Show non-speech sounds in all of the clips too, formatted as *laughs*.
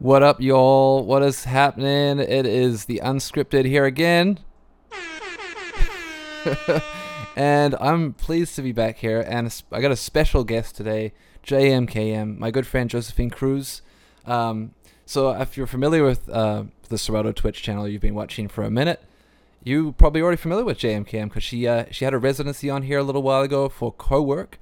What up, y'all? What is happening? It is the unscripted here again. *laughs* and I'm pleased to be back here. And I got a special guest today, JMKM, my good friend Josephine Cruz. Um, so, if you're familiar with uh, the Serato Twitch channel, you've been watching for a minute. You probably already familiar with JMKM because she uh, she had a residency on here a little while ago for co-work.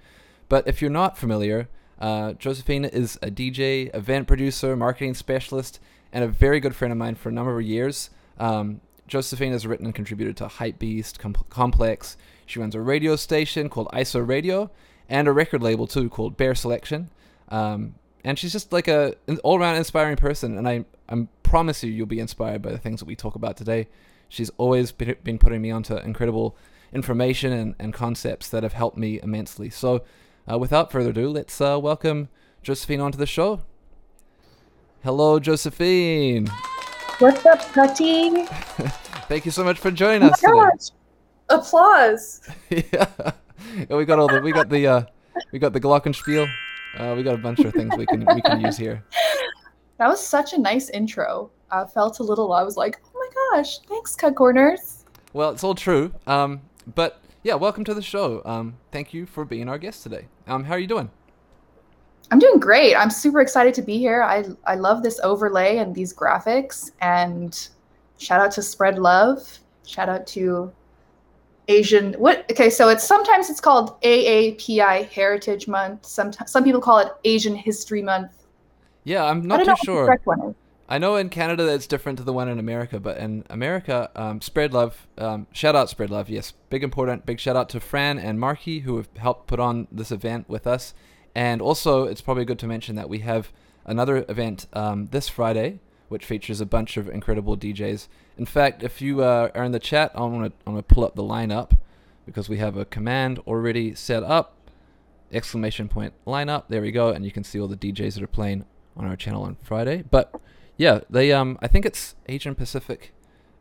But if you're not familiar, uh, Josephine is a DJ, event producer, marketing specialist, and a very good friend of mine for a number of years. Um, Josephine has written and contributed to Hypebeast, Com- Complex. She runs a radio station called ISO Radio and a record label too called Bear Selection. Um, and she's just like a an all-around inspiring person, and I I promise you you'll be inspired by the things that we talk about today. She's always been, been putting me onto incredible information and, and concepts that have helped me immensely. So uh, without further ado, let's uh, welcome Josephine onto the show. Hello, Josephine. What's up, Putty? *laughs* Thank you so much for joining oh us today. Gosh. Applause. yeah. *laughs* yeah, we got all the we got the uh, we got the glockenspiel. Uh, we got a bunch of things we can we can use here. *laughs* That was such a nice intro. I felt a little. I was like, oh my gosh, thanks, Cut Corners. Well, it's all true. Um, but yeah, welcome to the show. Um, thank you for being our guest today. Um, how are you doing? I'm doing great. I'm super excited to be here. I I love this overlay and these graphics. And shout out to Spread Love. Shout out to Asian. What? Okay, so it's sometimes it's called AAPI Heritage Month. Some some people call it Asian History Month. Yeah, I'm not too sure. I know in Canada it's different to the one in America, but in America, um, Spread Love, um, shout out Spread Love, yes, big important, big shout out to Fran and Marky who have helped put on this event with us, and also it's probably good to mention that we have another event um, this Friday, which features a bunch of incredible DJs. In fact, if you uh, are in the chat, I want to I'm gonna pull up the lineup because we have a command already set up, exclamation point lineup. There we go, and you can see all the DJs that are playing on our channel on Friday, but yeah, they um I think it's Asian Pacific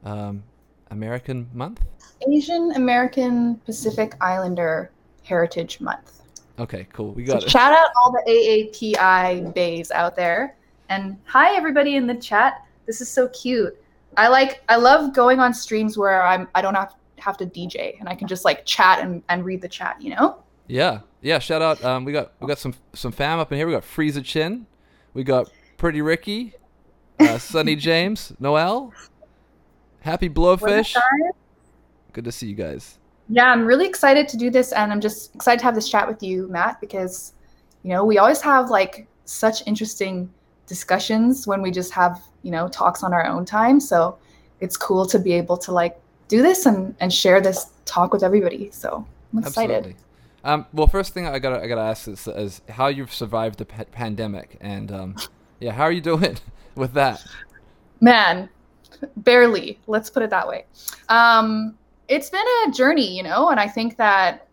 um American month. Asian American Pacific Islander Heritage Month. Okay, cool. We got so it. Shout out all the AAPI bays out there. And hi everybody in the chat. This is so cute. I like I love going on streams where I'm I don't have have to DJ and I can just like chat and, and read the chat, you know? Yeah. Yeah, shout out. Um we got we got some some fam up in here. We got Frieza Chin. We got Pretty Ricky uh, Sunny James, Noel, Happy Blowfish. Good to see you guys. Yeah, I'm really excited to do this, and I'm just excited to have this chat with you, Matt, because you know we always have like such interesting discussions when we just have you know talks on our own time. So it's cool to be able to like do this and and share this talk with everybody. So I'm excited. Absolutely. Um, well, first thing I gotta I gotta ask is, is how you've survived the p- pandemic, and um, yeah, how are you doing? *laughs* with that? Man, barely. Let's put it that way. Um, it's been a journey, you know, and I think that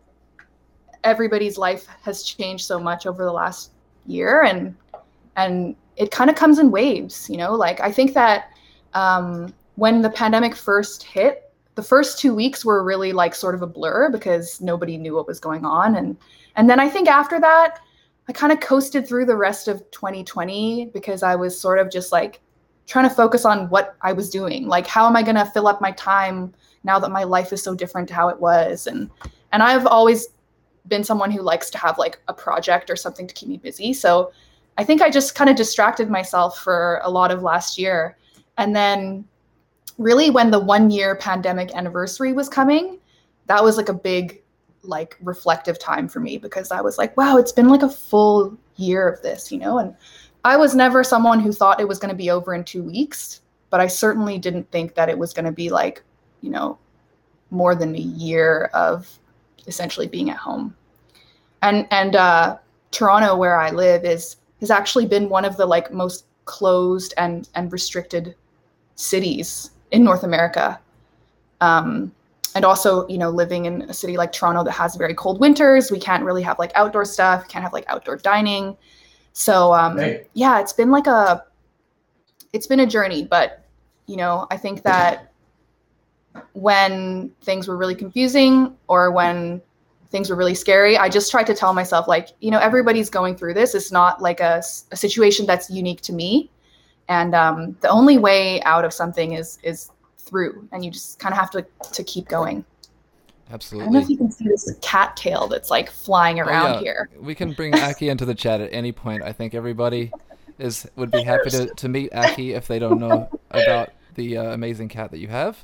everybody's life has changed so much over the last year, and and it kind of comes in waves, you know. Like I think that um, when the pandemic first hit, the first two weeks were really like sort of a blur because nobody knew what was going on, and and then I think after that I kind of coasted through the rest of 2020 because I was sort of just like trying to focus on what I was doing. Like, how am I going to fill up my time now that my life is so different to how it was? And and I've always been someone who likes to have like a project or something to keep me busy. So I think I just kind of distracted myself for a lot of last year. And then really when the one year pandemic anniversary was coming, that was like a big like reflective time for me because I was like, wow, it's been like a full year of this, you know? And I was never someone who thought it was going to be over in two weeks, but I certainly didn't think that it was going to be like, you know, more than a year of essentially being at home. And and uh, Toronto, where I live, is has actually been one of the like most closed and and restricted cities in North America. Um, and also you know living in a city like toronto that has very cold winters we can't really have like outdoor stuff can't have like outdoor dining. So um, hey. yeah it's been like a it's been a journey but you know i think that when things were really confusing or when things were really scary i just tried to tell myself like you know everybody's going through this. It's not like a, a situation that's unique to me. And um, the only way out of something is is through, and you just kind of have to to keep going. Absolutely. I don't know if you can see this cat tail that's like flying around oh, yeah. here. We can bring Aki into the chat at any point. I think everybody is would be happy to, to meet Aki if they don't know about the uh, amazing cat that you have.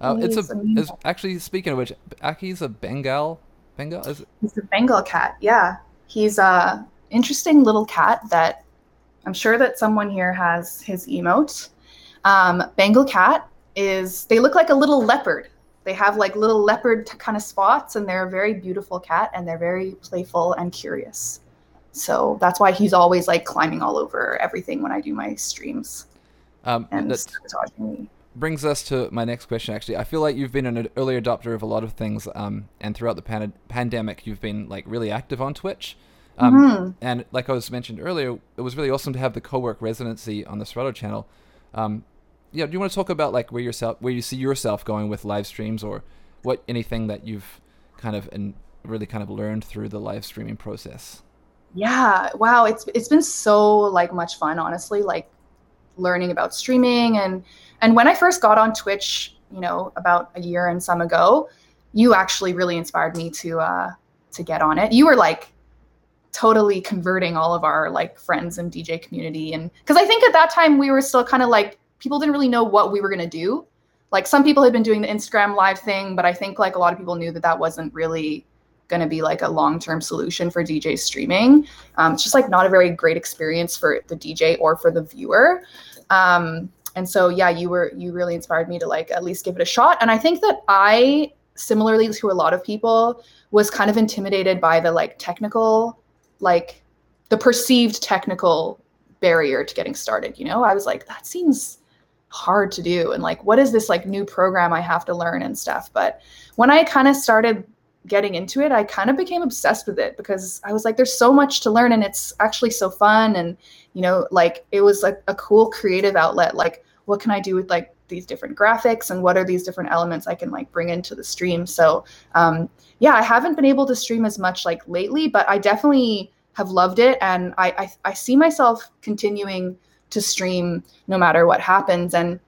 Uh, it's a it's actually speaking of which, Aki's a Bengal. Bengal is it? He's a Bengal cat. Yeah, he's a interesting little cat that I'm sure that someone here has his emote. Um, Bengal cat is they look like a little leopard. They have like little leopard kind of spots, and they're a very beautiful cat, and they're very playful and curious. So that's why he's always like climbing all over everything when I do my streams. Um, and sabotaging me. brings us to my next question. Actually, I feel like you've been an early adopter of a lot of things, um, and throughout the pan- pandemic, you've been like really active on Twitch. Um, Mhm. And like I was mentioned earlier, it was really awesome to have the co-work residency on the Serato channel. Um, yeah, do you want to talk about like where yourself, where you see yourself going with live streams, or what anything that you've kind of and really kind of learned through the live streaming process? Yeah, wow, it's it's been so like much fun, honestly, like learning about streaming and and when I first got on Twitch, you know, about a year and some ago, you actually really inspired me to uh to get on it. You were like totally converting all of our like friends and DJ community and because I think at that time we were still kind of like people didn't really know what we were going to do. Like some people had been doing the Instagram live thing, but I think like a lot of people knew that that wasn't really going to be like a long-term solution for DJ streaming. Um, it's just like not a very great experience for the DJ or for the viewer. Um, and so yeah, you were you really inspired me to like at least give it a shot. And I think that I similarly to a lot of people was kind of intimidated by the like technical like the perceived technical barrier to getting started, you know? I was like that seems hard to do and like what is this like new program I have to learn and stuff. But when I kind of started getting into it, I kind of became obsessed with it because I was like, there's so much to learn and it's actually so fun. And, you know, like it was like a cool creative outlet. Like, what can I do with like these different graphics and what are these different elements I can like bring into the stream? So, um, yeah, I haven't been able to stream as much like lately, but I definitely have loved it. And I, I, I see myself continuing to stream no matter what happens. And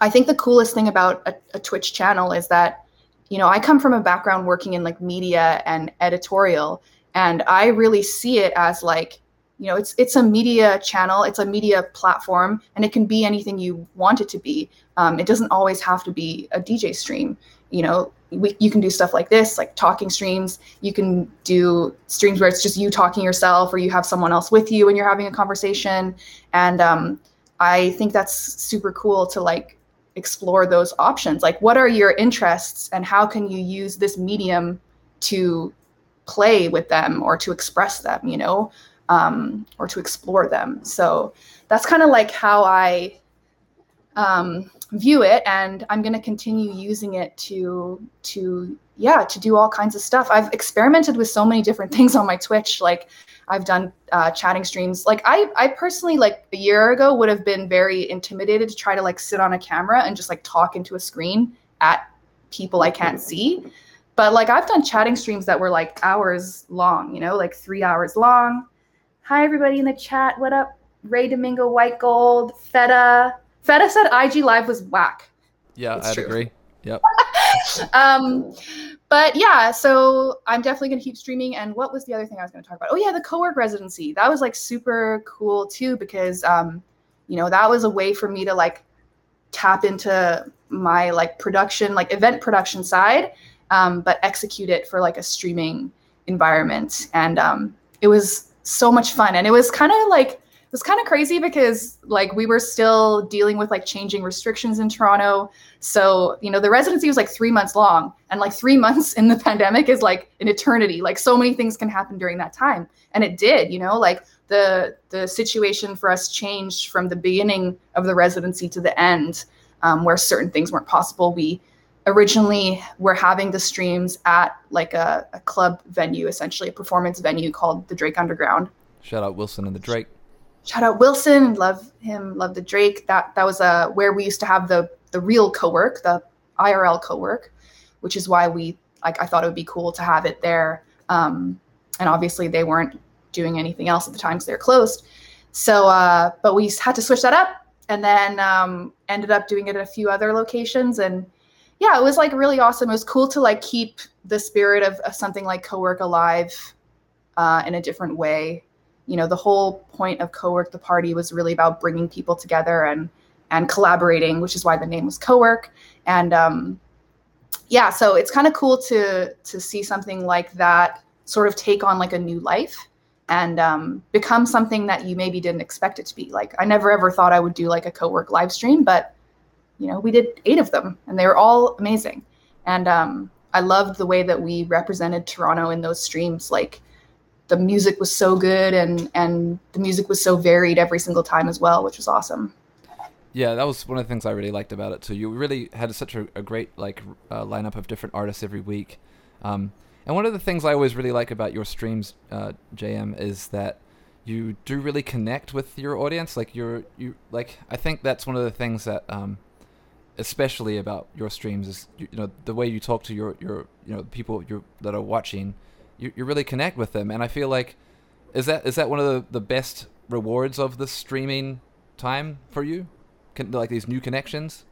I think the coolest thing about a, a Twitch channel is that you know, I come from a background working in like media and editorial, and I really see it as like, you know, it's it's a media channel, it's a media platform, and it can be anything you want it to be. Um, it doesn't always have to be a DJ stream. You know, we, you can do stuff like this, like talking streams. You can do streams where it's just you talking yourself, or you have someone else with you and you're having a conversation. And um, I think that's super cool to like explore those options like what are your interests and how can you use this medium to play with them or to express them you know um, or to explore them so that's kind of like how i um, view it and i'm going to continue using it to to yeah to do all kinds of stuff i've experimented with so many different *laughs* things on my twitch like I've done uh, chatting streams. Like I, I personally like a year ago would have been very intimidated to try to like sit on a camera and just like talk into a screen at people I can't see. But like I've done chatting streams that were like hours long, you know, like three hours long. Hi everybody in the chat. What up? Ray Domingo, White Gold, Feta. Feta said IG Live was whack. Yeah, I'd agree. Yep. *laughs* um, but yeah, so I'm definitely gonna keep streaming. And what was the other thing I was gonna talk about? Oh yeah, the co-work residency. That was like super cool too because um, you know, that was a way for me to like tap into my like production, like event production side, um, but execute it for like a streaming environment. And um, it was so much fun. And it was kind of like it was kind of crazy because like we were still dealing with like changing restrictions in Toronto. So, you know, the residency was like three months long, and like three *laughs* months in the pandemic is like an eternity. Like so many things can happen during that time. And it did, you know, like the the situation for us changed from the beginning of the residency to the end, um, where certain things weren't possible. We originally were having the streams at like a, a club venue, essentially a performance venue called the Drake Underground Shout out Wilson and the Drake. Shout out Wilson, love him, love the Drake. That that was uh, where we used to have the the real co-work, the IRL co-work, which is why we like I thought it would be cool to have it there. Um, and obviously they weren't doing anything else at the time because they're closed. So, uh, but we had to switch that up, and then um, ended up doing it at a few other locations, and yeah, it was like really awesome. It was cool to like keep the spirit of, of something like co-work alive uh, in a different way. You know, the whole point of co-work the party was really about bringing people together and and collaborating, which is why the name was co-work. And um, yeah, so it's kind of cool to to see something like that sort of take on like a new life and um, become something that you maybe didn't expect it to be. Like I never ever thought I would do like a co-work live stream, but you know, we did eight of them and they were all amazing. And um, I loved the way that we represented Toronto in those streams. Like the music was so good and and the music was so varied every single time as well, which was awesome. Yeah, that was one of the things I really liked about it too. You really had such a, a great like uh, lineup of different artists every week. Um, and one of the things I always really like about your streams, uh, JM, is that you do really connect with your audience. Like you're you like I think that's one of the things that um, especially about your streams is you, know the way you talk to your your you know people you that are watching you, you really connect with them and i feel like is that is that one of the, the best rewards of the streaming time for you Can, like these new connections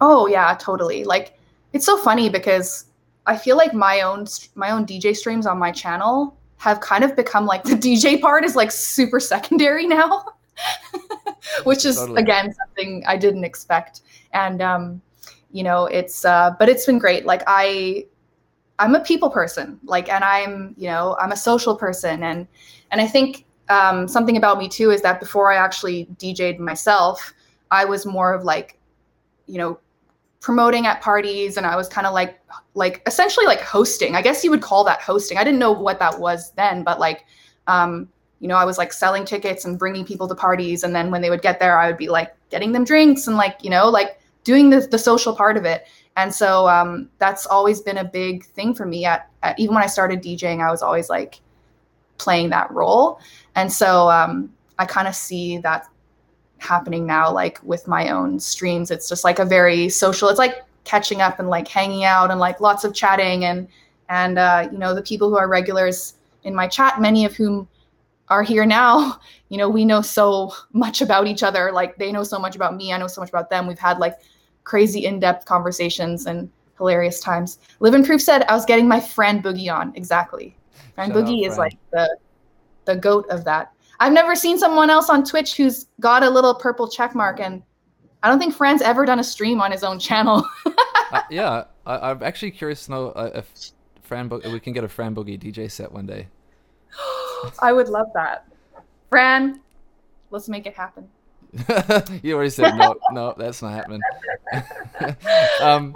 oh yeah totally like it's so funny because i feel like my own my own dj streams on my channel have kind of become like *laughs* the dj part is like super secondary now *laughs* which is totally. again something I didn't expect. And um, you know, it's uh, but it's been great. Like I, I'm a people person. Like, and I'm you know I'm a social person, and and I think um, something about me too is that before I actually DJ'd myself, I was more of like, you know, promoting at parties and I was kind of like like essentially like hosting. I guess you would call that hosting. I didn't know what that was then, but like um you know, I was like selling tickets and bringing people to parties. And then when they would get there, I would be like getting them drinks and like, you know, like doing the, the social part of it. And so um, that's always been a big thing for me. At, at, even when I started DJing, I was always like playing that role. And so um, I kind of see that happening now, like with my own streams. It's just like a very social. It's like catching up and like hanging out and like lots of chatting and and uh, you know the people who are regulars in my chat, many of whom are here now *laughs* you know we know so much about each other like they know so much about me i know so much about them we've had like crazy in-depth conversations and hilarious times. Living proof said i was getting my friend boogie on. Exactly. Friend boogie is like the the goat of that. I've never seen someone else on twitch who's got a little purple check mark and i don't think fran's ever done a stream on his own channel. *laughs* Uh, yeah I, am actually curious to know uh, if fran Bo- we can get a fran boogie dj set one day. *gasps* I would love that. Fran, let's make it happen. *laughs* you already said no, no, that's not happening. *laughs* um,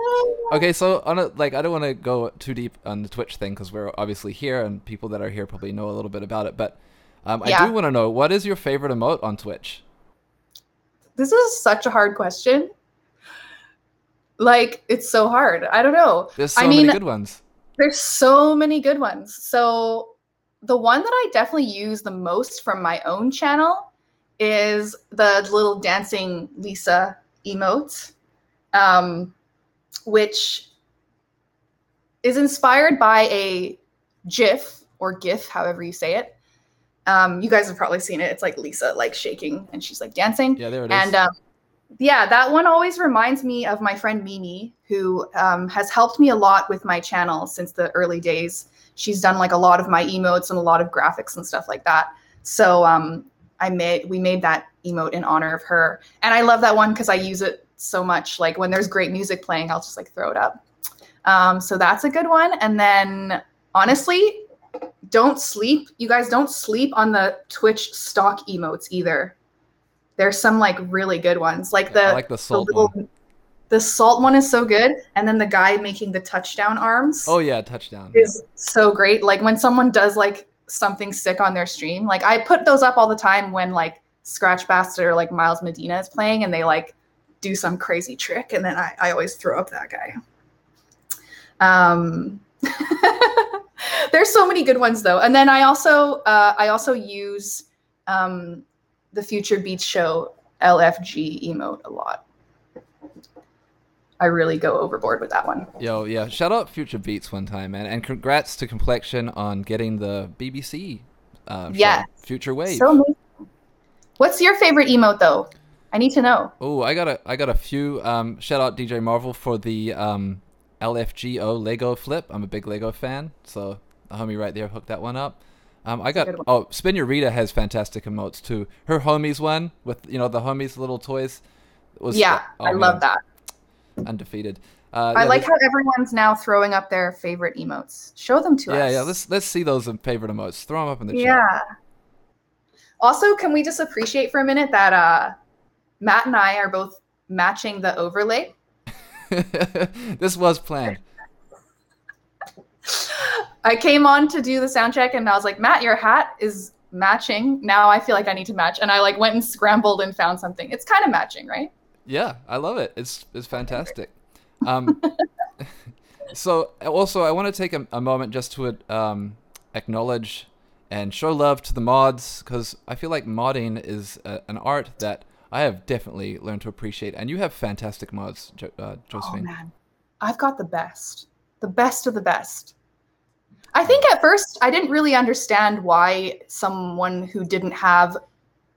okay, so on a, like I don't want to go too deep on the Twitch thing because we're obviously here and people that are here probably know a little bit about it. But um, yeah. I do want to know what is your favorite emote on Twitch? This is such a hard question. Like it's so hard. I don't know. There's so I many good ones. There's so many good ones. So the one that I definitely use the most from my own channel is the little dancing Lisa emote, um, which is inspired by a GIF or GIF, however you say it. Um, you guys have probably seen it. It's like Lisa like shaking and she's like dancing. Yeah, there it is. And um, yeah, that one always reminds me of my friend Mimi, who um, has helped me a lot with my channel since the early days she's done like a lot of my emotes and a lot of graphics and stuff like that. So um, I made we made that emote in honor of her, and I love that one because I use it so much. Like when there's great music playing, I'll just like throw it up. Um, so that's a good one. And then honestly, don't sleep. You guys don't sleep on the Twitch stock emotes either. There's some like really good ones, like the, I like the, salt the little, one. The salt one is so good, and then the guy making the touchdown arms. Oh yeah, touchdown is so great. Like when someone does like something sick on their stream, like I put those up all the time when like Scratch Bastid or like Miles Medina is playing, and they like do some crazy trick, and then I, I always throw up that guy. Um, *laughs* there's so many good ones though, and then I also uh, I also use um, the Future Beats Show LFG emote a lot. I really go overboard with that one. Yo, yeah. Shout out Future Beats one time, man. And congrats to Complexion on getting the BBC uh, yeah. Future Wave. So amazing. What's your favorite emote though? I need to know. Oh, I got a I got a few. Um, shout out DJ Marvel for the um, LFGO Lego flip. I'm a big Lego fan, so the homie right there hooked that one up. Um, I got oh, Spin Your Rita has fantastic emotes too. Her homies one with you know the homies little toys was yeah, oh, I man, love that. Undefeated. Uh, I yeah, like how everyone's now throwing up their favorite emotes. Show them to yeah, us. Yeah, yeah. Let's let's see those favorite emotes. Throw them up in the yeah. chat. Yeah. Also, can we just appreciate for a minute that uh, Matt and I are both matching the overlay? *laughs* this was planned. I came on to do the sound check and I was like, Matt, your hat is matching. Now I feel like I need to match. And I like went and scrambled and found something. It's kind of matching, right? Yeah, I love it. It's it's fantastic. Um, *laughs* so also I want to take a, a moment just to um, acknowledge and show love to the mods because I feel like modding is a, an art that I have definitely learned to appreciate. And you have fantastic mods, jo- uh, Josephine. Oh man, I've got the best, the best of the best. I think at first I didn't really understand why someone who didn't have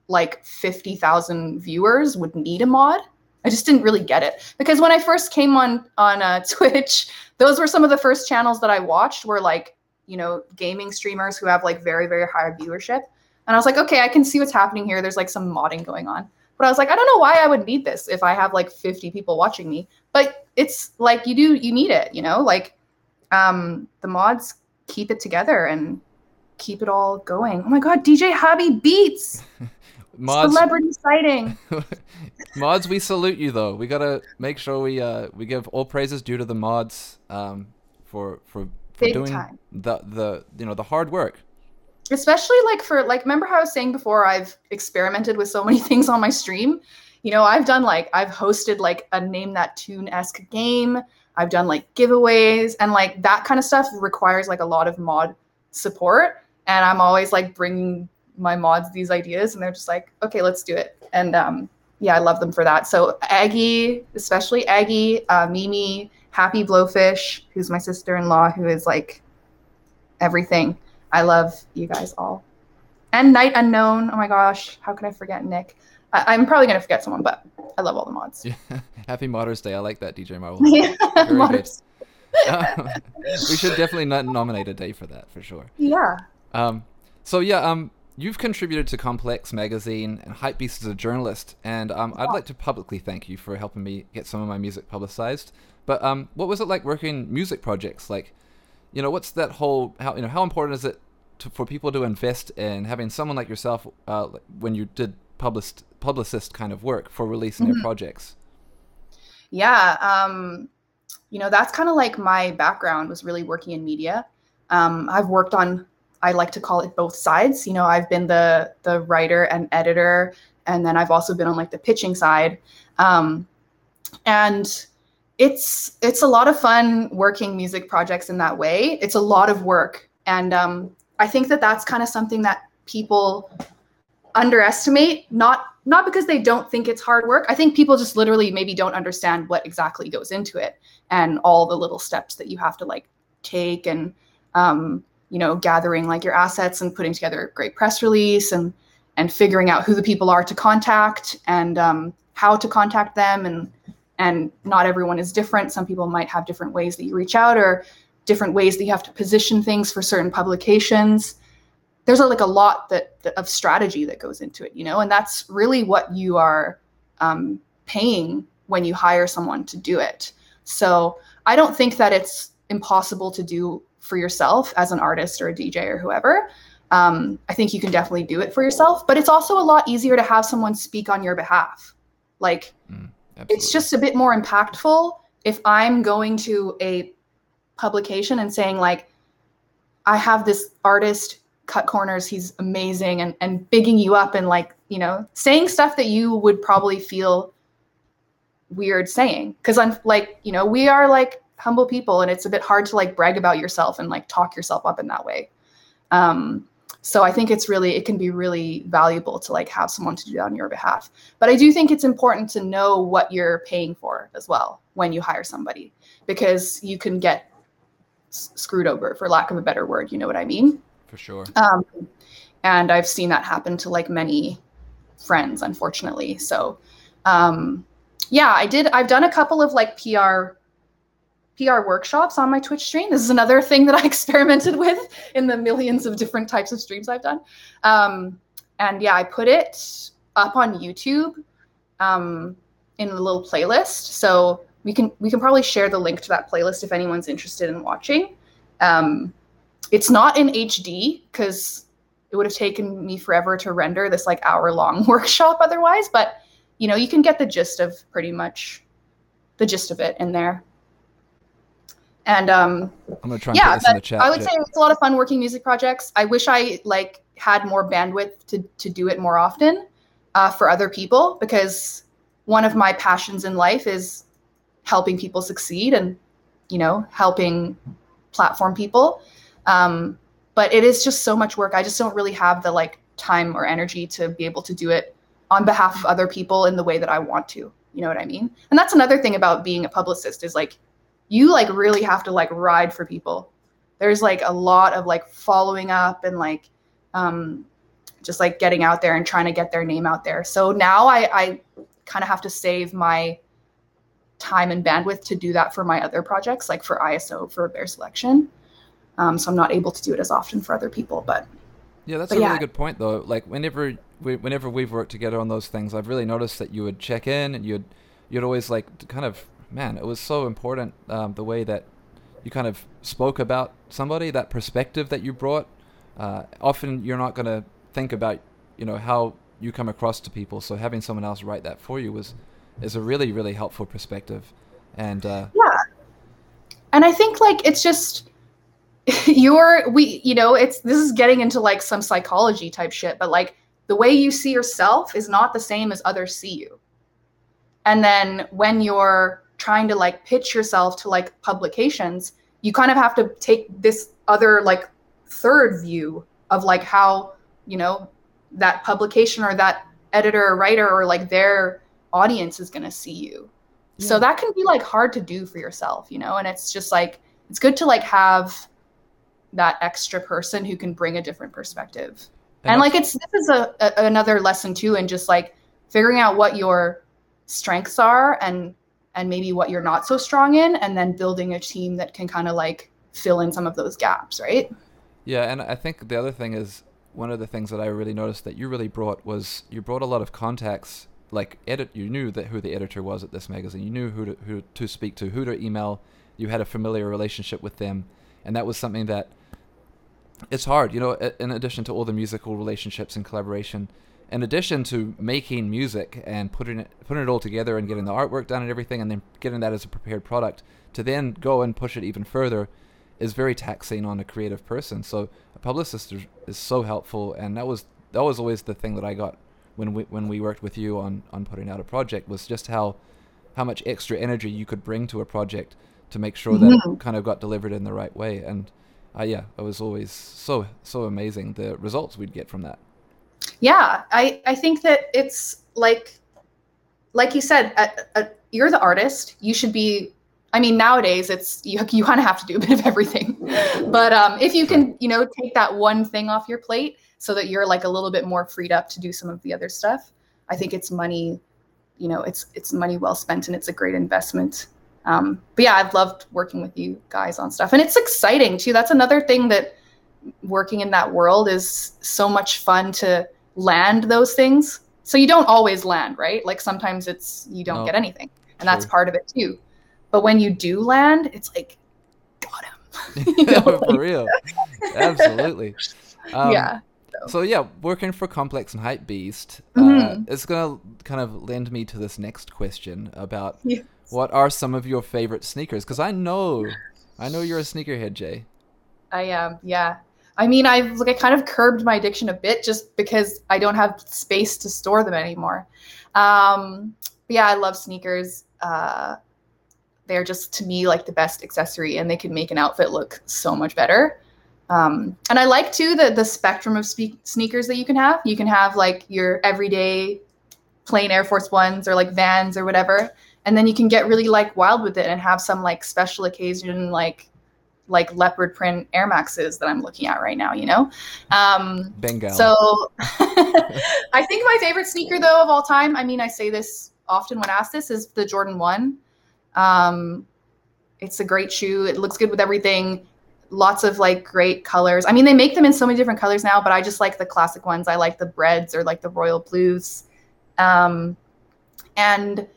like 50,000 viewers would need a mod. I just didn't really get it because when I first came on on uh, *laughs* Twitch, those were some of the first channels that I watched were like you know gaming streamers who have like very very high viewership, and I was like, okay, I can see what's happening here. There's like some modding going on, but I was like, I don't know why I would need this if I have like 50 people watching me. But it's like you do you need it, you know, like um, the mods keep it together and keep it all going. Oh my god, DJ Hobby Beats. *laughs* mods, Celebrity sighting. *laughs* mods, we salute you though. We gotta make sure we uh we give all praises due to the mods um for for for Big doing time. the the you know the hard work. Especially like for like remember how I was saying before I've experimented with so many *laughs* things on my stream. You know, I've done like I've hosted like a name that tune esque game. I've done like giveaways and like that kind of stuff requires like a lot of mod support. And I'm always like bringing my mods these ideas and they're just like, okay, let's do it. And um, yeah, I love them for that. So Aggie, especially Aggie, uh, Mimi, Happy Blowfish, who's my sister-in-law, who is like everything. I love you guys all. And Night Unknown. Oh my gosh, how can I forget Nick? I- am probably gonna forget someone, but I love all the mods. Yeah. *laughs* Happy Modders Day. I like that, DJ Marvel. *laughs* yeah, Modders. *laughs* Um, we should definitely not nominate a day for that for sure. Yeah. Um. So yeah. Um. You've contributed to Complex Magazine and Hypebeast as a journalist, and um, I'd like to publicly thank you for helping me get some of my music publicized. But um, what was it like working music projects? Like, you know, what's that whole how you know how important is it to, for people to invest in having someone like yourself uh, when you did published publicist kind of work for releasing mm-hmm. their projects? Yeah, um, you know that's kind of like my background was really working in media. Um, I've worked on I like to call it both sides. You know, I've been the the writer and editor, and then I've also been on like the pitching side. Um, and it's it's a lot of fun working music projects in that way. It's a lot of work, and um, I think that that's kind of something that people underestimate not not because they don't think it's hard work i think people just literally maybe don't understand what exactly goes into it and all the little steps that you have to like take and um, you know gathering like your assets and putting together a great press release and and figuring out who the people are to contact and um, how to contact them. And and not everyone is different. Some people might have different ways that you reach out or different ways that you have to position things for certain publications. There's a, like a lot that, that, of strategy that goes into it, you know, and that's really what you are um, paying when you hire someone to do it. So I don't think that it's impossible to do for yourself as an artist or a DJ or whoever. Um, I think you can definitely do it for yourself, but it's also a lot easier to have someone speak on your behalf. Like, mm, it's just a bit more impactful if I'm going to a publication and saying, like, I have this artist cut corners. He's amazing and and bigging you up and like you know saying stuff that you would probably feel weird saying because I'm like you know we are like humble people and it's a bit hard to like brag about yourself and like talk yourself up in that way. Um, so I think it's really it can be really valuable to like have someone to do that on your behalf. But I do think it's important to know what you're paying for as well when you hire somebody because you can get s- screwed over for lack of a better word. You know what I mean? for sure. Um, and I've seen that happen to like many friends, unfortunately. So, um, yeah, I did. I've done a couple of like PR PR workshops on my Twitch stream. This is another thing that I *laughs* experimented with in the millions of different types of streams I've done. Um, and yeah, I put it up on YouTube um, in a little playlist. So we can we can probably share the link to that playlist if anyone's interested in watching. Um, it's not in HD because it would have taken me forever to render this like hour long *laughs* workshop otherwise. But you know, you can get the gist of pretty much the gist of it in there. And um, I'm gonna try. And yeah, put this in the chat. I would say it's a lot of fun working music projects. I wish I like had more bandwidth to to do it more often uh, for other people because one of my passions in life is helping people succeed and you know helping platform people. Um, but it is just so much work. I just don't really have the like time or energy to be able to do it on behalf of other people in the way that I want to. You know what I mean? And that's another thing about being a publicist is like you like really have to like ride for people. There's like a lot of like following up and like um just like getting out there and trying to get their name out there. So now I I kind of have to save my time and bandwidth to do that for my other projects like for ISO for Bear Selection. Um, so I'm not able to do it as often for other people, but Yeah, that's But a yeah. really good point, though. Like whenever we, whenever we've worked together on those things, I've really noticed that you would check in and you'd you'd always like kind of man, it was so important um, the way that you kind of spoke about somebody, that perspective that you brought. Uh, often you're not going to think about you know how you come across to people, so having someone else write that for you was is a really really helpful perspective. And uh, yeah and i think like it's just *laughs* you're we you know it's this is getting into like some psychology type shit but like the way you see yourself is not the same as others see you and then when you're trying to like pitch yourself to like publications you kind of have to take this other like third view of like how you know that publication or that editor or writer or like their audience is going to see you. So that can be like hard to do for yourself you know and it's just like it's good to like have that extra person who can bring a different perspective. And, like it's this is a, a another lesson too in just like figuring out what your strengths are and and maybe what you're not so strong in and then building a team that can kind of like fill in some of those gaps right Yeah, and I think the other thing is one of the things that I really noticed that you really brought was you brought a lot of contacts. Like edit, you knew that who the editor was at this magazine. You knew who to who to speak to, who to email. You had a familiar relationship with them, and that was something that it's hard. You know, in addition to all the musical relationships and collaboration, in addition to making music and putting it putting it all together and getting the artwork done and everything, and then getting that as a prepared product, to then go and push it even further is very taxing on a creative person. So a publicist is, is so helpful, and that was that was always the thing that I got when we when we worked with you on on putting out a project was just how how much extra energy you could bring to a project to make sure that Mhm. it kind of got delivered in the right way. And uh, yeah, it was always so so amazing the results we'd get from that. Yeah i i think that it's like like you said a, a, you're the artist. You should be i mean nowadays it's you, *laughs* you kind of have to do a bit of everything. *laughs* But um, if you can you know take that one thing off your plate so that you're like a little bit more freed up to do some of the other stuff i think it's money you know it's it's money well spent and it's a great investment. Um, but yeah i've loved working with you guys on stuff. And it's exciting too. That's another thing that working in that world is so much fun to land those things so you don't always land right like sometimes it's you don't No. get anything and that's part of it too but when you do land it's like got him *laughs* You know, *laughs* For real, absolutely. Um, yeah So yeah, working for Complex and Hypebeast, Mhm. uh, it's gonna kind of lend me to this next question about *laughs* Yes. what are some of your favorite sneakers? Because I know, I know you're a sneakerhead, Jay. I am, yeah. I mean, I've like I kind of curbed my addiction a bit just because I don't have space to store them anymore. Um, but yeah, I love sneakers. Uh, they're just to me like the best accessory, and they can make an outfit look so much better. Um, and I like too the the spectrum of spe- sneakers that you can have. You can have like your everyday plain Air Force Ones or like Vans or whatever, and then you can get really like wild with it and have some like special occasion like like leopard print Air Maxes that I'm looking at right now, you know? Um, Bengal. so *laughs* I think my favorite sneaker though of all time, I mean, I say this often when asked this, is the Jordan 1. Um, it's a great shoe. It looks good with everything. Lots of like great colors. I mean, they make them in so many different colors now, but I just like the classic ones. I like the breads or like the royal blues. Um, and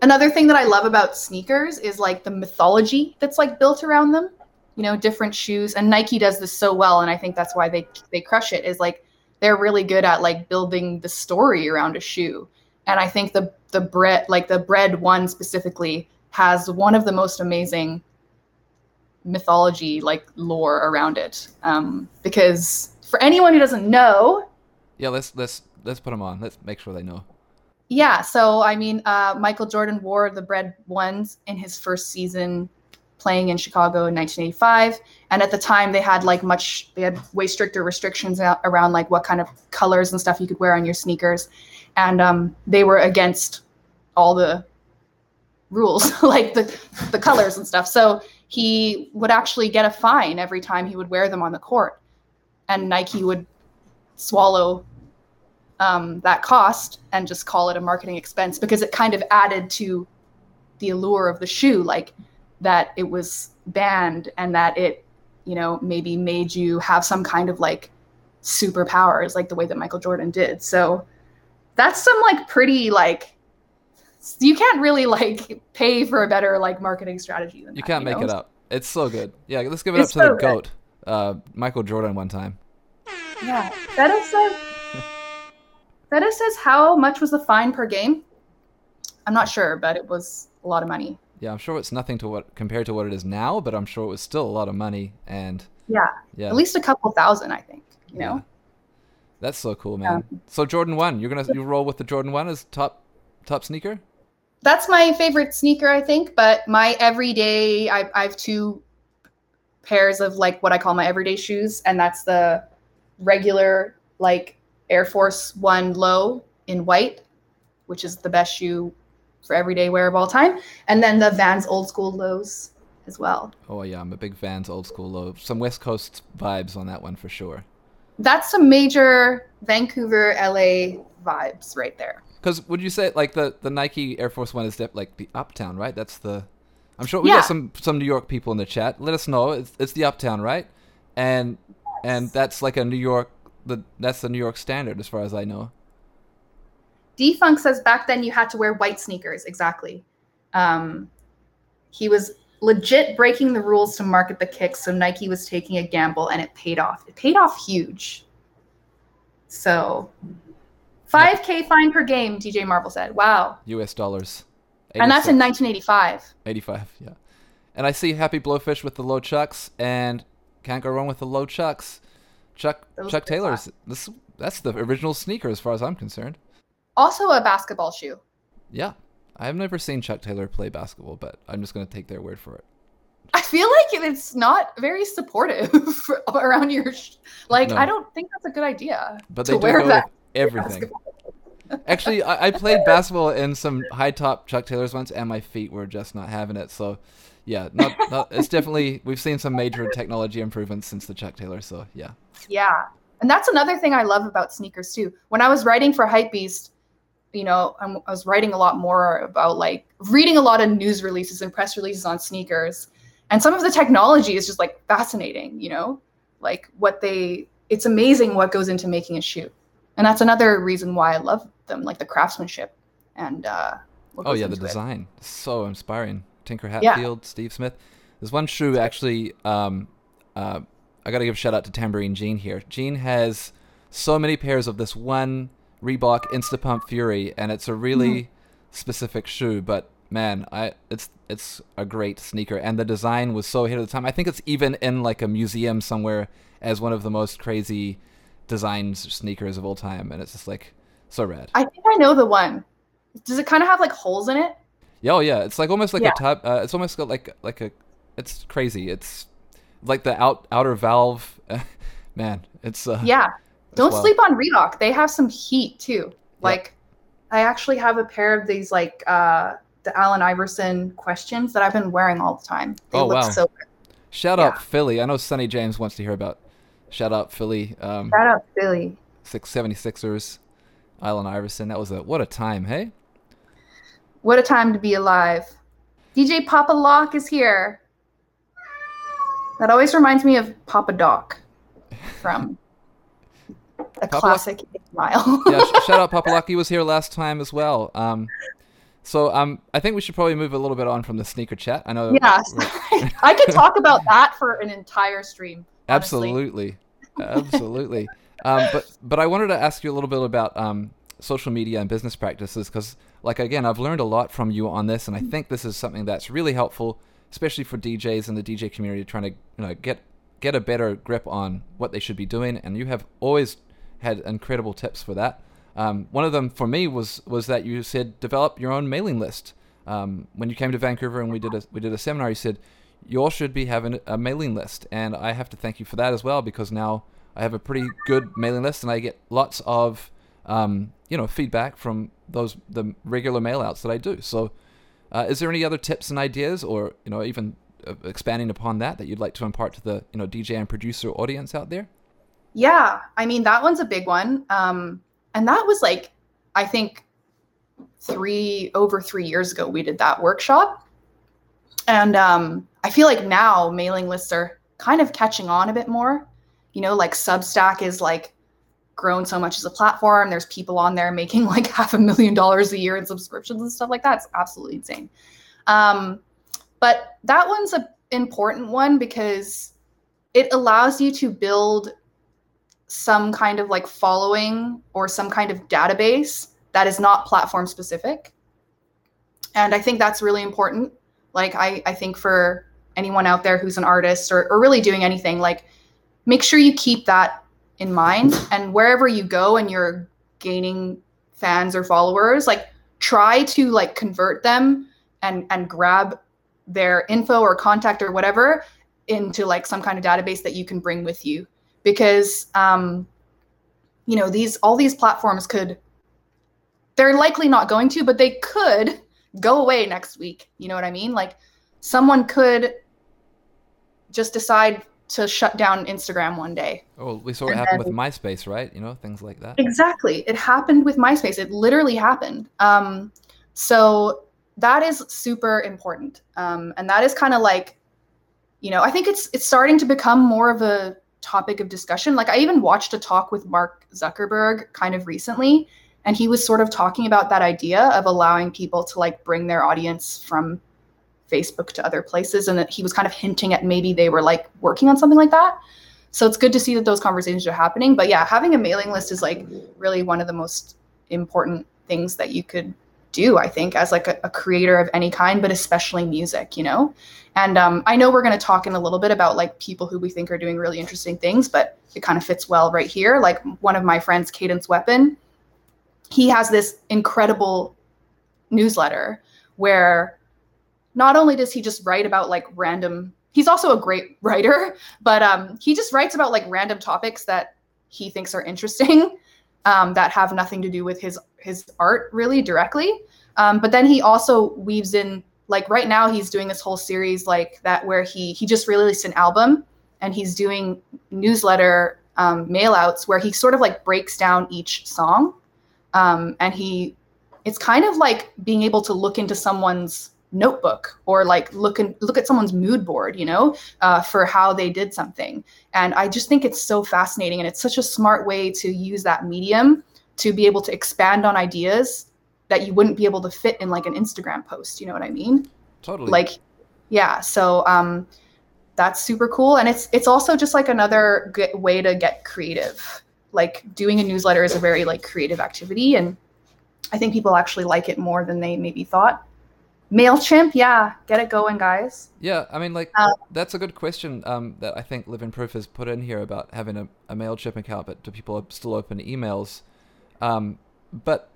another thing that I love about sneakers is like the mythology that's like built around them. You know, different shoes, and Nike does this so well, and I think that's why they they crush it. Is like they're really good at like building the story around a shoe, and I think the the bread like the bread one specifically has one of the most amazing mythology like lore around it um, because for anyone who doesn't know yeah, let's let's let's put them on. Let's make sure they know. Yeah so i mean uh, michael jordan wore the bread ones in his first season playing in chicago in 1985 and at the time they had like much they had way stricter restrictions around like what kind of colors and stuff you could wear on your sneakers and um, they were against all the rules *laughs* like the the colors and stuff. So he would actually get a fine every time he would wear them on the court and nike would swallow um, that cost and just call it a marketing expense because it kind of added to the allure of the shoe like that it was banned and that it you know maybe made you have some kind of like superpowers like the way that michael jordan did so that's some like pretty like you can't really like pay for a better like marketing strategy than You that, can't make know? it up. It's so good. Yeah, let's give it It's up to so the good. goat, uh, Michael Jordan. One time. Yeah. Feta says Feta says how much was the fine per game? I'm not sure, but it was a lot of money. Yeah, I'm sure it's nothing to what compared to what it is now, but I'm sure it was still a lot of money. And Yeah. yeah, At least a couple thousand, I think. You know? yeah. that's so cool, man. Um, so Jordan one, you're gonna you roll with the Jordan one as top top sneaker. That's my favorite sneaker, I think, but my everyday I, I have two pairs of like what I call my everyday shoes, and that's the regular like Air Force One low in white, which is the best shoe for everyday wear of all time, and then the Vans old school lows as well. Oh yeah, I'm a big Vans old school low. Some West Coast vibes on that one for sure. That's some major Vancouver, LA vibes right there. Because would you say like the the Nike Air Force One is def- like the Uptown, right? That's the. I'm sure we Yeah. got some some New York people in the chat. Let us know. It's it's the Uptown, right? And and that's like a New York. The that's the New York standard as far as I know. Defunk says back then you had to wear white sneakers. Exactly. Um, he was legit breaking the rules to market the kicks, so Nike was taking a gamble, and it paid off. It paid off huge. So, 5K fine per game, DJ Marvel said. Wow. U.S. dollars. And that's in 1985. 85. Yeah. And I see Happy Blowfish with the low chucks, and can't go wrong with the low chucks. Chuck Those Chuck Taylor's. This that's the original sneaker as far as I'm concerned. Also a basketball shoe. Yeah. I've never seen Chuck Taylor play basketball, but I'm just gonna take their word for it. I feel like it's not very supportive *laughs* around your. Sh- like, No. I don't think that's a good idea. But to they do wear go that with everything. *laughs* Actually, I, I played basketball in some high top Chuck Taylors once, and my feet were just not having it. So, yeah, not, not it's definitely we've seen some major technology improvements since the Chuck Taylor. So, yeah, Yeah. And that's another thing I love about sneakers too. When I was writing for Hypebeast, you know, I'm, I was writing a lot more about like reading a lot of news releases and press releases on sneakers. And some of the technology is just like fascinating, you know, like what they, it's amazing what goes into making a shoe. And that's another reason why I love them, like the craftsmanship and, uh, oh yeah, the into it. design so inspiring. Tinker Yeah. Hatfield, Steve Smith. There's one shoe actually. Um, uh, I got to give a shout out to Tambourine Jean here. Jean has so many pairs of this one Reebok Instapump Fury, and it's a really specific shoe. But man, I it's it's a great sneaker, and the design was so ahead of the time. I think it's even in like a museum somewhere as one of the most crazy designed sneakers of all time, and it's just like so rad. I think I know the one. Does it kind of have like holes in it? Yeah, oh yeah, it's like almost like Yeah. a top. Uh, it's almost got like like a. It's crazy. It's like the out outer valve. *laughs* Man, it's uh, Yeah. Don't wild. sleep on Reebok. They have some heat too. Like I actually have a pair of these like uh the Allen Iverson questions that I've been wearing all the time. They Oh, look wow. so good. Shout Yeah. out Philly. I know Sonny James wants to hear about. Shout out Philly. Um, Shout out Philly. six, 76ers. Allen Iverson. That was a what a time, hey? What a time to be alive. DJ Papa Lock is here. That always reminds me of Papa Doc from a Papa classic Eight Mile. *laughs* yeah, sh- shout out *laughs* Papa Papalaki was here last time as well. Um, so um, I think we should probably move a little bit on from the sneaker chat. I know. Yes. we're- *laughs* I could talk about that for an entire stream. honestly. Absolutely, absolutely. um, but but I wanted to ask you a little bit about um, social media and business practices because, like again, I've learned a lot from you on this, and I think this is something that's really helpful, especially for DJs and the DJ community trying to you know get get a better grip on what they should be doing. And you have always had incredible tips for that. Um, one of them for me was was that you said develop your own mailing list. Um, when you came to Vancouver and we did a we did a seminar, you said you all should be having a mailing list, and I have to thank you for that as well because now I have a pretty good mailing list, and I get lots of um, you know feedback from those the regular mailouts that I do. So, uh, is there any other tips and ideas, or you know even uh, expanding upon that that you'd like to impart to the you know DJ and producer audience out there? Yeah, I mean that one's a big one. Um, and that was like, I think, three over three years ago we did that workshop, and um, I feel like now mailing lists are kind of catching on a bit more. You know, like Substack is like grown so much as a platform. There's people on there making *laughs* like half a million dollars a year in subscriptions and stuff like that. It's absolutely insane. Um, but that one's a important one because it allows you to build some kind of like following or some kind of database that is not platform specific. And I think that's really important. Like I, I think for anyone out there who's an artist or, or really doing anything, like make sure you keep that in mind. And wherever you go and you're gaining fans or followers, like try to like convert them and and grab their info or contact or whatever into like some kind of database that you can bring with you. Because um, you know these all these platforms could they're likely not going to but they could go away next week. You know what i mean? Like someone could just decide to shut down instagram one day. Oh, we saw it happen with MySpace, right? You know things like that. exactly. It happened with myspace. It literally happened. Um, so that is super important. Um, and that is kind of like you know i think it's it's starting to become more of a topic of discussion. Like i even watched a talk with mark zuckerberg kind of recently and he was sort of talking about that idea of allowing people to like bring their audience from facebook to other places and that he was kind of hinting at maybe they were like working on something like that. So it's good to see that those conversations are happening. But yeah having a mailing list is like really one of the most important things that you could do i think as like a, a creator of any kind but especially music you know? And um, i know we're going to talk in a little bit about like people who we think are doing really interesting things but it kind of fits well right here. Like one of my friends cadence weapon he has this incredible newsletter where not only does he just write about like random he's also a great *laughs* writer but um, he just writes about like random topics that he thinks are interesting *laughs* um, that have nothing to do with his his art really directly. Um, but then he also weaves in like right now he's doing this whole series like that where he he just released an album and he's doing newsletter um, mail outs where he sort of like breaks down each song. Um, and he it's kind of like being able to look into someone's notebook or like look and look at someone's mood board you know uh, for how they did something. And i just think it's so fascinating and it's such a smart way to use that medium to be able to expand on ideas that you wouldn't be able to fit in like an instagram post you know what i mean? Totally. like yeah so um that's super cool and it's it's also just like another good way to get creative. Like doing a newsletter is a very like creative activity and i think people actually like it more than they maybe thought mailchimp yeah get it going guys Yeah, I mean, like Uh, that's a good question um, that I think Living Proof has put in here about having a, a Mailchimp account, but do people still open emails? Um, but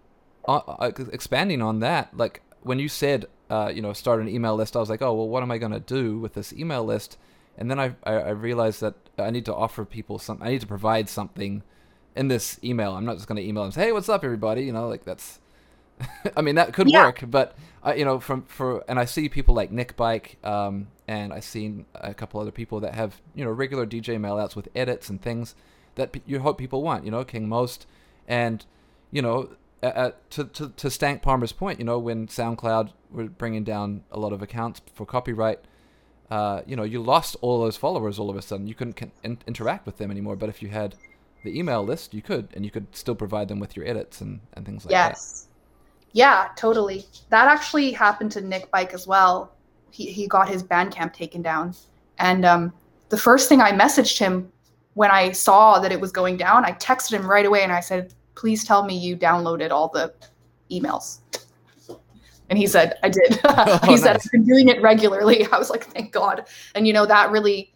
uh, uh, expanding on that, like when you said, uh, you know, start an email list, I was like, oh, well, what am I going to do with this email list? And then I, I, I realized that I need to offer people some, I need to provide something in this email. I'm not just going to email them, say, hey, what's up, everybody? You know, like that's *laughs* I mean, that could Yeah. work, but uh, you know, from for and I see people like Nick Bike, um, and I've seen a couple other people that have you know regular DJ mailouts with edits and things that you hope people want. You know, King Most, and you know, uh, to to to Stank Palmer's point, you know, when SoundCloud were bringing down a lot of accounts for copyright. Uh, you know, you lost all those followers all of a sudden. You couldn't con- in- interact with them anymore. But if you had the email list, you could, and you could still provide them with your edits and, and things like that. yes. Yeah, totally. That actually happened to Nick Bike as well. He he got his Bandcamp taken down, and um, the first thing I messaged him when I saw that it was going down, I texted him right away and I said, "Please tell me you downloaded all the emails." And he said, "I did." *laughs* *laughs* he said, nice. "I've been doing it regularly." *laughs* I was like, "Thank God!" And you know that really.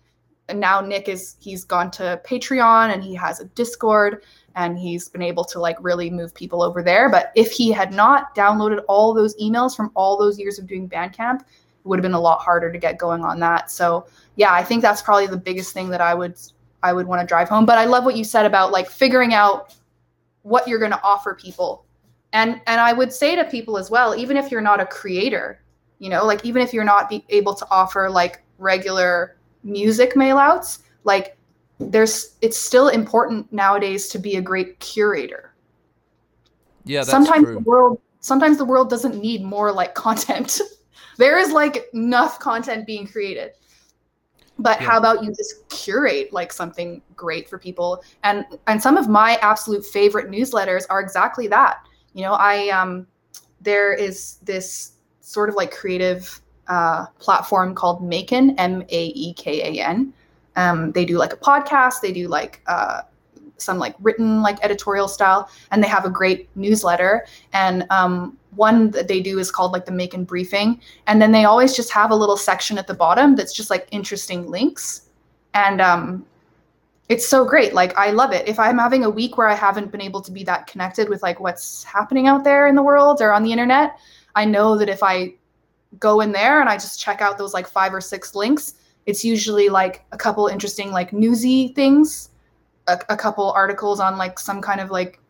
And now Nick is he's gone to Patreon and he has a Discord and he's been able to like really move people over there. But if he had not downloaded all those emails from all those years of doing Bandcamp, it would have been a lot harder to get going on that. So yeah, I think that's probably the biggest thing that I would I would want to drive home. But I love what you said about like figuring out what you're going to offer people. And and I would say to people as well, even if you're not a creator, you know, like even if you're not be able to offer like regular music mailouts, like there's it's still important nowadays to be a great curator. Yeah, that's sometimes true. the world sometimes the world doesn't need more like content. *laughs* there is like enough content being created. But Yeah. how about you just curate like something great for people? And and some of my absolute favorite newsletters are exactly that. You know, I um there is this sort of like creative uh, platform called MAEKAN, M A E K A N. Um, they do like a podcast. They do like uh, some like written like editorial style, and they have a great newsletter. And um, one that they do is called like the MAEKAN Briefing, and then they always just have a little section at the bottom that's just like interesting links, and um, it's so great. Like I love it. If I'm having a week where I haven't been able to be that connected with like what's happening out there in the world or on the internet, I know that if I go in there and I just check out those like five or six links, it's usually like a couple interesting like newsy things, a, a couple articles on like some kind of like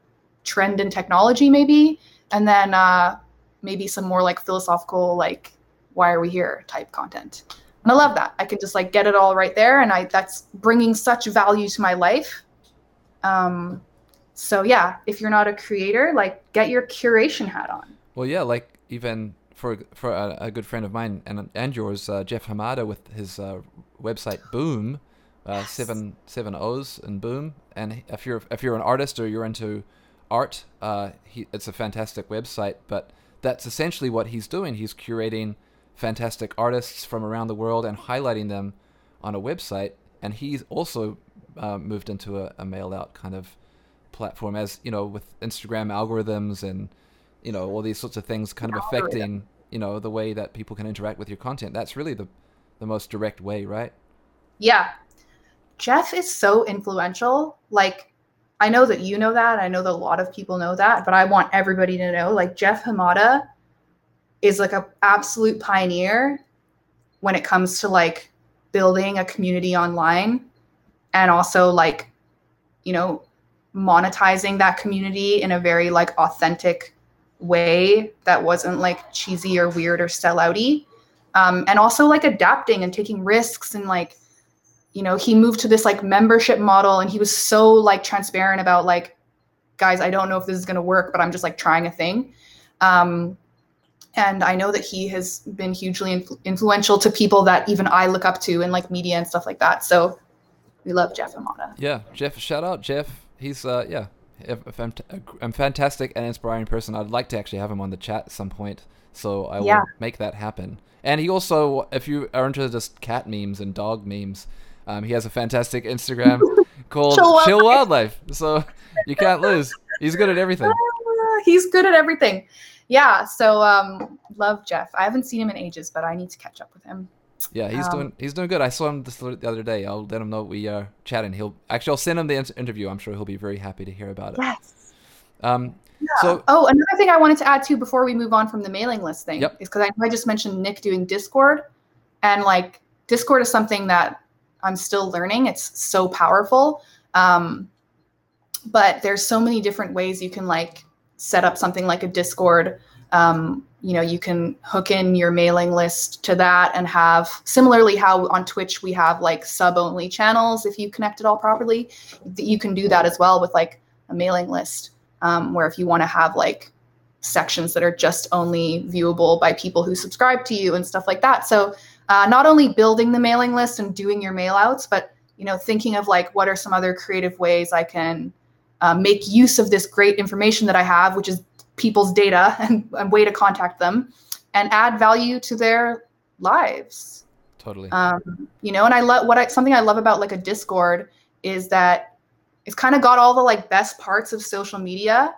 trend in technology maybe, and then uh, maybe some more like philosophical like why are we here type content. And I love that. I can just like get it all right there, and I that's bringing such value to my life. Um, so yeah, if you're not a creator, like get your curation hat on. Well, yeah, like even for for a, a good friend of mine and and yours, uh, Jeff Hamada, with his uh, website Booooooom, uh, Yes. seven seven O's and Boom. And if you're if you're an artist or you're into art, uh, he it's a fantastic website. But that's essentially what he's doing. He's curating fantastic artists from around the world and highlighting them on a website. And he's also uh, moved into a, a mail out kind of platform, as you know, with Instagram algorithms and you know all these sorts of things kind of oh, Algorithm. affecting you know the way that people can interact with your content that's really the the most direct way right Yeah. Jeff is so influential. Like, I know that you know that. I know that a lot of people know that, but I want everybody to know like Jeff Hamada is like a absolute pioneer when it comes to like building a community online and also like, you know, monetizing that community in a very like authentic way that wasn't like cheesy or weird or sellouty. Um, and also like adapting and taking risks and like you know he moved to this like membership model and he was so like transparent about like guys i don't know if this is to work but i'm just like trying a thing. Um, and i know that he has been hugely influ- influential to people that even i look up to in like media and stuff like that. So we love jeff hamada. Yeah jeff shout out jeff. He's uh yeah fant- a, a fantastic and inspiring person. I'd like to actually have him on the chat at some point so i Yeah. will make that happen. And he also if you are into just cat memes and dog memes um, he has a fantastic instagram *laughs* called Chill Wildlife. chill wildlife so you can't lose. He's good at everything. *laughs* He's good at everything. Yeah so um, love jeff. I haven't seen him in ages but i need to catch up with him Yeah, he's Um, doing he's doing good. I saw him this, the other day. I'll let him know we are chatting. He'll actually I'll send him the in- interview. I'm sure he'll be very happy to hear about it. yes Um, so Oh, another thing I wanted to add too before we move on from the mailing list thing Yep. is because I I just mentioned Nick doing Discord, and like Discord is something that I'm still learning. It's so powerful, um, but there's so many different ways you can like set up something like a Discord. Um, you know, you can hook in your mailing list to that and have similarly how on Twitch we have like sub only channels if you connect it all properly. You can do that as well with like a mailing list um, where if you want to have like sections that are just only viewable by people who subscribe to you and stuff like that. So uh, not only building the mailing list and doing your mail outs, but you know thinking of like what are some other creative ways I can uh, make use of this great information that I have, which is people's data *laughs* and a way to contact them, and add value to their lives. Totally. Um, you know, and I love what I something I love about like a Discord is that it's kind of got all the like best parts of social media,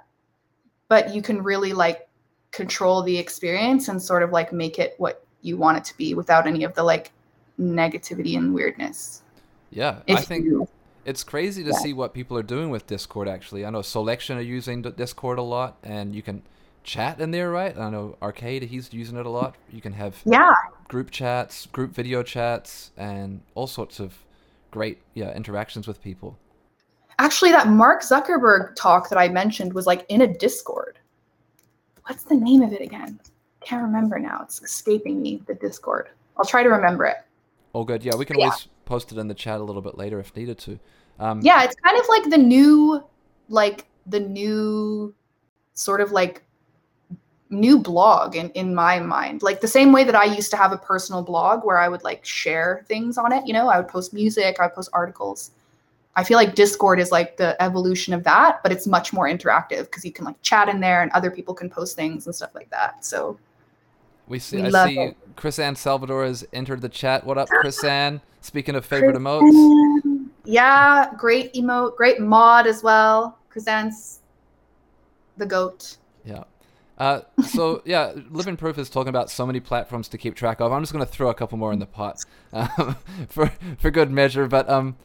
but you can really like control the experience and sort of like make it what you want it to be without any of the like negativity and weirdness. Yeah, If I think you- it's crazy to Yeah. see what people are doing with Discord. Actually, I know Selection are using Discord a lot, and you can chat in there, right? I know Arcade he's using it a lot. You can have Yeah, group chats, group video chats, and all sorts of great yeah interactions with people. actually, that Mark Zuckerberg talk that I mentioned was like in a Discord. What's the name of it again? Can't remember now. It's escaping me. The Discord. I'll try to remember it. Oh, good. Yeah, we can Yeah. always post it in the chat a little bit later if needed to. Um, Yeah, it's kind of like the new, like the new, sort of like new blog in in my mind. Like the same way that I used to have a personal blog where I would like share things on it. You know, I would post music, I would post articles. I feel like Discord is like the evolution of that, but it's much more interactive because you can like chat in there and other people can post things and stuff like that. So we see. we I love see. it. Chris Ann Salvador has entered the chat. What up, Chris *laughs* Ann? Speaking of favorite emotes, Yeah, great emote, great mod as well. Presents the goat. Yeah. Uh, so *laughs* yeah, Living Proof is talking about so many platforms to keep track of. I'm just going to throw a couple more in the pot *laughs* um, for for good measure. But um,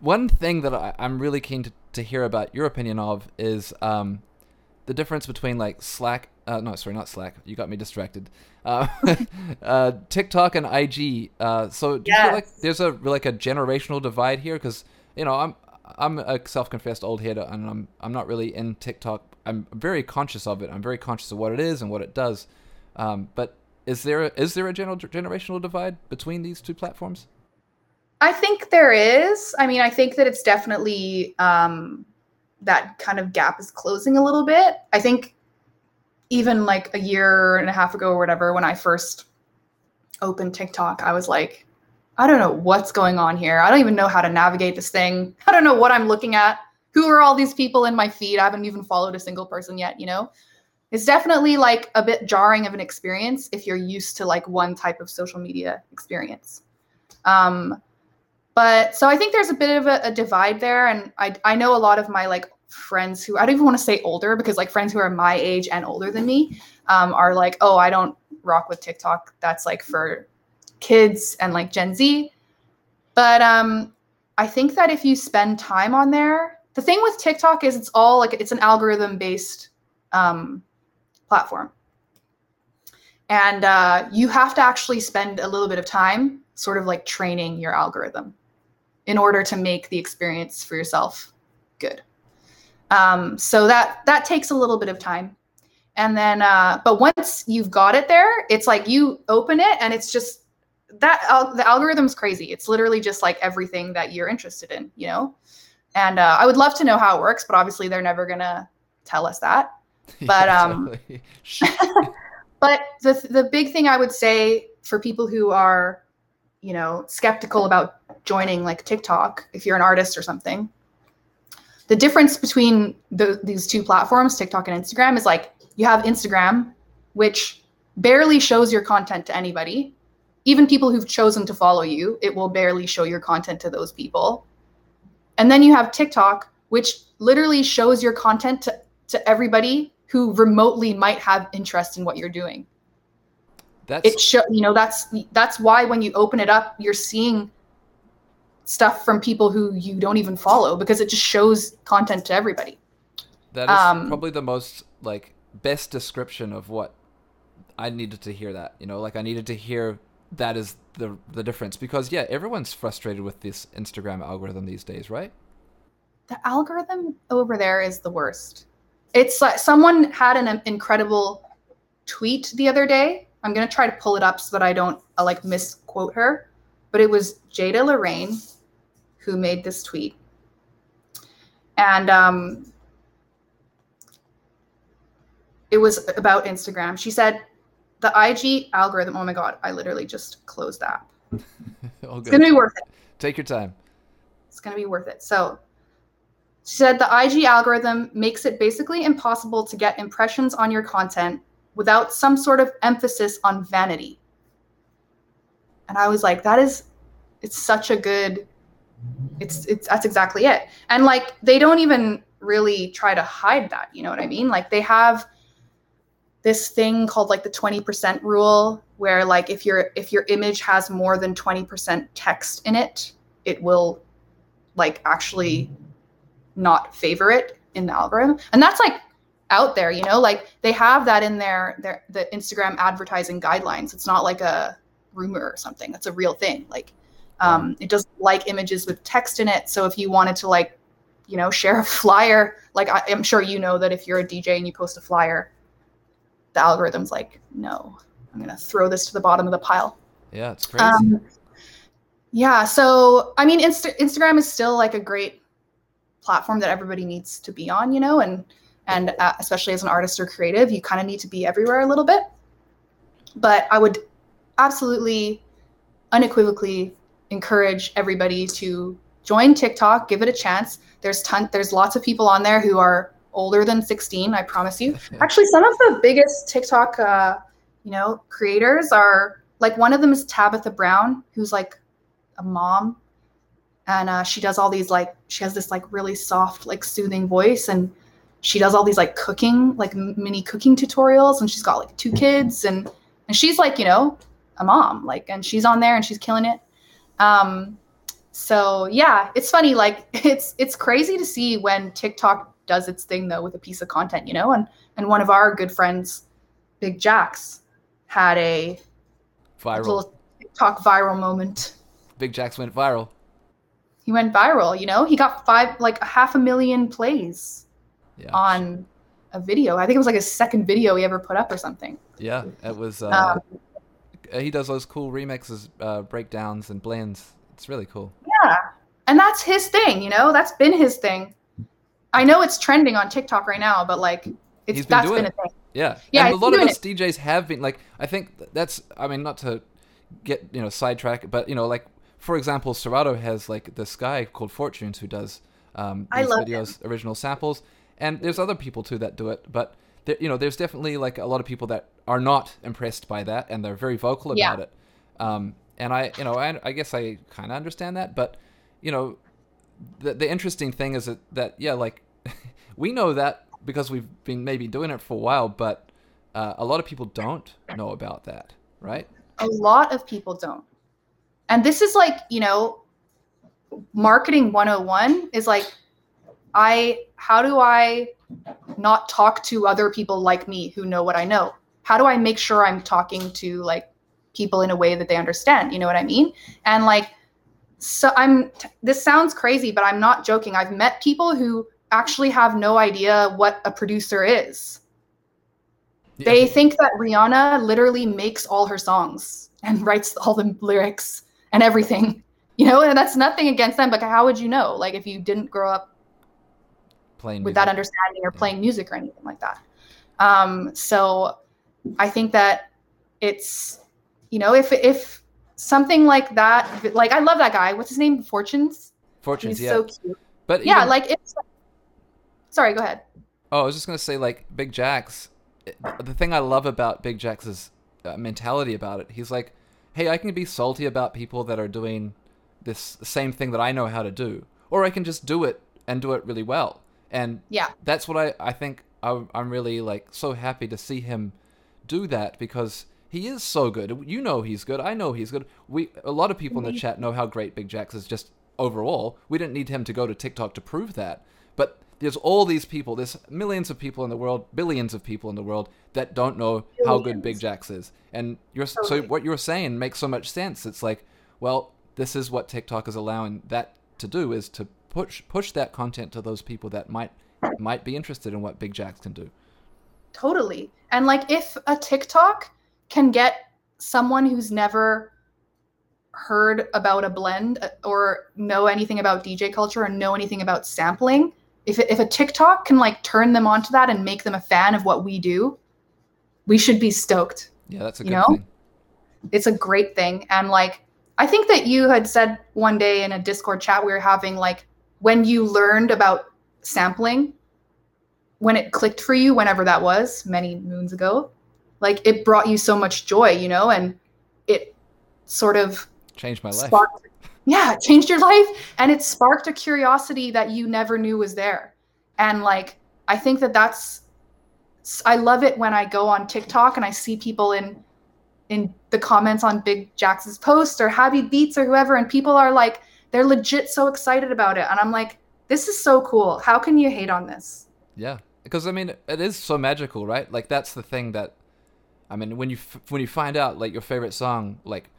one thing that I, I'm really keen to, to hear about your opinion of is um, the difference between like Slack. Uh, no, sorry, not Slack. You got me distracted. *laughs* Uh, uh, TikTok and IG. Uh, so do you feel like there's a like a generational divide here? Because you know I'm I'm a self-confessed old head, and I'm I'm not really in TikTok. I'm very conscious of it. I'm very conscious of what it is and what it does. Um, but is there a, is there a general generational divide between these two platforms? I think there is. I mean, I think that it's definitely um, that kind of gap is closing a little bit. I think even like a year and a half ago or whatever, when I first opened TikTok, I was like, I don't know what's going on here. I don't even know how to navigate this thing. I don't know what I'm looking at. Who are all these people in my feed? I haven't even followed a single person yet, you know? It's definitely like a bit jarring of an experience if you're used to like one type of social media experience. Um, but so I think there's a bit of a, a divide there, and I I know a lot of my like friends who I don't even want to say older because like friends who are my age and older than me um, are like, oh, I don't rock with TikTok. That's like for kids and like Gen Z. But um, I think that if you spend time on there, the thing with TikTok is it's all like it's an algorithm based um, platform. And uh, you have to actually spend a little bit of time sort of like training your algorithm in order to make the experience for yourself good. Um, so that that takes a little bit of time. And then, uh, but once you've got it there, it's like you open it and it's just that al- the algorithm's crazy. It's literally just like everything that you're interested in, you know? And uh, I would love to know how it works, but obviously they're never gonna tell us that. *laughs* But, um. *laughs* *laughs* But the the big thing I would say for people who are, you know, skeptical about joining like TikTok, if you're an artist or something, the difference between the, these two platforms, TikTok and Instagram, is like you have Instagram, which barely shows your content to anybody. Even people who've chosen to follow you, it will barely show your content to those people. And then you have TikTok, which literally shows your content to, to everybody who remotely might have interest in what you're doing. That's It show you know that's that's why when you open it up, you're seeing stuff from people who you don't even follow because it just shows content to everybody. That is Um, probably the most like best description of what I needed to hear. That you know, like I needed to hear that is the the difference because yeah, everyone's frustrated with this Instagram algorithm these days, right? The algorithm over there is the worst. it's like someone had an incredible tweet the other day. I'm gonna try to pull it up so that I don't uh, like misquote her, but it was Jada Lorraine who made this tweet, and um, it was about Instagram. She said, "The IG algorithm. Oh my god, I literally just closed the app. *laughs* it's gonna be worth it. Take your time. It's gonna be worth it. So." She said the IG algorithm makes it basically impossible to get impressions on your content without some sort of emphasis on vanity. And I was like, that is, it's such a good, it's, it's, that's exactly it. And like, they don't even really try to hide that. You know what I mean? Like, they have this thing called like the 20% rule where like if your if your image has more than 20% text in it it will like actually not favor it in the algorithm and that's like out there you know like they have that in their their the instagram advertising guidelines it's not like a rumor or something that's a real thing like um, it doesn't like images with text in it so if you wanted to like you know share a *laughs* flyer like I, i'm sure you know that if you're a dj and you post a flyer the algorithm's like no i'm gonna throw this to the bottom of the pile. Yeah it's crazy. Um, yeah so i mean Insta- instagram is still like a great platform that everybody needs to be on you know and and uh, especially as an artist or creative you kind of need to be everywhere a little bit. But i would absolutely unequivocally encourage everybody to join tiktok give it a chance. There's ton there's lots of people on there who are older than 16 i promise you. *laughs* Actually some of the biggest tiktok uh, you know creators are like one of them is tabitha brown who's like a mom. And uh, she does all these like she has this like really soft like soothing voice. And she does all these like cooking like mini cooking tutorials. And she's got like two kids. And and she's like you know a mom. Like and she's on there and she's killing it um so yeah it's funny like *laughs* it's it's crazy to see when tiktok does its thing though with a piece of content you know and and one of our good friends big Jax had a viral little tiktok viral moment big Jax went viral he went viral you know he got five like a half a million plays yeah. on a video. I think it was like his second video he ever put up or something. Yeah, it was. Uh, um, he does those cool remixes, uh, breakdowns, and blends. It's really cool. Yeah, and that's his thing. You know, that's been his thing. I know it's trending on TikTok right now, but like, it's He's been that's been a thing. Yeah, yeah. And a lot of us it. DJs have been like. I think that's. I mean, not to get you know sidetrack, but you know, like for example, Serato has like this guy called Fortunes who does um, these videos, him. original samples and there's other people too that do it, but there, you know, there's definitely like a lot of people that are not impressed by that, and they're very vocal about yeah. it. Um, and I, you know, I, I guess I kind of understand that, but you know, the the interesting thing is that, that yeah, like *laughs* we know that because we've been maybe doing it for a while, but uh, a lot of people don't know about that, right? A lot of people don't. And this is like, you know, marketing 101 is like I how do I not talk to other people like me who know what I know? How do I make sure I'm talking to like people in a way that they understand? You know what I mean? And like so I'm this sounds crazy, but I'm not joking. I've met people who actually have no idea what a producer is. Yeah. They think that Rihanna literally makes all her songs and *laughs* writes all the lyrics and everything. You know, and that's nothing against them, but how would you know? Like if you didn't grow up playing with music. that understanding or playing music or anything like that. Um, so I think that it's you know if if something like that like I love that guy. What's his name? Fortunes. Fortunes. He's yeah. So cute. But yeah, even, like it's. Sorry, go ahead. Oh, I was just gonna say like Big Jax. The thing I love about Big Jax's uh, mentality about it, he's like, hey, I can be salty about people that are doing this same thing that I know how to do, or I can just do it and do it really well and yeah. that's what i i think I, i'm really like so happy to see him do that because he is so good. You know he's good. I know he's good. We a lot of people in the mm-hmm. chat know how great big Jax is just overall. We didn't need him to go to tiktok to prove that. But there's all these people there's millions of people in the world billions of people in the world that don't know billions. how good big Jax is. And you're totally. so what you're saying makes so much sense. It's like well this is what tiktok is allowing that to do is to push push that content to those people that might might be interested in what Big Jax can do. Totally. And like if a TikTok can get someone who's never heard about a blend uh, or know anything about DJ culture or know anything about sampling, if if a TikTok can like turn them onto that and make them a fan of what we do, we should be stoked. Yeah, that's a You good know? thing. It's a great thing. And like I think that you had said one day in a Discord chat we were having like when you learned about sampling, when it clicked for you, whenever that was, many moons ago, like it brought you so much joy, you know, and it sort of Changed my life. sparked yeah it changed your life and it sparked a curiosity that you never knew was there and like i think that that's i love it when i go on tiktok and i see people in in the comments on big Jax's post or happy beats or whoever and people are like they're legit so excited about it and i'm like this is so cool how can you hate on this Yeah, because I mean, it is so magical, right? Like that's the thing that, I mean, when you f- when you find out like your favorite song, like,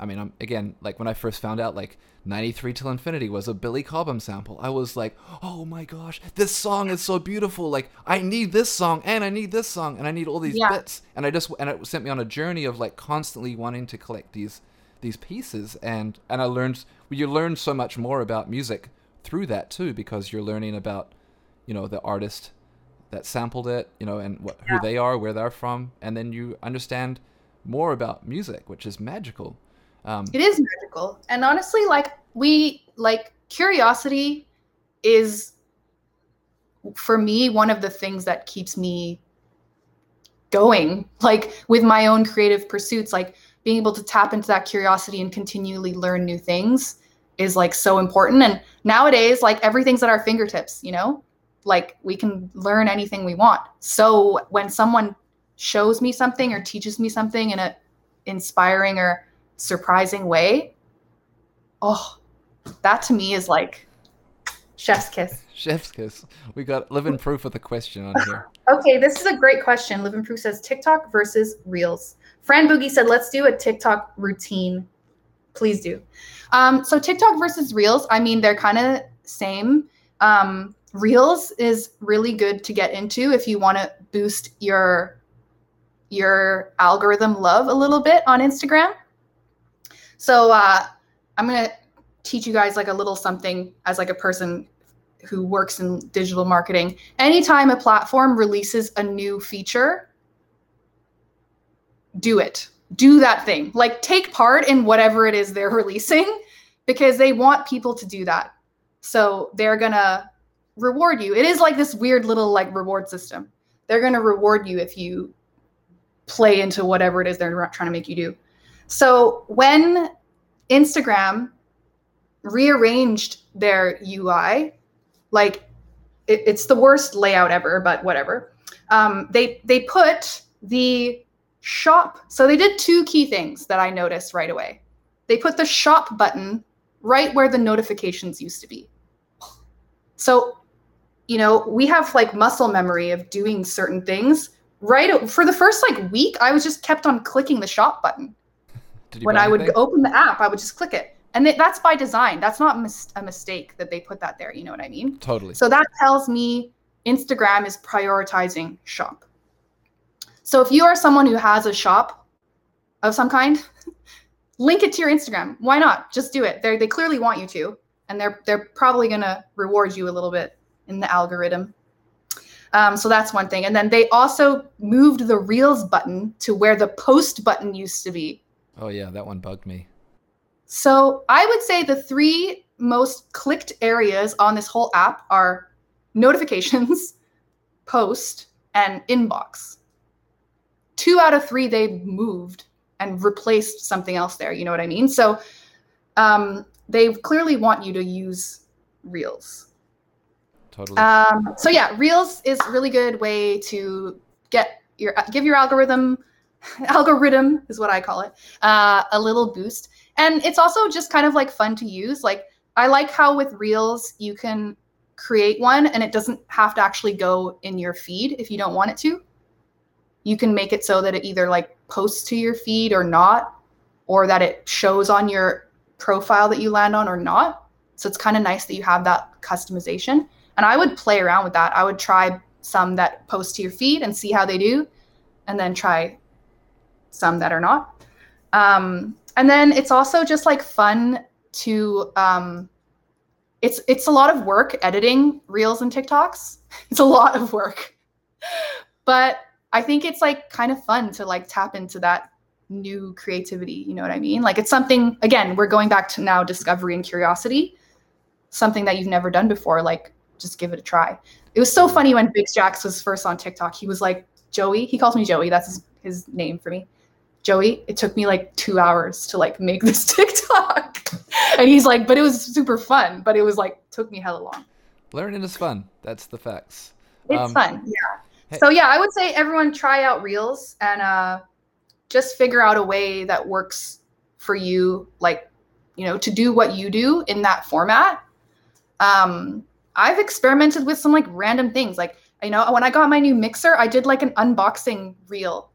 I mean, I'm again like when I first found out like "93 Till Infinity" was a Billy Cobham sample, I was like, oh my gosh, this song is so beautiful. Like, I need this song and I need this song and I need all these Yeah. bits, and I just and it sent me on a journey of like constantly wanting to collect these these pieces, and and I learned you learn so much more about music through that too because you're learning about you know the artist that sampled it you know and what, who they are where they're from and then you understand more about music which is magical. Um, It is magical. And honestly, like we like curiosity is for me one of the things that keeps me going like with my own creative pursuits. Like being able to tap into that curiosity and continually learn new things is like so important. And nowadays like everything's at our fingertips you know? Like we can learn anything we want. So when someone shows me something or teaches me something in a inspiring or surprising way oh that to me is like chef's kiss. Chef's kiss. We got living proof of the question on here. Okay, this is a great question. Living Proof says TikTok versus Reels. Fran Boogie said, let's do a TikTok routine. Please do. Um, so TikTok versus Reels, I mean, they're kind of same. Um, Reels is really good to get into if you want to boost your your algorithm love a little bit on Instagram. So uh, I'm gonna teach you guys like a little something as like a person who works in digital marketing anytime a platform releases a new feature, do it. Do that thing. Like take part in whatever it is they're *laughs* releasing because they want people to do that. So they're going to reward you. It is like this weird little like reward system. They're going to reward you if you play into whatever it is they're trying to make you do. So when Instagram rearranged their UI, like it, it's the worst layout ever, but whatever. Um, they they put the shop. So they did two key things that I noticed right away. They put the shop button right where the notifications used to be. So, you know, we have like muscle memory of doing certain things. Right for the first like week, I was just kept on clicking the shop button. *laughs* When I would anything? open the app, I would just click it. And th- that's by design. That's not mis- a mistake that they put that there. You know what I mean? totally So that tells me Instagram is prioritizing shop. So if you are someone who has a shop of some kind, *laughs* link it to your Instagram. Why not? Just do it. They they clearly want you to, and they're they're probably gonna reward you a little bit in the algorithm. Um, so that's one thing. And then they also moved the Reels button to where the post button used to be. oh yeah that one bugged me So I would say the three most clicked areas on this whole app are notifications, *laughs* post, and inbox. Two out of three they moved and replaced something else there. You know what I mean? So um, they clearly want you to use Reels. totally Um, so yeah, Reels is a really good way to get your give your algorithm *laughs* algorithm is what I call it uh, a little boost, and it's also just kind of like fun to use. Like I like how with Reels you can create one and it doesn't have to actually go in your feed if you don't want it to. You can make it so that it either like posts to your feed or not, or that it shows on your profile that you land on or not. So it's kind of nice that you have that customization. And I would play around with that. I would try some that post to your feed and see how they do, and then try some that are not. Um, and then it's also just like fun to um, it's it's a lot of work editing reels and TikToks. *laughs* It's a lot of work. But I think it's like kind of fun to like tap into that new creativity, you know what I mean? Like it's something again, we're going back to now discovery and curiosity, something that you've never done before, like just give it a try. It was so funny when Big Jax was first on TikTok. He was like, Joey, he calls me Joey, that's his, his name for me. Joey, it took me like two hours to like make this *laughs* TikTok. and he's like, but it was super fun, but it was like took me hella long. Learning is fun. That's the facts. It's um, fun, yeah. So yeah, I would say everyone try out Reels and uh, just figure out a way that works for you, like you know, to do what you do in that format. Um, I've experimented with some like random things, like you know, when I got my new mixer, I did like an unboxing reel.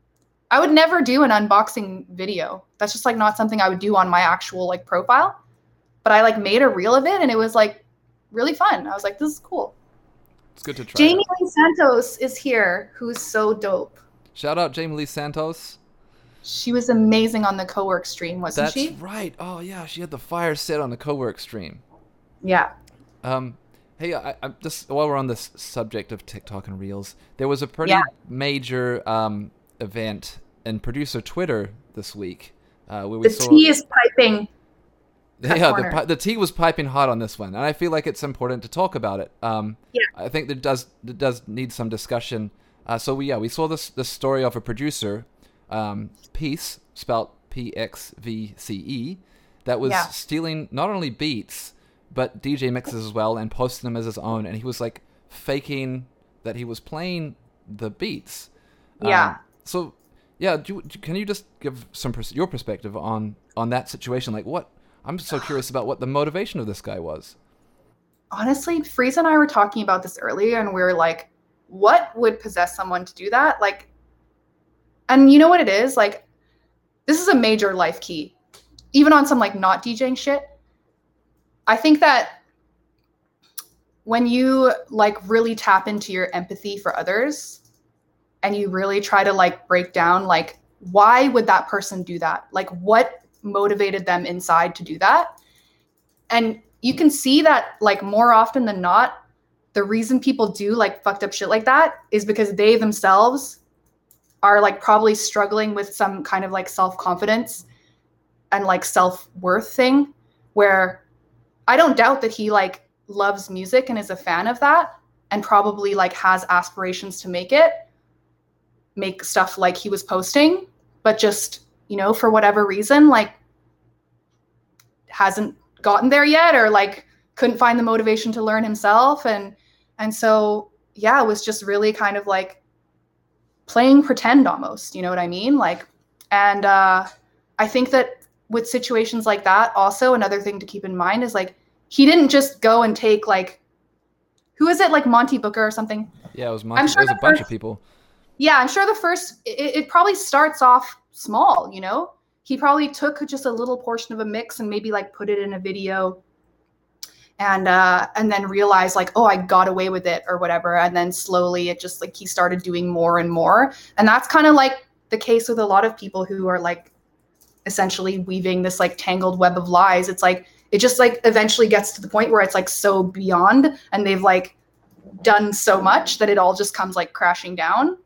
I would never do an unboxing video. That's just like not something I would do on my actual like profile. But I like made a reel of it and it was like really fun. I was like, this is cool. It's good to try. Jamie Lee Santos is here, who's so dope. Shout out Jamie Lee Santos. She was amazing on the co-work stream, wasn't That's she? That's right. Oh yeah, she had the fire set on the co-work stream. Yeah. Um, hey, I, I just while we're on this subject of TikTok and Reels, there was a pretty yeah. major um, event in producer Twitter this week. Uh, where we the saw, tea is piping yeah, the, the tea was piping hot on this one, and I feel like it's important to talk about it. Um, yeah, I think that does does need some discussion. Uh, so we yeah we saw this this story of a producer, um, Peace spelt P X V C E, that was yeah. stealing not only beats but DJ mixes as well and posting them as his own, and he was like faking that he was playing the beats. Yeah. Um, so yeah, do, can you just give some pers- your perspective on on that situation? Like what I'm so curious about what the motivation of this guy was. Honestly, Freeze and I were talking about this earlier, and we were like, what would possess someone to do that? Like, and you know what it is? Like, this is a major life key. Even on some like not DJing shit. I think that when you like really tap into your empathy for others and you really try to like break down like why would that person do that? Like what motivated them inside to do that. And you can see that like more often than not, the reason people do like fucked up shit like that is because they themselves are like probably struggling with some kind of like self-confidence and like self-worth thing where I don't doubt that he like loves music and is a fan of that and probably like has aspirations to make it make stuff like he was posting but just you know, for whatever reason, like hasn't gotten there yet or like couldn't find the motivation to learn himself and and so yeah, it was just really kind of like playing pretend almost, you know what I mean? Like and uh I think that with situations like that also another thing to keep in mind is like he didn't just go and take like who is it like Monte Booker or something? Yeah, it was Monte. Sure it was a bunch first, of people. Yeah, I'm sure the first it, it probably starts off small, you know? He probably took just a little portion of a mix and maybe like put it in a video and uh and then realized like oh I got away with it or whatever. And then slowly it just like he started doing more and more. And that's kind of like the case with a lot of people who are like essentially weaving this like tangled web of lies. It's like it just like eventually gets to the point where it's like so beyond and they've like done so much that it all just comes like crashing down.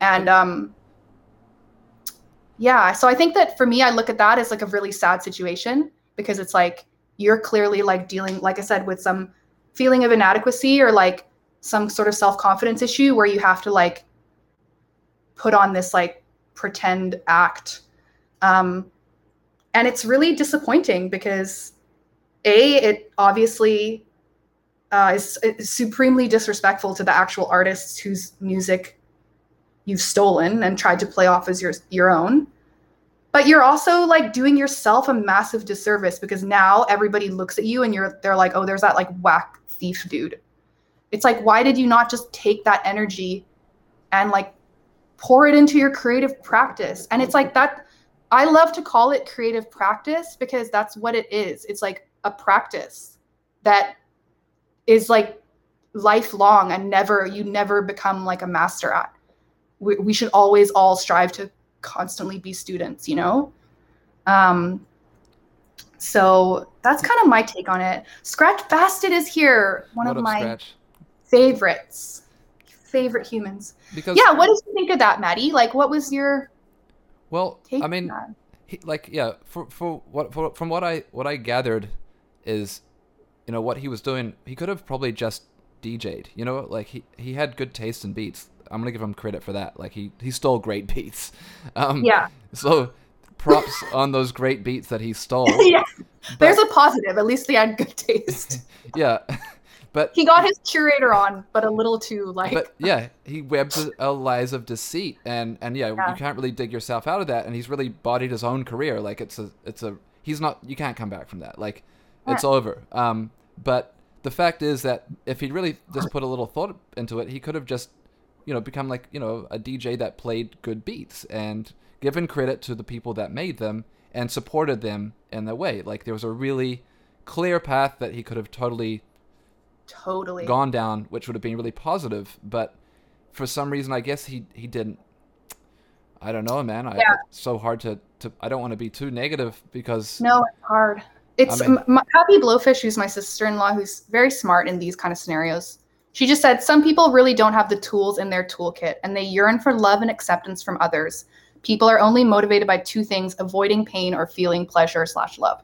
And um yeah so i think that for me i look at that as like a really sad situation because it's like you're clearly like dealing like i said with some feeling of inadequacy or like some sort of self-confidence issue where you have to like put on this like pretend act. Um and it's really disappointing because a it obviously uh, is, is supremely disrespectful to the actual artists whose music you've stolen and tried to play off as your your own. But you're also like doing yourself a massive disservice because now everybody looks at you and you're they're like oh there's that like whack thief dude. It's like why did you not just take that energy and like pour it into your creative practice? And it's like that i love to call it creative practice because that's what it is. It's like a practice that is like lifelong and never you never become like a master at we, we should always all strive to constantly be students you know um so that's kind of my take on it scratch bastid is here one What of my Scratch? favorites favorite humans Because yeah what did you think of that maddie like what was your well, take I mean, he, like yeah, for for what for, from what I what I gathered is, you know, what he was doing. He could have probably just DJ'd. You know, like he he had good taste in beats. I'm gonna give him credit for that. Like he he stole great beats. *laughs* Um, yeah So props *laughs* on those great beats that he stole. *laughs* yeah But- there's a positive at least they had good taste yeah, but he got his curator on but a little too like but yeah, he webbed a, lies of deceit, and and yeah, Yeah. you can't really dig yourself out of that. And he's really bodied his own career. Like it's a it's a he's not you can't come back from that. Like it's over. Um, but the fact is that if he'd really just put a little thought into it, he could have just you know become like you know a DJ that played good beats and given credit to the people that made them and supported them in their way. Like there was a really clear path that he could have totally totally gone down, which would have been really positive. But for some reason, I guess he he didn't. I don't know, man. I, Yeah. It's so hard to, to. I don't want to be too negative because No, it's hard. It's I mean- m- my, Happy Blowfish, who's my sister-in-law, who's very smart in these kind of scenarios. She just said some people really don't have the tools in their toolkit, and they yearn for love and acceptance from others. People are only motivated by two things: avoiding pain or feeling pleasure slash love.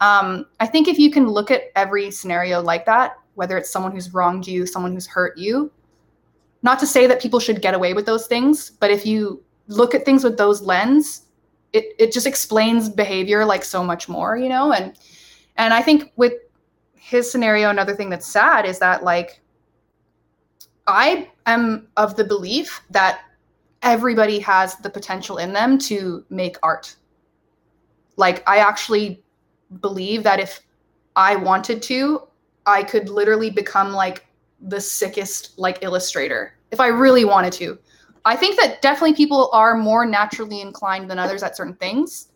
Um, I think if you can look at every scenario like that, whether it's someone who's wronged you, someone who's hurt you, not to say that people should get away with those things, but if you look at things with those lens, it, it just explains behavior like so much more, you know? And and I think with his scenario, another thing that's sad is that like I am of the belief that everybody has the potential in them to make art. Like I actually believe that if I wanted to, I could literally become like the sickest like illustrator if I really wanted to. I think that definitely people are more naturally inclined than others at certain things,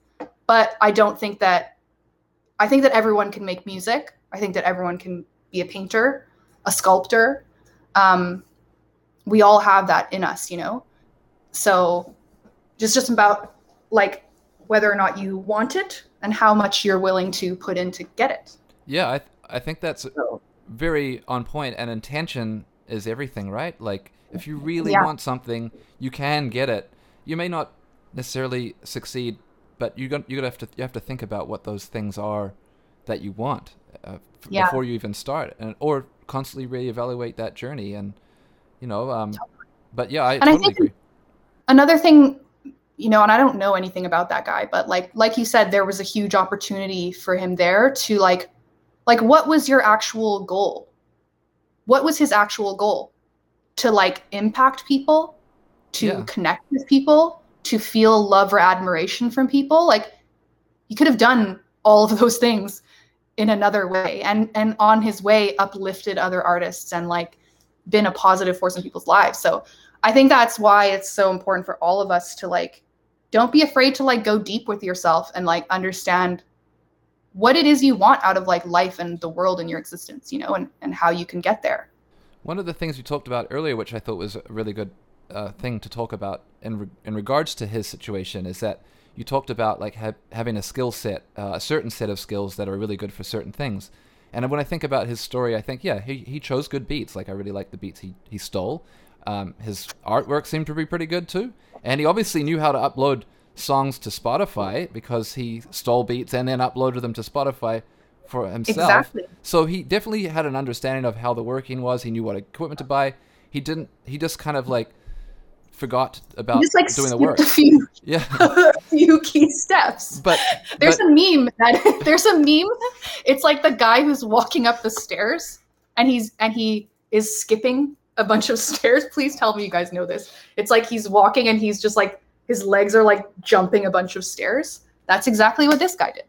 but I don't think that I think that everyone can make music. I think that everyone can be a painter, a sculptor. Um, we all have that in us, you know. So, just just about like whether or not you want it and how much you're willing to put in to get it. yeah, I I think that's So, very on point. And intention is everything, right? Like if you really Yeah. want something, you can get it. You may not necessarily succeed, but you got you gotta have to you have to think about what those things are that you want uh, f- Yeah. before you even start, and or constantly reevaluate that journey. And you know, um, but yeah, I I totally think- agree. another thing you know and i don't know anything about that guy but like like you said there was a huge opportunity for him there to like like what was your actual goal what was his actual goal to like impact people to Yeah. connect with people to feel love or admiration from people like he could have done all of those things in another way and and on his way uplifted other artists and like been a positive force in people's lives so I think that's why it's so important for all of us to like don't be afraid to like go deep with yourself and like understand what it is you want out of like life and the world and your existence, you know, and, and how you can get there. One of the things you talked about earlier, which I thought was a really good uh, thing to talk about in re- in regards to his situation, is that you talked about like ha- having a skill set, uh, a certain set of skills that are really good for certain things. And when I think about his story, I think, yeah, he, he chose good beats. Like I really like the beats he he stole. Um, his artwork seemed to be pretty good too, and he obviously knew how to upload songs to Spotify because he stole beats and then uploaded them to Spotify for himself. Exactly. So he definitely had an understanding of how the working was. He knew what equipment to buy. He didn't. He just kind of like forgot about Just like doing the work. a few *laughs* Yeah, *laughs* a few key steps. but *laughs* There's but- a meme that there's a meme. It's like the guy who's walking up the stairs and he's and he is skipping a bunch of stairs. Please tell me you guys know this. It's like he's walking and he's just like his legs are like jumping a bunch of stairs. That's exactly what this guy did.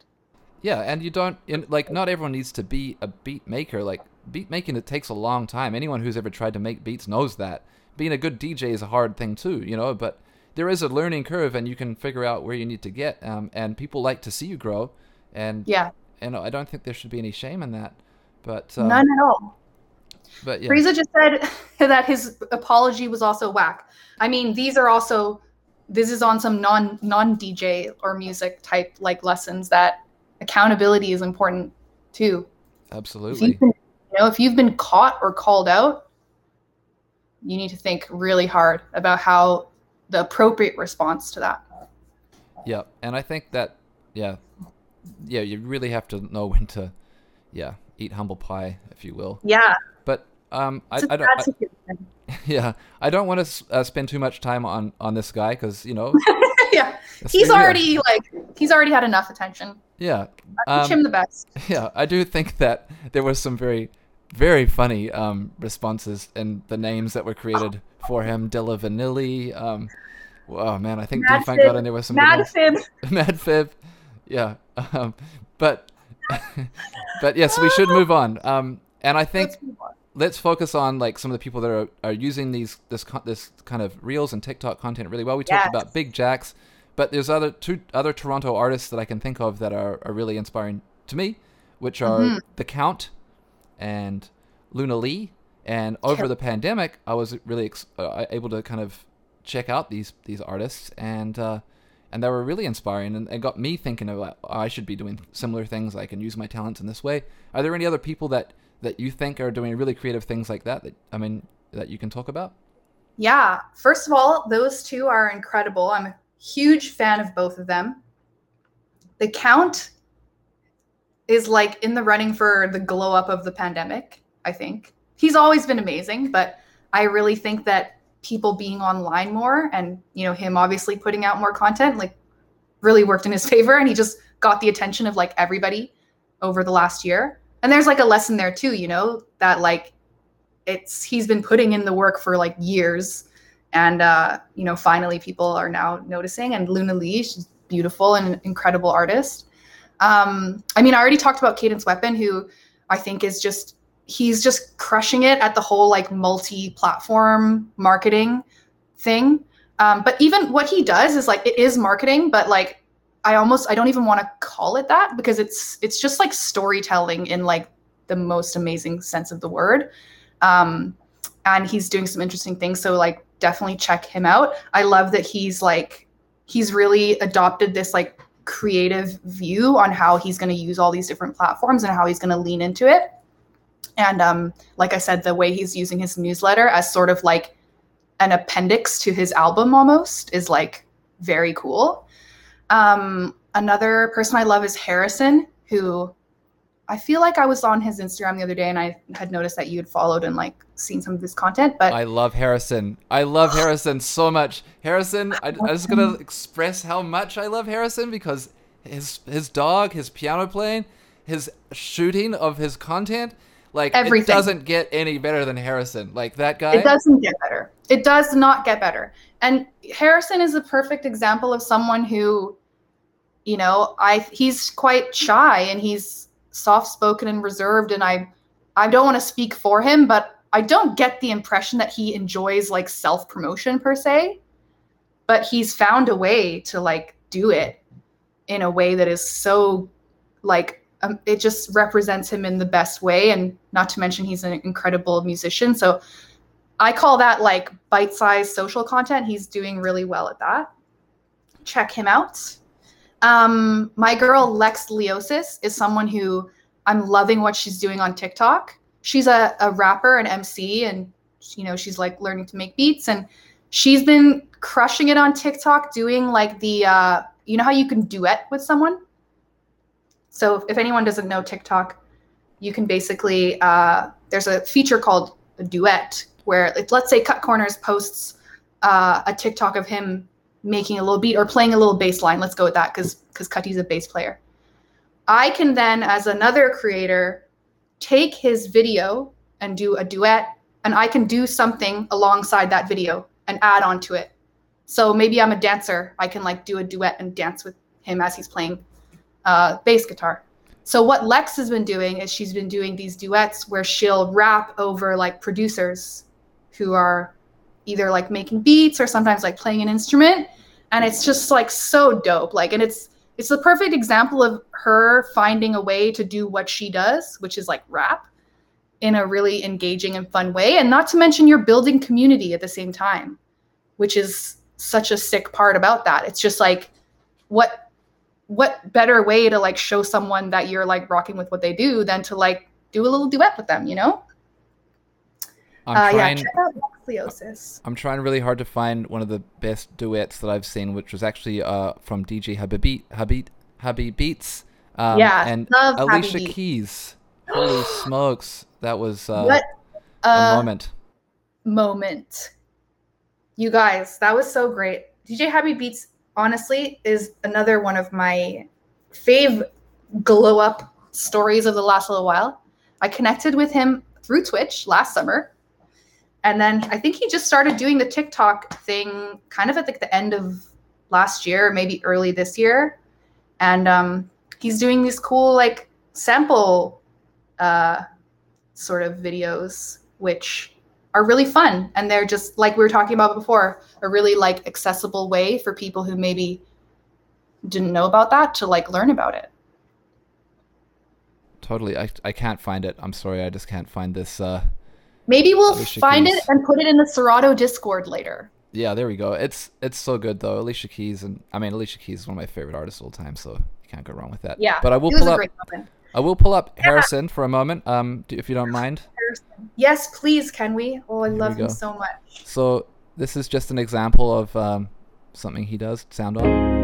yeah, and you don't like. Not everyone needs to be a beat maker. Like beat making, it takes a long time. Anyone who's ever tried to make beats knows that. Being a good DJ is a hard thing too, you know. But there is a learning curve, and you can figure out where you need to get. Um, and people like to see you grow, and Yeah. and I don't think there should be any shame in that. But um, None at all. But yeah. Frieza just said *laughs* that his apology was also whack. I mean, these are also this is on some non non DJ or music type like lessons that accountability is important too. If Absolutely. been, you know, if you've been caught or called out, you need to think really hard about how the appropriate response to that. Yeah, and I think that yeah, yeah, you really have to know when to, yeah, eat humble pie, if you will. Yeah, But um, I, it's a I don't. I, *laughs* yeah, I don't want to uh, spend too much time on on this guy because you know. *laughs* yeah, he's yeah, already like he's already had enough attention. Yeah, I wish Um, him the best. *laughs* yeah, I do think that there was some very, very funny um, responses and the names that were created for him. Della Vanilli. Um, oh man, I think Mad Define got in there with some Mad ones. Fib. *laughs* Mad Fib. Yeah. Um, but *laughs* but yes, we should move on. Um, and I think Let's let's focus on like some of the people that are, are using these this this kind of reels and TikTok content really well. We talked about Big Jax, but there's other two other Toronto artists that I can think of that are, are really inspiring to me, which are Mhm. The Kount and Luna Li. And over the pandemic, I was really ex- uh, able to kind of check out these these artists and uh, and they were really inspiring and it got me thinking about oh, I should be doing similar things. I can use my talents in this way. Are there any other people that that you think are doing really creative things like that? That I mean, that you can talk about? Yeah, first of all, those two are incredible. I'm a huge fan of both of them. The Kount is like in the running for the glow up of the pandemic, I think. He's always been amazing, but I really think that people being online more and, you know, him obviously putting out more content like really worked in his *laughs* favor and he just got the attention of like everybody over the last year. And there's like a lesson there too, you know, that like it's he's been putting in the work for like years and uh you know finally people are now noticing and luna li she's beautiful and an incredible artist um i mean i already talked about cadence weapon who i think is just he's just crushing it at the whole like multi-platform marketing thing um but even what he does is like it is marketing but like i almost i don't even want to call it that because it's it's just like storytelling in like the most amazing sense of the word um, and he's doing some interesting things. So like definitely check him out. I love that he's like he's really adopted this like creative view on how he's going to use all these different platforms and how he's going to lean into it. And um, like I said, the way he's using his newsletter as sort of like an appendix to his album almost is like very cool. Um, another person I love is Harrison, who I feel like I was on his Instagram the other day and I had noticed that you had followed and like seen some of his content. But I love Harrison. I love *gasps* Harrison so much. Harrison, I, I'm just gonna *laughs* express how much I love Harrison because his his dog, his piano playing, his shooting of his content, like Everything. it doesn't get any better than Harrison. Like that guy. it doesn't get better. It does not get better. And Harrison is a perfect example of someone who, you know, I he's quite shy and he's soft spoken and reserved and I I don't want to speak for him, but I don't get the impression that he enjoys like self promotion per se. But he's found a way to like do it in a way that is so like um, it just represents him in the best way and not to mention he's an incredible musician so i call that like bite-sized social content he's doing really well at that check him out um, my girl lex leosis is someone who i'm loving what she's doing on tiktok. She's a, a rapper and mc and you know she's like learning to make beats and she's been crushing it on tiktok doing like the uh, you know how you can duet with someone? So if anyone doesn't know TikTok, you can basically uh, there's a feature called a duet where it, let's say Cut Corners posts uh, a TikTok of him making a little beat or playing a little bass line. Let's go with that because because Cutty's a bass player. I can then, as another creator, take his video and do a duet, and I can do something alongside that video and add on to it. So maybe I'm a dancer. I can like do a duet and dance with him as he's playing uh, bass guitar. So what Lex has been doing is she's been doing these duets where she'll rap over like producers who are either like making beats or sometimes like playing an instrument and it's just like so dope like and it's it's the perfect example of her finding a way to do what she does which is like rap in a really engaging and fun way. And not to mention, you're building community at the same time, which is such a sick part about that. It's just like, what what better way to like show someone that you're like rocking with what they do than to like do a little duet with them, you know? I'm Uh, trying. yeah, I'm trying really hard to find one of the best duets that I've seen, which was actually uh, from DJ Habib Habib Habibeats. Um, Yeah, and love Alicia Keys. Holy *gasps* smokes, that was uh, what a a moment. moment. You guys, that was so great. DJ Habibeats, honestly, is another one of my fave glow up stories of the last little while. I connected with him through Twitch last summer. And then I think he just started doing the TikTok thing kind of at like the end of last year, maybe early this year. And um, he's doing these cool like sample uh, sort of videos, which are really fun. And they're just like we were talking about before, a really like accessible way for people who maybe didn't know about that to like learn about it. Totally, I, I can't find it. I'm sorry, I just can't find this. Uh, Maybe we'll Alicia find Keys. it and put it in the Serato Discord later. yeah, there we go. It's it's so good though. Alicia Keys and I mean Alicia Keys is one of my favorite artists of all time, so you can't go wrong with that. Yeah, But I will pull up. I will pull up Harrison for a moment, um, if you don't mind. Yes, please, can we? Oh, I we love him so much. So this is just an example of um, something he does. Sound on.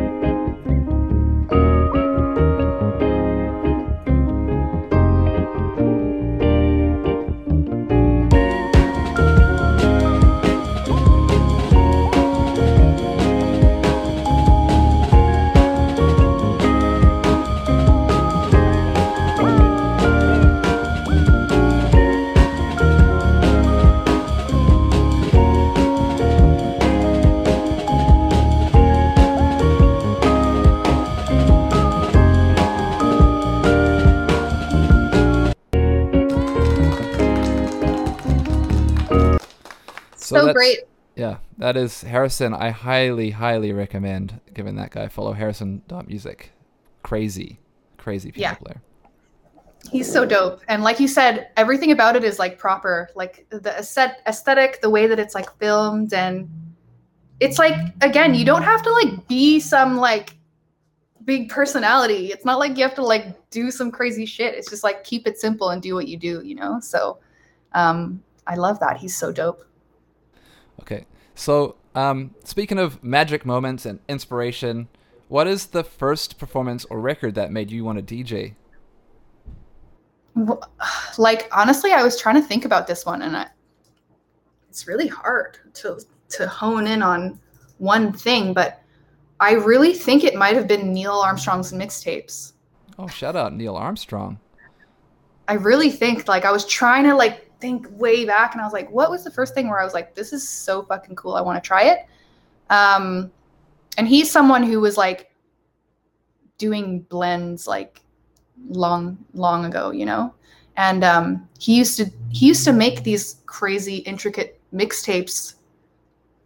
So, that's- great. Yeah, that is Harrison. I highly, highly recommend giving that guy follow. Harrison.music. Crazy, crazy piano Yeah. player. He's so dope. And like you said, everything about it is like proper. Like the aesthet- aesthetic, the way that it's like filmed and it's like again, you don't have to like be some like big personality. It's not like you have to like do some crazy shit. It's just like keep it simple and do what you do, you know? So um I love that. He's so dope. Okay, so um, speaking of magic moments and inspiration, what is the first performance or record that made you want to DJ? Like honestly i was trying to think about this one and I, it's really hard to to hone in on one thing but i really think it might have been neil armstrong's mixtapes Oh, shout out Neil Armstrong. i really think like i was trying to like think way back and i was like what was the first thing where i was like this is so fucking cool i want to try it? Um and he's someone who was like doing blends like long long ago you know? And um he used to he used to make these crazy intricate mixtapes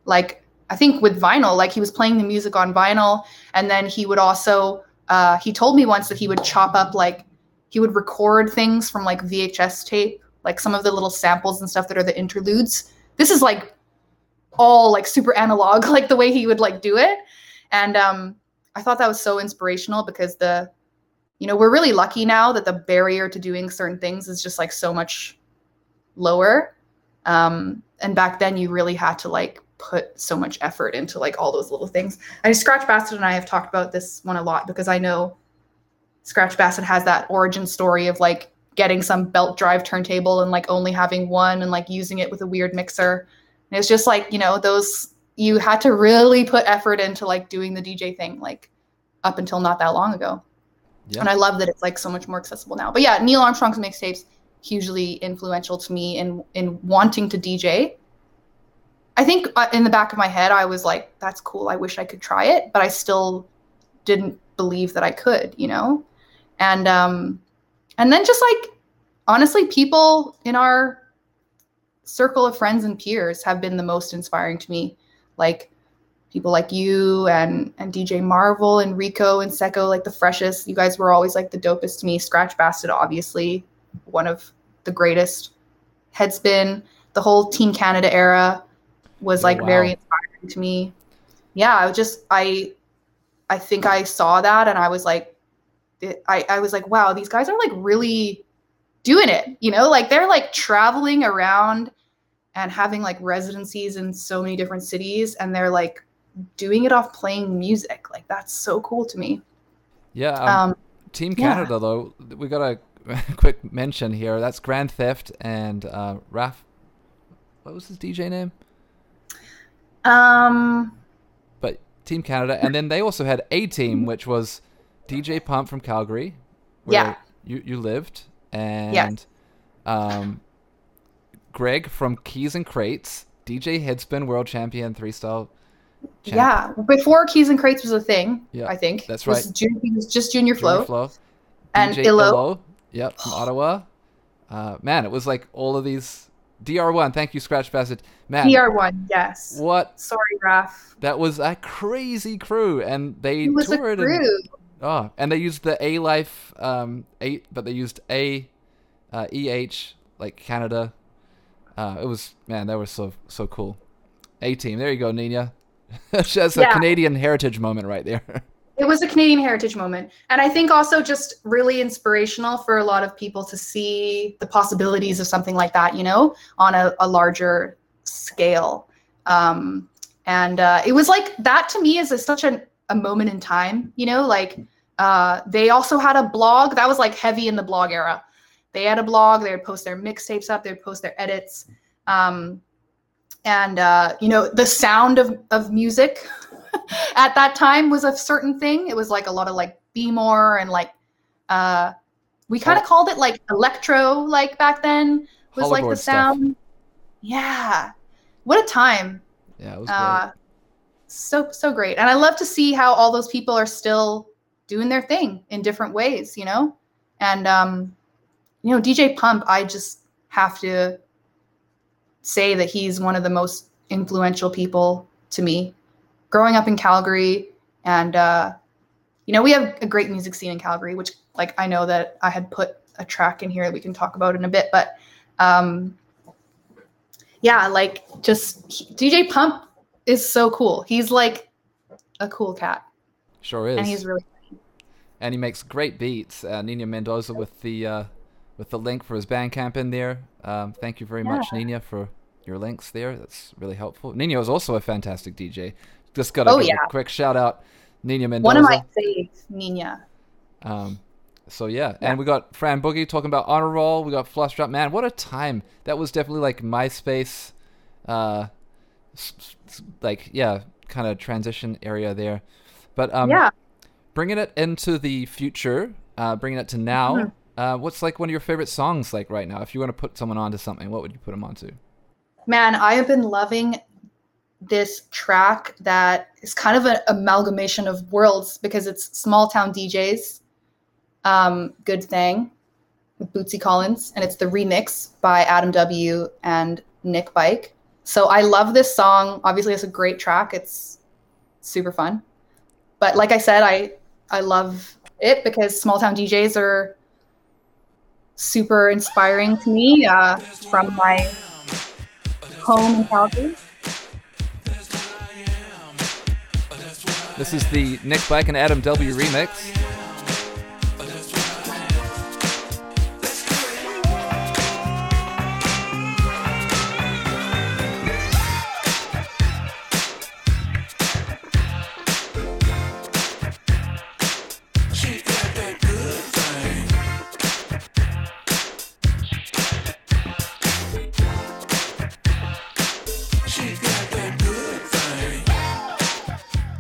like i think with vinyl like he was playing the music on vinyl and then he would also uh he told me once that he would chop up like he would record things from like vhs tape like some of the little samples and stuff that are the interludes. This is like all like super analog *laughs* like the way he would like do it. And um i thought that was so inspirational because the you know we're really lucky now that the barrier to doing certain things is just like so much lower. Um and back then you really had to like put so much effort into like all those little things. I scratch bastid and i have talked about this one a lot because i know scratch bastid has that origin story of like getting some belt drive turntable and like only having one and like using it with a weird mixer and it's just like you know those you had to really put effort into like doing the dj thing like up until not that long ago Yeah. and I love that it's like so much more accessible now. But yeah, Neil Armstrong's mixtapes hugely influential to me in in wanting to DJ. I think uh, in the back of my head I was like, "That's cool. I wish I could try it," but I still didn't believe that I could, you know. And um, and then just like honestly, people in our circle of friends and peers have been the most inspiring to me. Like people like you and and DJ Marvel and Rico and Seko, like the freshest. You guys were always like the dopest to me. Scratch Bastid, obviously, one of the greatest. Headspin, the whole Team Canada era was Oh, like wow. very inspiring to me. Yeah, I just I I think I saw that and I was like it, I I was like wow, these guys are like really doing it, you know? Like they're like traveling around and having like residencies in so many different cities and they're like doing it off playing music. Like that's so cool to me. Yeah. Um, Um Team yeah. Canada though, we got a *laughs* quick mention here. That's Grand Theft and uh, Raph. What was his DJ name? um But Team Canada, and then they also had a team, which was DJ Pump from Calgary, where Yeah. you you lived, and um, Greg from Keys N Krates, DJ Headspin, world champion, three style. champ- yeah, before Keys N Krates was a thing, Yeah, I think. that's Was right. He was just Junior Junior Flo. Flo. And DJ Illo. Yep, from Ottawa. Uh, man, it was like all of these. DR1, thank you, Scratch Bastid. Man, PR1, yes. what? Sorry, Raph. That was a crazy crew, and they It toured. and-. Oh, and they used the A Life um eight, but they used A uh, EH like Canada. Uh, it was man, that was so so cool. A team, there you go, Nina. *laughs* That's a Yeah. Canadian heritage moment right there. It was a Canadian heritage moment. And I think also just really inspirational for a lot of people to see the possibilities of something like that, you know, on a, a larger scale. Um, and uh, it was like that to me is a, such an, a moment in time, you know, like uh, they also had a blog that was like heavy in the blog era. They had a blog, they would post their mixtapes up, they would post their edits. Um, and, uh, you know, the sound of, of music *laughs* at that time was a certain thing. It was like a lot of like Baltimore and like uh we kind of Oh. called it like electro like back then was like the Hoverboard stuff. sound. Yeah. What a time. Yeah, it was. Uh so so great. And I love to see how all those people are still doing their thing in different ways, you know? And um you know, DJ Pump, I just have to say that he's one of the most influential people to me growing up in Calgary and uh you know we have a great music scene in Calgary which like I know that I had put a track in here that we can talk about in a bit but um yeah like just DJ Pump is so cool he's like a cool cat sure is. and he's really and he makes great beats. Uh, Nina Mendoza with the uh, with the link for his Bandcamp in there. Um, thank you very much, Yeah. Nina, for your links there. That's really helpful. Nina is also a fantastic DJ. Just got to Oh, yeah. a quick shout out, Nina Mendoza. one of my faves Nina Um, so yeah, Yeah. and we got Fran Boogie talking about honor roll. We got Flush Drop. Man, what a time! That was definitely like MySpace, uh, like yeah, kind of transition area there. But um, yeah bringing it into the future, uh, bringing it to now. Mhm. Uh, what's like one of your favorite songs like right now? If you want to put someone onto something, what would you put them onto? Man, I have been loving this track that is kind of an amalgamation of worlds because it's Smalltown DJs. Um, good thing with Bootsy Collins, and it's the remix by Adam W and Nick Bike. So I love this song. Obviously, it's a great track. It's super fun. But like I said, I I love it because Smalltown DJs are super inspiring to me uh, from my home in Calgary. This is the Nick Black and Adam W remix.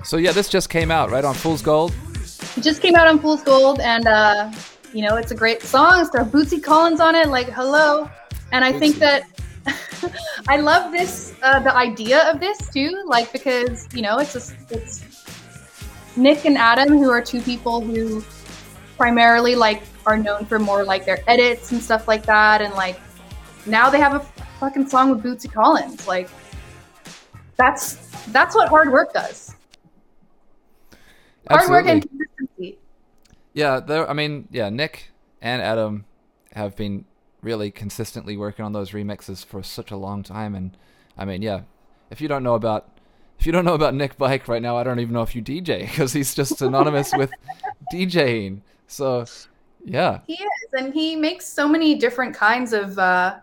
So yeah, this just came out right on Fool's Gold. It just came out on Fool's Gold, and uh, you know it's a great song. It's got Bootsy Collins on it, like hello. And I think that *laughs* I love this, uh, the idea of this too, like because you know it's a, it's Nick and Adam who are two people who primarily like are known for more like their edits and stuff like that, and like now they have a fucking song with Bootsy Collins, like that's that's what hard work does. Hard work and Absolutely. consistency. Yeah, there. I mean, yeah, Nick and Adam have been really consistently working on those remixes for such a long time. And I mean, yeah, if you don't know about if you don't know about Nick Bike right now, I don't even know if you DJ because *laughs* he's just synonymous with *laughs* DJing. So, yeah. He is, and he makes so many different kinds of uh,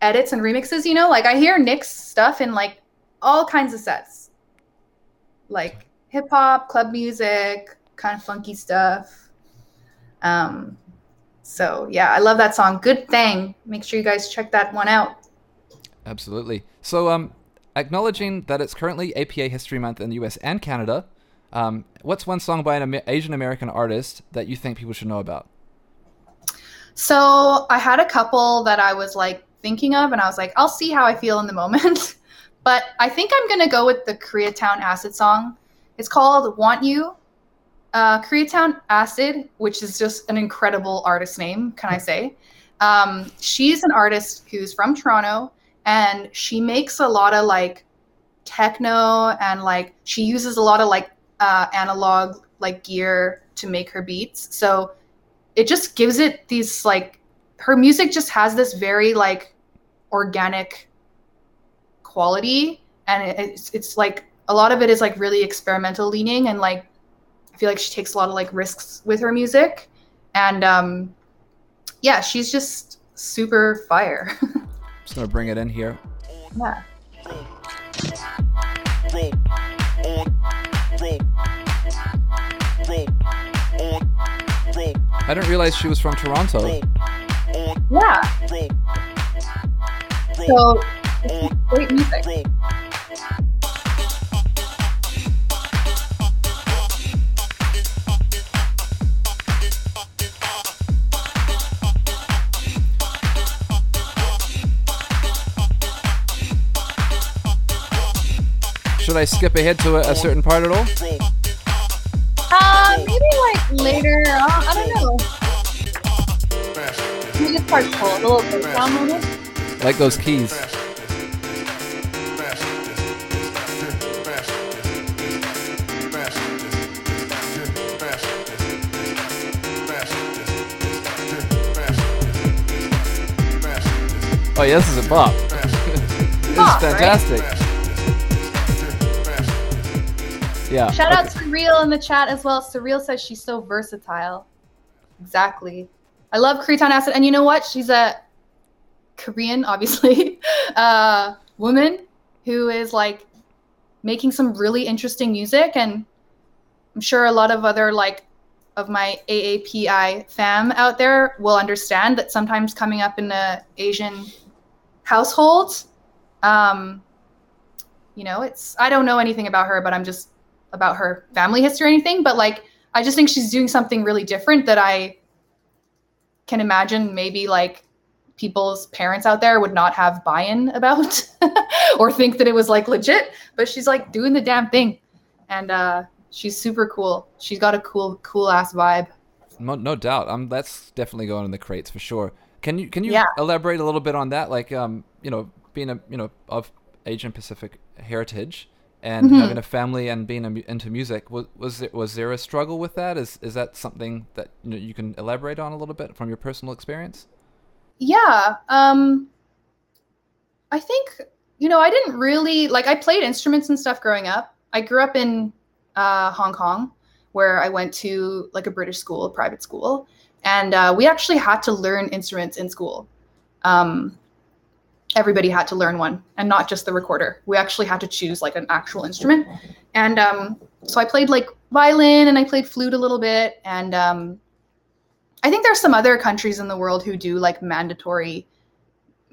edits and remixes. You know, like I hear Nick's stuff in like all kinds of sets, like hip hop, club music, kind of funky stuff. Um, so yeah, I love that song. Good thing. Make sure you guys check that one out. Absolutely. So, um, acknowledging that it's currently APA History Month in the US and Canada, um, what's one song by an Asian American artist that you think people should know about? So I had a couple that I was like thinking of, and I was like, I'll see how I feel in the moment. *laughs* but I think I'm gonna go with the Koreatown Acid song. It's called "Want You." Uh, Koreatown Acid, which is just an incredible artist name, can I say? Um, she's an artist who's from Toronto and she makes a lot of like techno and like she uses a lot of like uh, analog like gear to make her beats so it just gives it these like her music just has this very like organic quality and it, it's it's like a lot of it is like really experimental leaning and like I feel like she takes a lot of like risks with her music and um yeah she's just super fire *laughs* Just gonna bring it in here. Yeah. I didn't realize she was from Toronto. Yeah. So, great music. Should I skip ahead to a, a certain part at all? Uh, maybe like later. Uh, I don't know. Maybe Music part's cool. A little breakdown moment. Like those keys. Oh yeah, this is a bop. *laughs* this is Bop, right? Yeah. Shout okay. out to Surreal in the chat as well. Surreal says she's so versatile. Exactly. I love Koreatown Acid. And you know what? She's a Korean, obviously, *laughs* uh, woman who is like making some really interesting music. And I'm sure a lot of other like of my AAPI fam out there will understand that sometimes coming up in the Asian household, um, you know, it's I don't know anything about her, but I'm just about her family history or anything, but like I just think she's doing something really different that I can imagine maybe like people's parents out there would not have buy-in about *laughs* or think that it was like legit, but she's like doing the damn thing. And uh she's super cool. She's got a cool cool ass vibe. No, no doubt. Um, that's definitely going in the crates for sure. Can you can you Yeah. elaborate a little bit on that? Like, um, you know, being a you know of Asian Pacific heritage and Mhm. having a family and being a, into music, was was there, was there a struggle with that? Is is that something that you know you can elaborate on a little bit from your personal experience? Yeah. Um I think you know, I didn't really like I played instruments and stuff growing up. I grew up in uh Hong Kong where I went to like a British school, a private school, and uh, we actually had to learn instruments in school. Um everybody had to learn one and not just the recorder. We actually had to choose like an actual instrument. And um so I played like violin and I played flute a little bit and um I think there's some other countries in the world who do like mandatory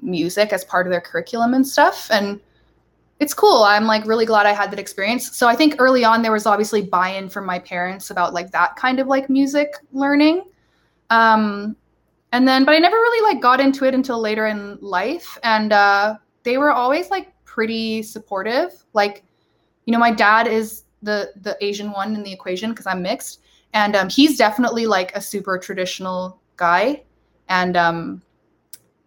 music as part of their curriculum and stuff. And it's cool. I'm like really glad I had that experience. So I think early on there was obviously buy-in from my parents about like that kind of like music learning. Um and then but I never really like got into it until later in life. And uh they were always like pretty supportive. Like, you know, my dad is the the Asian one in the equation because I'm mixed and um, he's definitely like a super traditional guy and um,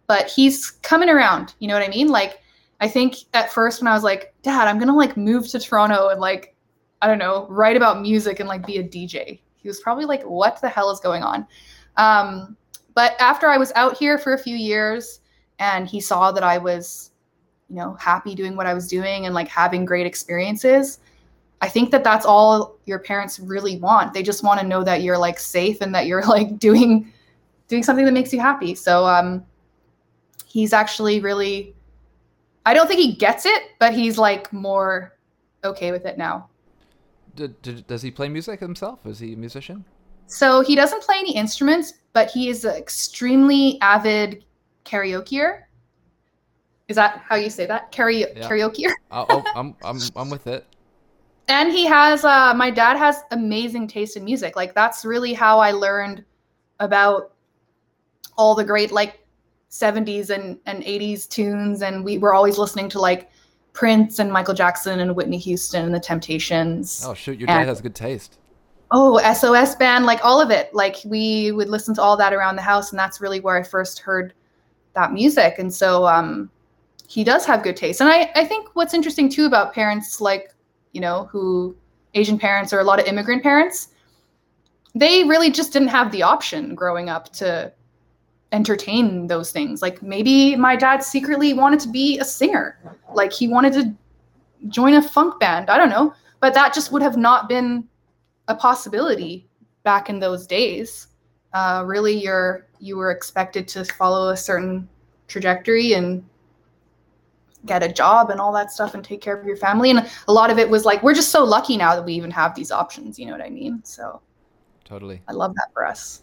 but he's coming around you know what i mean like i think at first when i was like dad i'm gonna like move to toronto and like i don't know write about music and like be a dj he was probably like what the hell is going on um, but after I was out here for a few years and he saw that I was, you know, happy doing what I was doing and like having great experiences, I think that that's all your parents really want. They just want to know that you're like safe and that you're *laughs* like doing doing something that makes you happy. So um he's actually really I don't think he gets it, but he's like more okay with it now. does he play music himself? Is he a musician? So he doesn't play any instruments, but he is an extremely avid karaokeer. Is that how you say that? Karaoke yeah. karaokeer? oh, I'm, I'm, I'm with it. And he has, uh, my dad has amazing taste in music. Like that's really how I learned about all the great like 70s and, and 80s tunes. And we were always listening to like Prince and Michael Jackson and Whitney Houston and the Temptations. Oh shoot, your dad and, has good taste. Oh, SOS band, like all of it. Like we would listen to all that around the house, and that's really where I first heard that music. And so um, he does have good taste. And I, I think what's interesting too about parents like, you know, who Asian parents or a lot of immigrant parents, they really just didn't have the option growing up to entertain those things. Like maybe my dad secretly wanted to be a singer. Like he wanted to join a funk band. I don't know. But that just would have not been a possibility back in those days. Uh, really, you're you were expected to follow a certain trajectory and get a job and all that stuff and take care of your family. And a lot of it was like, we're just so lucky now that we even have these options. You know what I mean? So totally. I love that for us.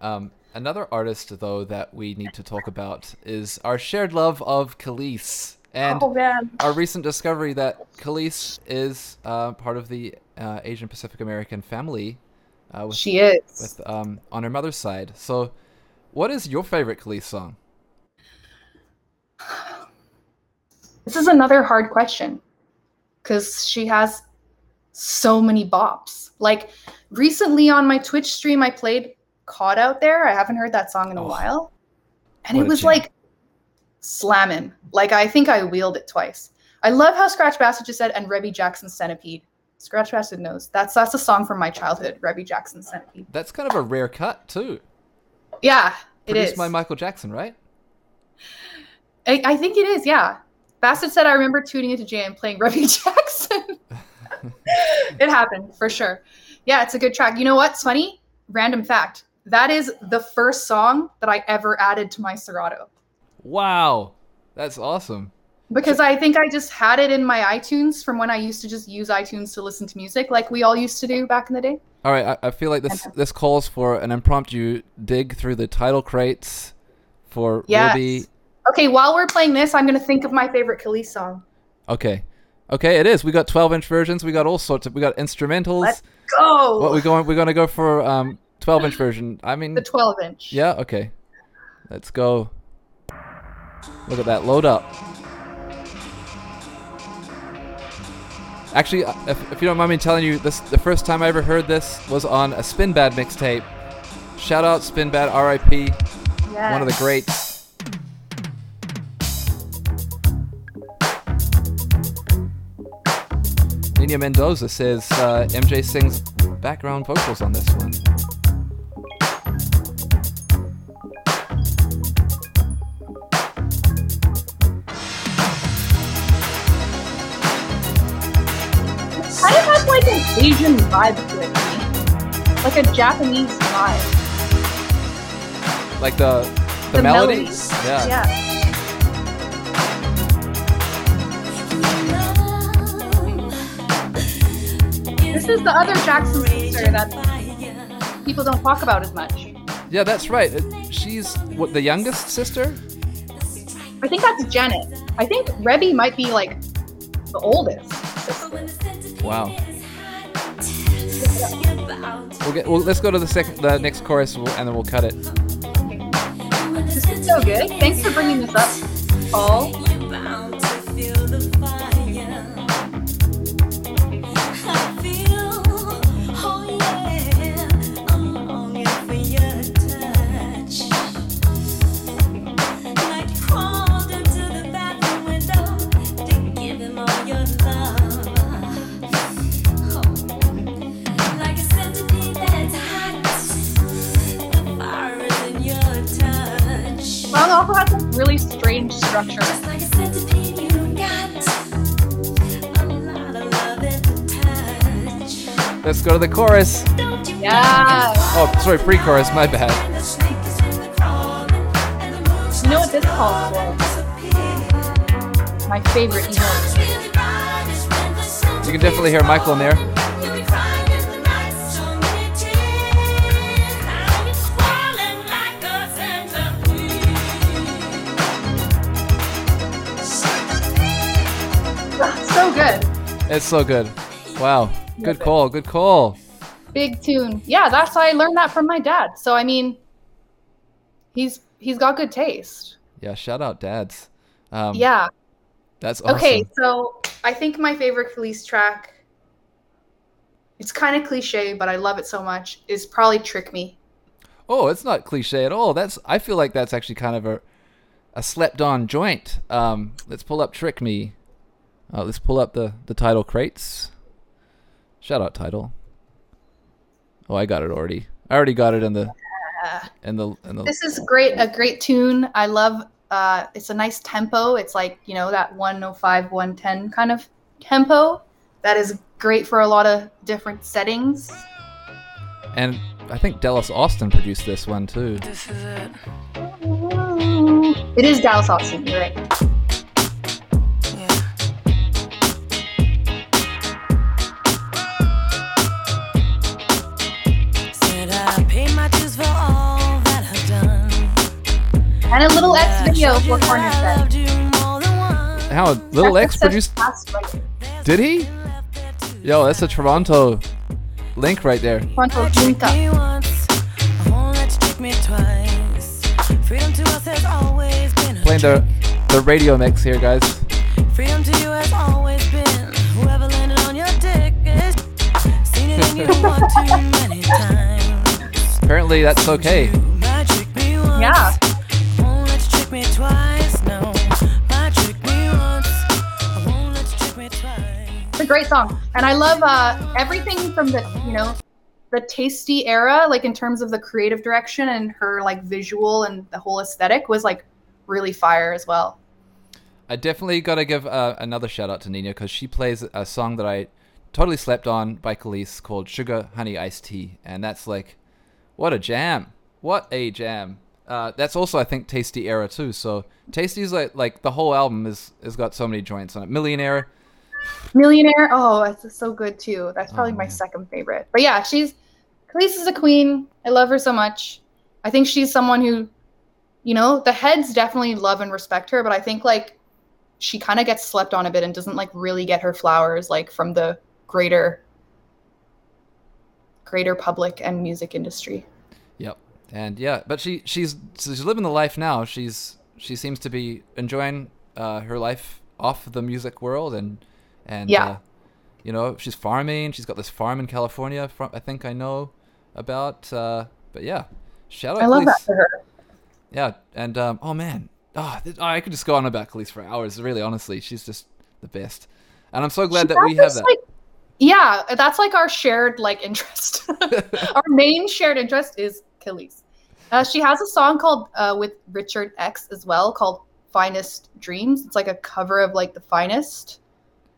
Um, Another artist, though, that we need to talk about is our shared love of Kelis. And oh, our recent discovery that Kelis is uh, part of the uh, Asian Pacific American family. Uh, with, she is. With, um, on her mother's side. So, what is your favorite Kelis song? This is another hard question because she has so many bops. Like recently on my Twitch stream, I played caught out there. I haven't heard that song in a oh, while. And it was like slamming. Like I think I wheeled it twice. I love how Scratch Bastid just said and Rebbie Jackson's Centipede. Scratch Bastid knows. That's that's a song from my childhood, Rebbie Jackson sent Centipede. That's kind of a rare cut too. Yeah, it Produced is. by Michael Jackson, right? I, I think it is, yeah. Bastid said I remember tuning into Jam playing *laughs* Rebbie Jackson. *laughs* it happened for sure. Yeah, it's a good track. You know what's funny? Random fact. That is the first song that I ever added to my Serato. Wow. That's awesome. Because I think I just had it in my iTunes from when I used to just use iTunes to listen to music like we all used to do back in the day. All right, I, I feel like this this calls for an impromptu dig through the title crates for yes. Ruby. Okay, while we're playing this, I'm gonna think of my favorite Kelis song. Okay. Okay, it is. We got 12 inch versions. We got all sorts of. We got instrumentals. Let's go. What we going? We're gonna go for um 12 inch version. I mean, the 12 inch. Yeah, okay. Let's go. Look at that. Load up. Actually, uh, if, if you don't mind me telling you, this the first time I ever heard this was on a Spinbad mixtape. Shout out Spinbad, R.I.P. Yes. One of the greats. Nina Mendoza says uh, MJ sings background vocals on this one. Like an Asian vibe to it, like a Japanese vibe. Like the the, the melodies? melodies? Yeah. Yeah. This is the other Jackson sister that people don't talk about as much. Yeah, that's right. Uh, she's what the youngest sister? I think that's Janet. I think Rebbie might be like the oldest. Sister. Wow. We'll get. Well, let's go to the second, the next chorus, and then we'll cut it. This is so good. Thanks for bringing this up, Paul. Structure. Let's go to the chorus. Yeah. Oh, sorry, pre-chorus. My bad. You know what this calls for? My favorite emote. You can definitely hear Michael in there. It's so good. Wow. Good call. Good call. Big tune. Yeah, that's I learned that from my dad. So I mean, he's he's got good taste. Yeah. Shout out, dads. Um, Yeah. That's awesome. Okay, so I think my favorite Kelis track, it's kind of cliche, but I love it so much, is probably Trick Me. Oh, it's not cliche at all. That's. I feel like that's actually kind of a, a slept-on joint. Um, let's pull up "Trick Me." Uh, let's pull up the the title crates. Shout out Tidal. Oh, I got it already. I already got it in the *laughs* in the in the. this is great, a great tune. I love uh it's a nice tempo. It's like, you know, that 105, 110 kind of tempo that is great for a lot of different settings. And I think Dallas Austin produced this one too. This is it. It is Dallas Austin, you're right. And a little X video for that Corner I Set. loved you more than once. How Little X produced? Did he? Yo, that's a Toronto link right there. Frontal Trick Junta. me once, I won't let you trick me twice. Freedom to us has always been Playing the the radio mix here, guys. Freedom to you has always been whoever landed on your dick is seen it in you *laughs* one too many times. Apparently that's okay. You me once, Yeah. It's a great song, and I love uh, everything from the you know the tasty era, like in terms of the creative direction and her like visual and the whole aesthetic was like really fire as well. I definitely got to give uh, another shout out to Nina because she plays a song that I totally slept on by Kelis called Sugar Honey Iced Tea. And that's like, what a jam. What a jam. Uh, that's also, I think, Tasty era too. So Tasty's like, like the whole album is, has got so many joints on it. Millionaire. Millionaire, oh, that's so good too. That's probably Oh, my second favorite. But yeah, she's Kelis is a queen. I love her so much. I think she's someone who, you know, the heads definitely love and respect her, but I think like she kind of gets slept on a bit and doesn't like really get her flowers like from the greater greater public and music industry. Yep. And yeah, but she she's she's living the life now. She's she seems to be enjoying uh, her life off the music world and and Yeah. uh, you know she's farming. She's got this farm in California. From, I think I know about. Uh, but yeah, shout out. I love Kelis. that for her. Yeah, and um, oh man, oh, th- oh, I could just go on about Kelis for hours. Really, honestly, she's just the best. And I'm so glad that we have that. Like, yeah, that's like our shared like interest. *laughs* our main shared interest is Kelis. Uh, she has a song called uh, with Richard X as well called "Finest Dreams." It's like a cover of like "The Finest,"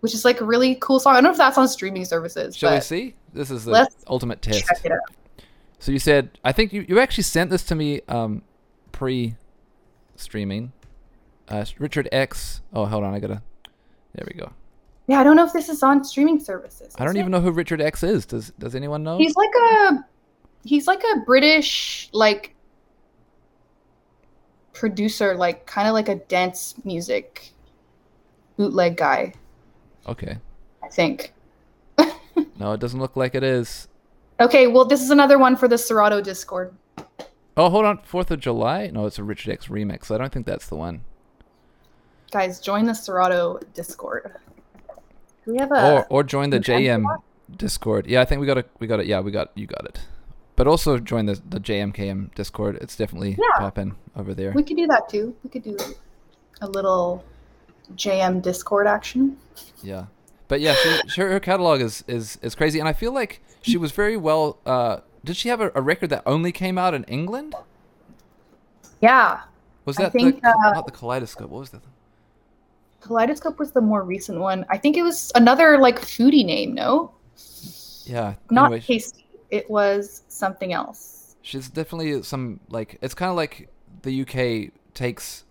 which is like a really cool song. I don't know if that's on streaming services. Shall we see? This is the ultimate test. Check it out. So you said I think you, you actually sent this to me um, pre-streaming. Uh, Richard X. Oh, hold on, I gotta. There we go. Yeah, I don't know if this is on streaming services. I don't even it? know who Richard X is. Does Does anyone know? He's like a he's like a British like producer, like kind of like a dance music bootleg guy. okay. I think. *laughs* No, it doesn't look like it is. Okay, well, this is another one for the Serato Discord. Oh, hold on. Fourth of July? No, it's a Richard X remix. I don't think that's the one. Guys, join the Serato Discord. Do we have a? or or join the JM Discord. Yeah, I think we got it. We got it. Yeah, we got you got it. But also join the the JMKM Discord. It's definitely Yeah. popping over there. we could do that too. We could do a little JM Discord action. Yeah, but yeah, she, she, her catalog is, is is crazy, and I feel like she was very well. Uh, did she have a, a record that only came out in England? Yeah, Was I that think, the, uh, not the kaleidoscope? What was that? Kaleidoscope was the more recent one. I think it was another like foodie name. No, Yeah. not anyway, tasty. It was something else. she's definitely some like it's kind of like the UK takes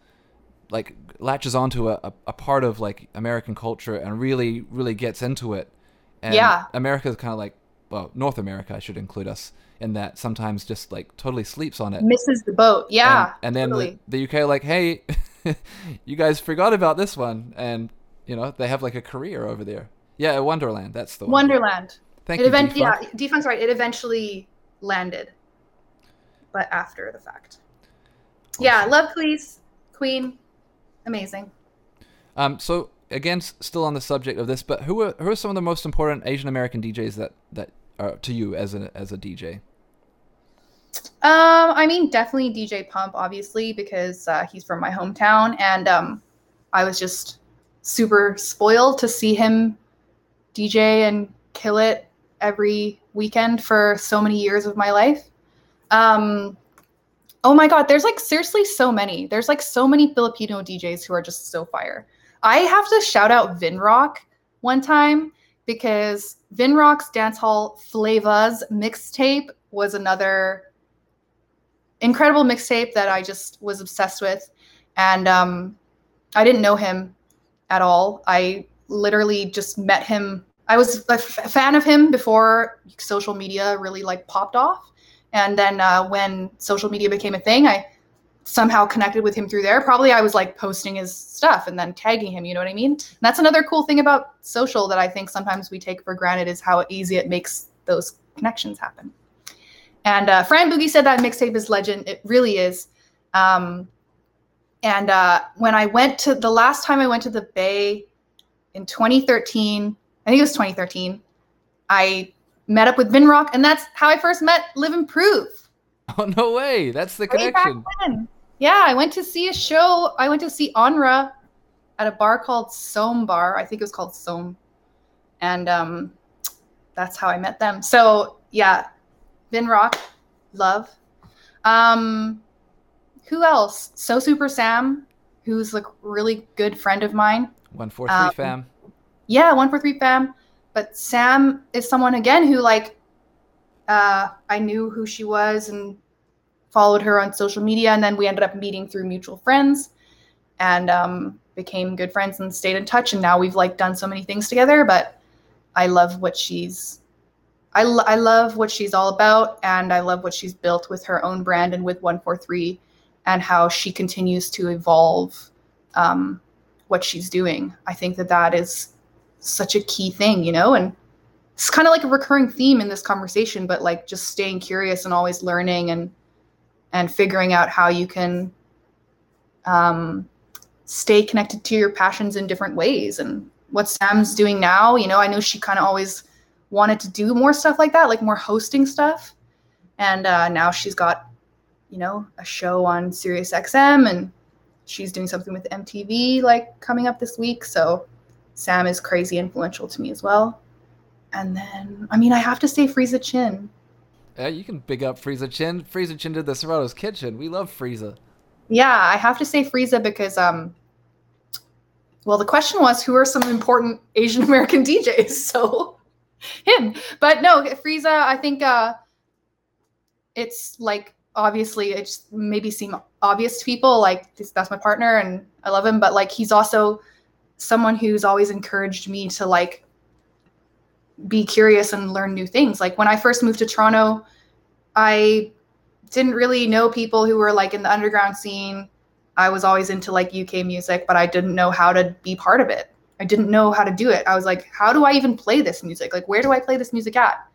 like latches onto a, a, part of like American culture and really really gets into it. And Yeah. America's kind of like well North America I should include us in that sometimes just like totally sleeps on it. Misses the boat. Yeah. and, and then totally. the, the UK like hey *laughs* you guys forgot about this one and you know they have like a career over there. Yeah, Wanderland. That's the one. Wanderland. Thank it you. event- yeah, Defunct's right. It eventually landed, but after the fact. Yeah, love Queens, Queen, amazing. Um, so again, still on the subject of this, but who are who are some of the most important Asian American DJs that that are to you as a as a DJ? Um, I mean, definitely DJ Pump, obviously, because uh, he's from my hometown, and um, I was just super spoiled to see him DJ and kill it every weekend for so many years of my life. Um, oh my god, there's like seriously so many. There's like so many Filipino DJs who are just so fire. I have to shout out Vinroc one time because Vinroc's Dancehall Flavas mixtape was another incredible mixtape that I just was obsessed with. And um, I didn't know him at all. I literally just met him. I was a fan of him before social media really like popped off. And then uh, when social media became a thing, I somehow connected with him through there. Probably I was like posting his stuff and then tagging him, you know what I mean? And that's another cool thing about social that I think sometimes we take for granted is how easy it makes those connections happen. And uh, Fran Boogie said that mixtape is legend. It really is. Um, and uh, when I went to the last time I went to the Bay in 2013, I think it was 2013, I met up with Vinroc, and that's how I first met Living Proof. *laughs* Oh no way! That's the Way back connection. when. Yeah, I went to see a show. I went to see Onra at a bar called Soam Bar. I think it was called Soam. And um, that's how I met them. So yeah, Vinroc, love. Um, who else? So Super Sam, who's like really good friend of mine. One four three Um, fam. Yeah, one four three fam. But Sam is someone again who like uh, I knew who she was and followed her on social media, and then we ended up meeting through mutual friends, and um, became good friends and stayed in touch. And now we've like done so many things together. But I love what she's. I, I love what she's all about, and I love what she's built with her own brand and with 143, and how she continues to evolve um, what she's doing. I think that that is such a key thing, you know, and it's kind of like a recurring theme in this conversation, but like just staying curious and always learning and and figuring out how you can um, stay connected to your passions in different ways. And what Sam's doing now, you know, I know she kind of always wanted to do more stuff like that, like more hosting stuff, and uh, now she's got, you know, a show on Sirius XM and she's doing something with MTV like coming up this week. So Sam is crazy influential to me as well. And then, I mean, I have to say Frieza Chin. Yeah, you can big up Frieza Chin. Frieza Chin did the Serato's Kitchen. We love Frieza. Yeah, I have to say Frieza because, um, well, the question was who are some important Asian American *laughs* DJs? So *laughs* him. But no, Frieza, I think uh, it's like obviously it just maybe seem obvious to people like that's my partner and I love him, but like he's also someone who's always encouraged me to like be curious and learn new things. Like when I first moved to Toronto, I didn't really know people who were like in the underground scene. I was always into like UK music, but I didn't know how to be part of it. I didn't know how to do it. I was like, how do I even play this music? Like, where do I play this music at?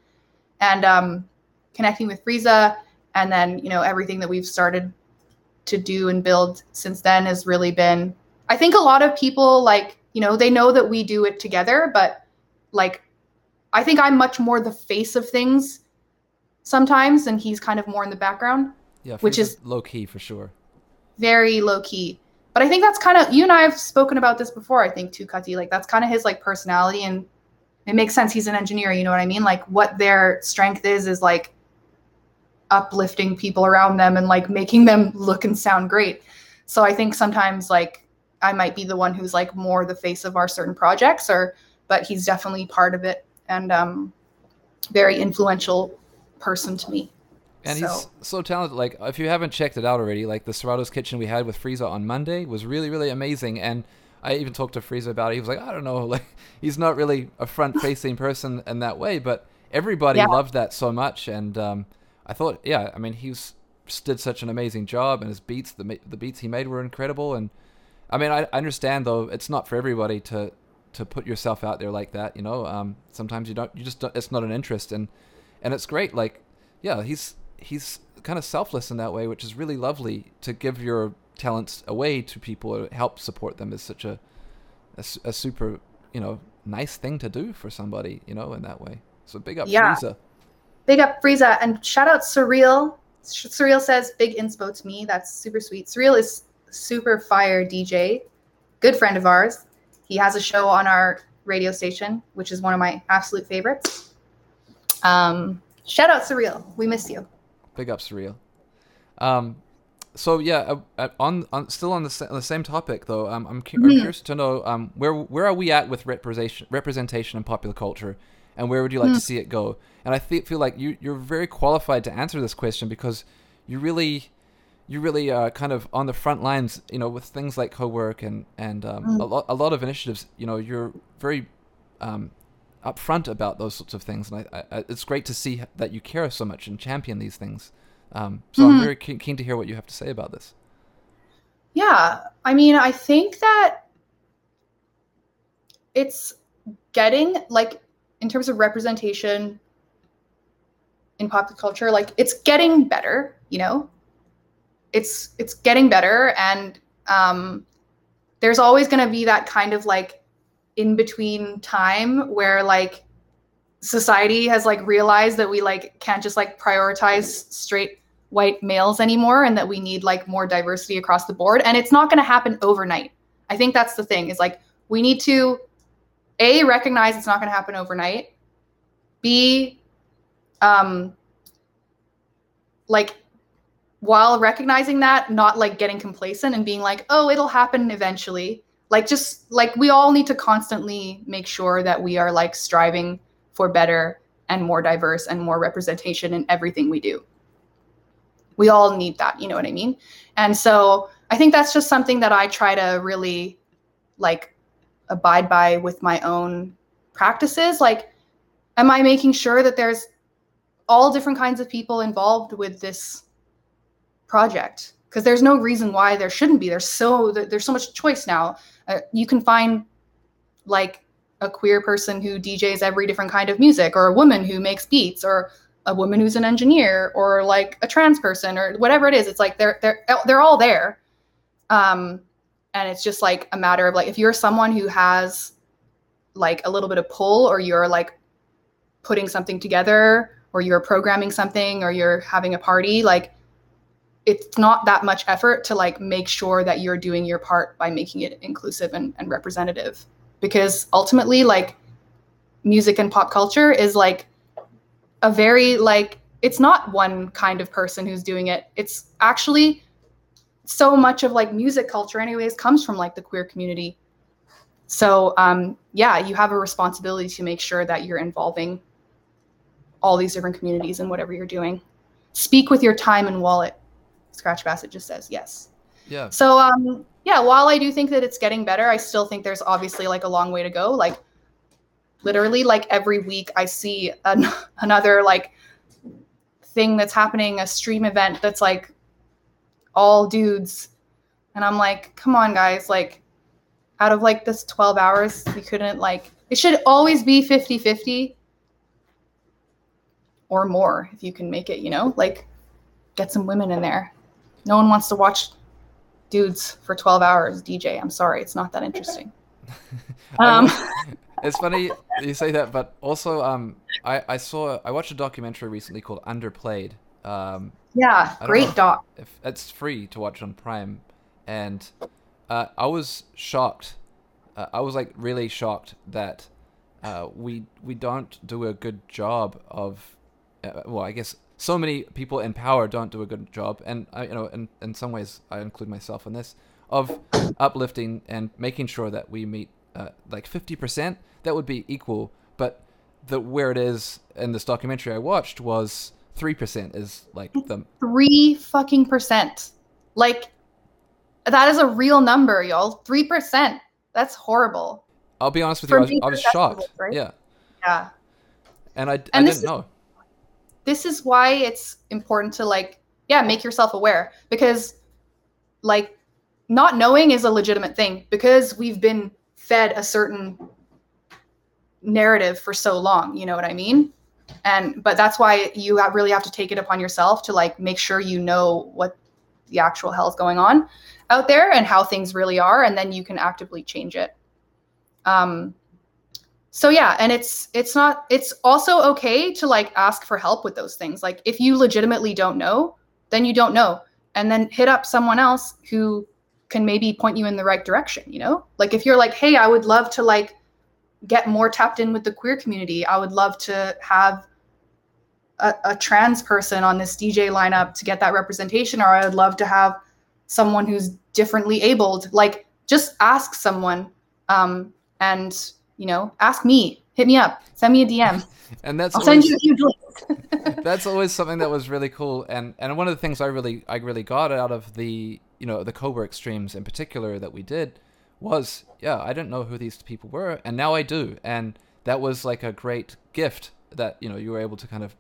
And um, connecting with Frieza, and then you know everything that we've started to do and build since then has really been. I think a lot of people like you know they know that we do it together, but like I think I'm much more the face of things sometimes, and he's kind of more in the background Yeah, Which is- low key for sure. very low key. But I think that's kind of you and I have spoken about this before. I think too, Kati. Like that's kind of his like personality, and it makes sense. He's an engineer. You know what I mean? Like what their strength is is like uplifting people around them and like making them look and sound great. So I think sometimes like I might be the one who's like more the face of our certain projects, or but he's definitely part of it and um, very influential person to me. And So- he's so talented. Like, if you haven't checked it out already, like the Serato's Kitchen we had with Frieza on Monday was really, really amazing. And I even talked to Frieza about it. He was like, I don't know, *laughs* like he's not really a front-facing person in that way, but everybody Yeah. loved that so much. And um, I thought, yeah, I mean, he was, just did such an amazing job, and his beats, the the beats he made were incredible. And I mean, I, I understand though, it's not for everybody to to put yourself out there like that. You know, um, sometimes you don't, you just don't, it's not an interest, and and it's great. Like, yeah, he's he's kind of selfless in that way, which is really lovely to give your talents away to people to help support them is such a a super you know nice thing to do for somebody you know in that way. So big up Yeah. Frieza. Big up Frieza and shout out Surreal. Surreal says big inspo to me. That's super sweet. Surreal is super fire DJ, good friend of ours. He has a show on our radio station, which is one of my absolute favorites. Um, shout out Surreal. We miss you. Big up surreal. Um, so yeah, uh, uh, on, on still on the, on the same topic though, um, I'm, cu- I'm Mhm. curious to know um, where where are we at with representation representation in popular culture, and where would you like to Hmm. see it go? And I fe- feel like you you're very qualified to answer this question because you really you really are kind of on the front lines, you know, with things like co-work and and um, Mm. a lot a lot of initiatives. You know, you're very um, upfront about those sorts of things, and I, I, it's great to see that you care so much and champion these things. Um, so I'm Mhm. very keen, keen to hear what you have to say about this. Yeah, I mean, I think that it's getting like in terms of representation in pop culture, like it's getting better, you know. It's it's getting better and um there's always going to be that kind of like in between time where like society has like realized that we like can't just like prioritize straight white males anymore and that we need like more diversity across the board and it's not going to happen overnight. I think that's the thing is like we need to a recognize it's not going to happen overnight b um like while recognizing that not like getting complacent and being like oh it'll happen eventually. Like just like we all need to constantly make sure that we are like striving for better and more diverse and more representation in everything we do. We all need that you know what i mean? And so i think that's just something that i try to really like abide by with my own practices. Like am i making sure that there's all different kinds of people involved with this project because there's no reason why there shouldn't be. There's so there's so much choice now. Uh, you can find like a queer person who DJs every different kind of music, or a woman who makes beats, or a woman who's an engineer, or like a trans person, or whatever it is. It's like they're they're they're all there, um, and it's just like a matter of like if you're someone who has like a little bit of pull, or you're like putting something together, or you're programming something, or you're having a party, like it's not that much effort to like make sure that you're doing your part by making it inclusive and, and representative. Because ultimately like music and pop culture is like a very like it's not one kind of person who's doing it. It's actually so much of like music culture anyways comes from like the queer community. So um yeah you have a responsibility to make sure that you're involving all these different communities in whatever you're doing. Speak with your time and wallet scratch bastid just says yes Yeah. so um yeah, while I do think that it's getting better, I still think there's obviously like a long way to go. Like literally like every week I see an- *laughs* another like thing that's happening, a stream event that's like all dudes. And I'm like, come on guys, like out of like this 12 hours, we couldn't like it should always be 50-50 or more if you can make it, you know? Like get some women in there. No one wants to watch dudes for 12 hours DJ. I'm sorry, it's not that interesting. *laughs* Um, *laughs* it's funny you say that, but also um, I I saw I watched a documentary recently called Underplayed. Um, yeah, great doc. if it's free to watch on Prime, and uh, I was shocked. Uh, I was like really shocked that uh, we we don't do a good job of uh, well, I guess so many people in power don't do a good job, and I, you know, in in some ways, I include myself in this of uplifting and making sure that we meet uh, like fifty percent. That would be equal, but the where it is in this documentary I watched was three percent is like the Three fucking percent. Like, that is a real number, y'all. Three percent. That's horrible. I'll be honest with For you, I was, I was shocked. right? Yeah, Yeah. and I, I And this didn't is- know. This is why it's important to like yeah make yourself aware because like not knowing is a legitimate thing because we've been fed a certain narrative for so long you know what i mean? And but that's why you really have to take it upon yourself to like make sure you know what the actual hell is going on out there and how things really are and then you can actively change it. Um so yeah and it's it's not it's also okay to like ask for help with those things. Like if you legitimately don't know then you don't know. And then hit up someone else who can maybe point you in the right direction you know? Like if you're like hey i would love to like get more tapped in with the queer community. I would love to have a, a trans person on this dj lineup to get that representation or i would love to have someone who's differently abled. Like just ask someone um, and you know ask me hit me up send me a dm *laughs* And that's i'll send always- you a huge link *laughs* that's always something that was really cool. And and one of the things i really i really got out of the you know the co-work streams in particular that we did was yeah i didn't know who these people were and now i do. And that was like a great gift that you know you were able to kind of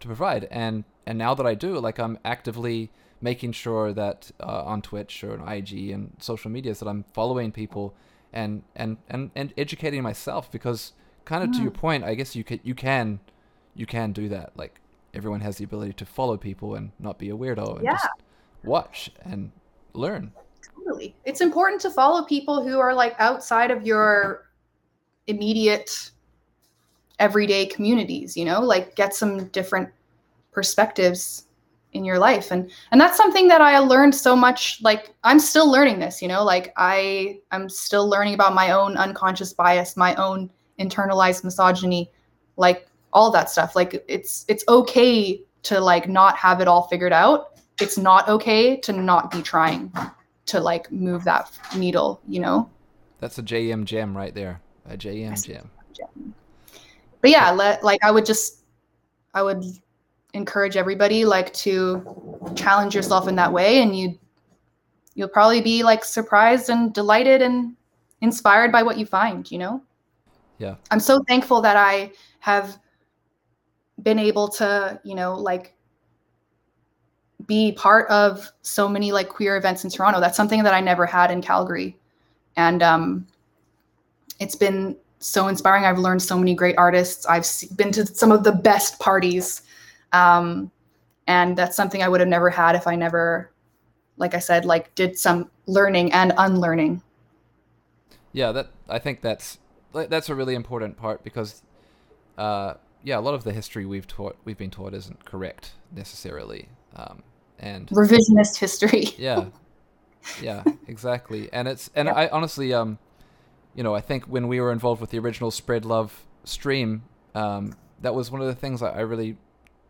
to provide. And and now that i do like i'm actively making sure that uh, on twitch or on ig and social medias that i'm following people and and and, and educating myself because kind of to your mm. point i guess you can you can you can do that. Like everyone has the ability to follow people and not be a weirdo and Yeah. just watch and learn. Totally. It's important to follow people who are like outside of your immediate everyday communities, you know, like get some different perspectives in your life. And and that's something that I learned so much like I'm still learning this, you know, like I I'm still learning about my own unconscious bias, my own internalized misogyny, like all that stuff. Like it's it's okay to like not have it all figured out. It's not okay to not be trying to like move that needle, you know? That's a JM gem right there. A JM gem. But yeah, let like I would just I would encourage everybody like to challenge yourself in that way and you you'll probably be like surprised and delighted and inspired by what you find, you know? Yeah. I'm so thankful that I have been able to, you know, like be part of so many like queer events in Toronto. That's something that I never had in Calgary. And um it's been so inspiring. I've learned so many great artists. I've been to some of the best parties. Um and that's something I would have never had if I never like I said like did some learning and unlearning. Yeah, that I think that's that's a really important part because uh yeah, a lot of the history we've taught we've been taught isn't correct necessarily. Um and Revisionist history. *laughs* yeah yeah exactly and it's and Yeah. i honestly um you know i think when we were involved with the original spread love stream um that was one of the things i, I really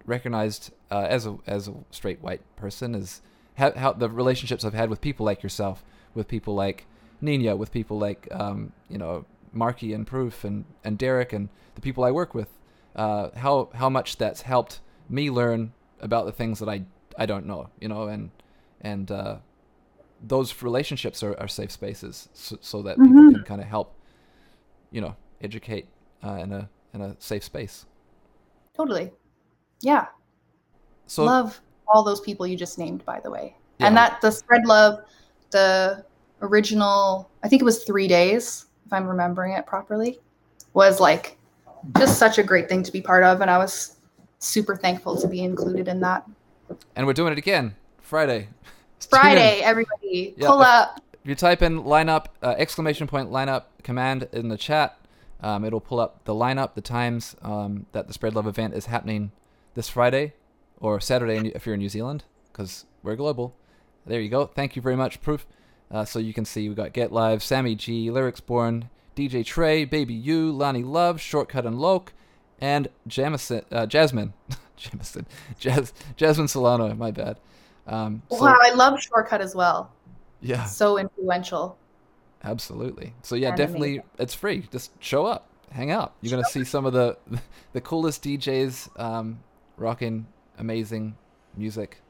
recognized uh, as a as a straight white person is how, how the relationships i've had with people like yourself with people like nina with people like um you know marky and proof and and derek and the people i work with uh how how much that's helped me learn about the things that i i don't know you know and and uh those relationships are, are safe spaces so, so that people Mhm. can kind of help you know educate uh, in a in a safe space Totally. Yeah. so love all those people you just named, by the way. Yeah. And that the spread love, the original, I think it was three days, if I'm remembering it properly, was like just such a great thing to be part of. And I was super thankful to be included in that. and we're doing it again friday *laughs* Friday, everybody, Yeah, pull up. if you type in lineup uh, exclamation point lineup command in the chat um, it'll pull up the lineup the times um, that the spread love event is happening this friday or saturday if you're in new zealand because we're global there you go thank you very much proof uh, so you can see we got get live sammy g lyrics born dj trey baby you lonnie love Shortkut and loke and Jamison, uh, Jasmine, *laughs* Jamison, Jas- Jasmine Solano. My bad. Um, so, wow, I love Shortkut as well. yeah, So influential. absolutely. So yeah, And definitely, amazing. it's free. Just show up, hang out. You're gonna see some of the *laughs* the coolest DJs um, rocking amazing music.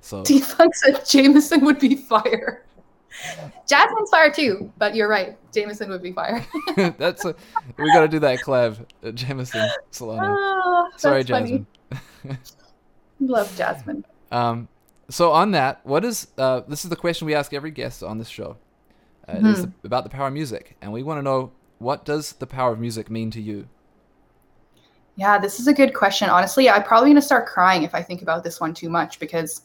So *laughs* Defunct said Jameson would be fire. Jasmine's fire too, but you're right. Jameson would be fire. *laughs* that's a, we got to do that collab, Jameson Jamison Solano. Oh, Sorry. Jasmine. *laughs* Love Jasmine. Um, so on that, what is uh, this is the question we ask every guest on this show. Uh, It is Mhm. about the power of music, and we want to know what does the power of music mean to you? Yeah, this is a good question. Honestly, I'm probably going to start crying if I think about this one too much because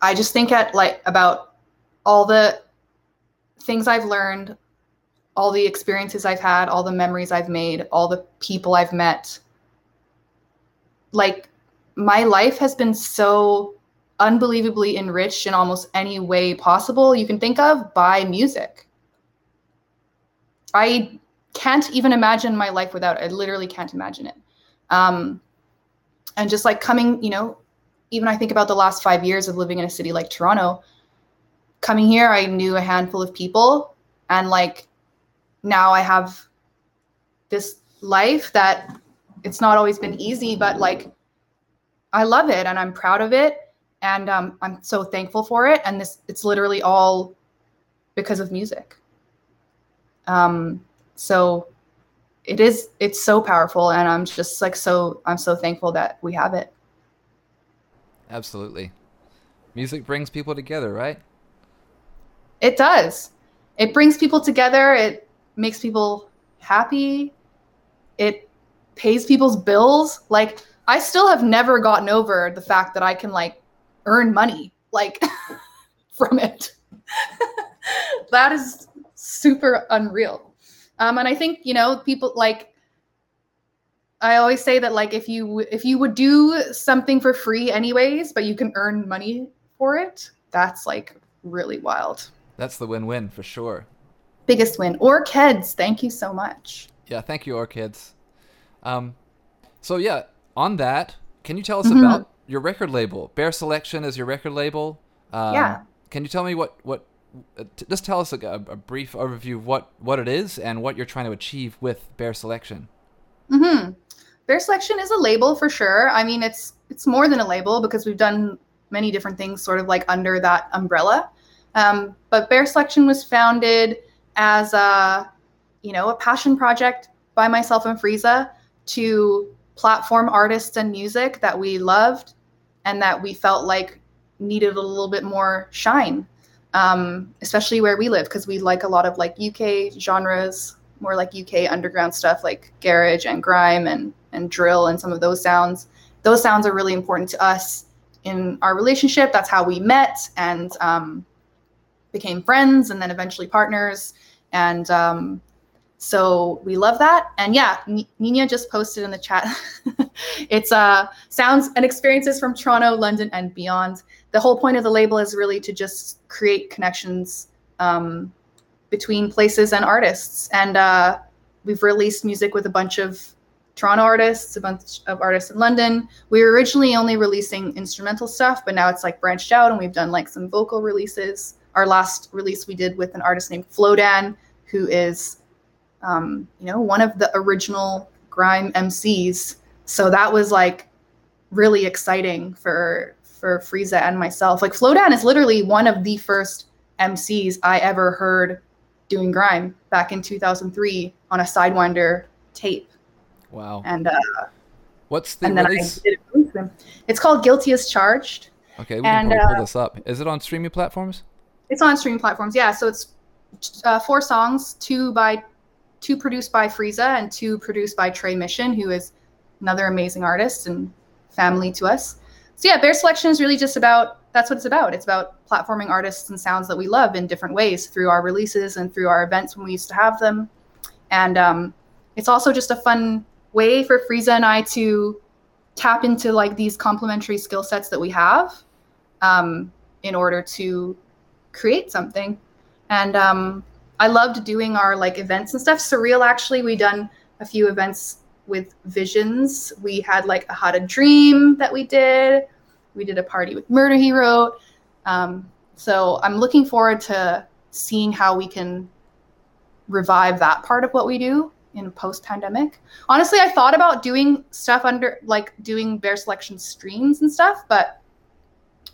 I just think at like about all the things I've learned, all the experiences I've had, all the memories I've made, all the people I've met. Like my life has been so unbelievably enriched in almost any way possible you can think of by music. I can't even imagine my life without it. I literally can't imagine it. Um, and just like coming, you know, even I think about the last five years of living in a city like Toronto. Coming here, I knew a handful of people, and like now I have this life that it's not always been easy, but like I love it and I'm proud of it, and um, I'm so thankful for it. And this, it's literally all because of music. Um, so it is it's so powerful and i'm just like so i'm so thankful that we have it. Absolutely, music brings people together, right? it does. It brings people together. It makes people happy. It pays people's bills. Like i still have never gotten over the fact that i can like earn money like *laughs* from it. *laughs* That is super unreal um, and i think you know people like i always say that like if you if you would do something for free anyways but you can earn money for it that's like really wild That's the win-win for sure. biggest win or kids thank you so much Yeah, thank you, Orchids. Um, so yeah, on that, can you tell us Mhm. about your record label? Bear Selection is your record label. Um, Yeah. Can you tell me what what? Uh, just tell us a, a brief overview of what what it is and what you're trying to achieve with Bear Selection. hmm Bear Selection is a label for sure. I mean, it's it's more than a label because we've done many different things, sort of like under that umbrella. Um, but Bear Selection was founded as a you know a passion project by myself and Frieza to platform artists and music that we loved and that we felt like needed a little bit more shine, um, especially where we live because we like a lot of like UK genres, more like UK underground stuff like garage and grime and and drill and some of those sounds. Those sounds are really important to us in our relationship. That's how we met and um, became friends, and then eventually partners. And um, so we love that. And yeah, Nina just posted in the chat. *laughs* it's uh, sounds and experiences from Toronto, London, and beyond. The whole point of the label is really to just create connections um, between places and artists. And uh, we've released music with a bunch of Toronto artists, a bunch of artists in London. We were originally only releasing instrumental stuff, but now it's like branched out and we've done like some vocal releases. Our last release we did with an artist named Flodan, who is, um, you know, one of the original grime MCs. So that was like really exciting for for Frieza and myself. Like Flodan is literally one of the first MCs I ever heard doing grime back in 2003 on a Sidewinder tape. Wow. And uh, What's the and then release? I did it with him. It's called Guilty as Charged. Okay, we and, can uh, pull this up. Is it on streaming platforms? It's on streaming platforms. Yeah, so it's uh, four songs, two by two produced by Frieza and two produced by Tre Mission, who is another amazing artist and family to us. So yeah, Bear Selection is really just about that's what it's about. It's about platforming artists and sounds that we love in different ways through our releases and through our events when we used to have them. And um, it's also just a fun way for Frieza and I to tap into like these complementary skill sets that we have um, in order to create something. And um, I loved doing our like events and stuff. Surreal, actually, we done a few events with visions. We had like a to Dream that we did. We did a party with Murder He wrote. Um, so I'm looking forward to seeing how we can revive that part of what we do in post pandemic. Honestly, I thought about doing stuff under like doing bear selection streams and stuff, but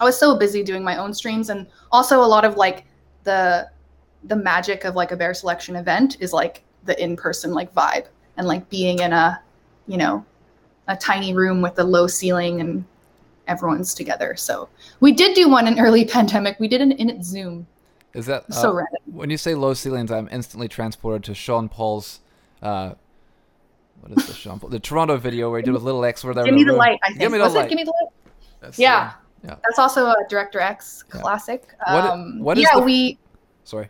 I was so busy doing my own streams and also a lot of like the the magic of like a bear selection event is like the in-person like vibe and like being in a you know a tiny room with a low ceiling and everyone's together. So we did do one in early *laughs* pandemic. We did an in it Zoom. Is that So uh, random. when you say low ceilings? I'm instantly transported to Sean Paul's. Uh, what is the Sean Paul? The Toronto video where he did with Little X where they're Give me the the room. light. I think. Give me the Was light. it Give me the light? That's Yeah. one. Yeah. That's also a Director X Yeah. classic. What- Um, what is yeah, the- we. Sorry.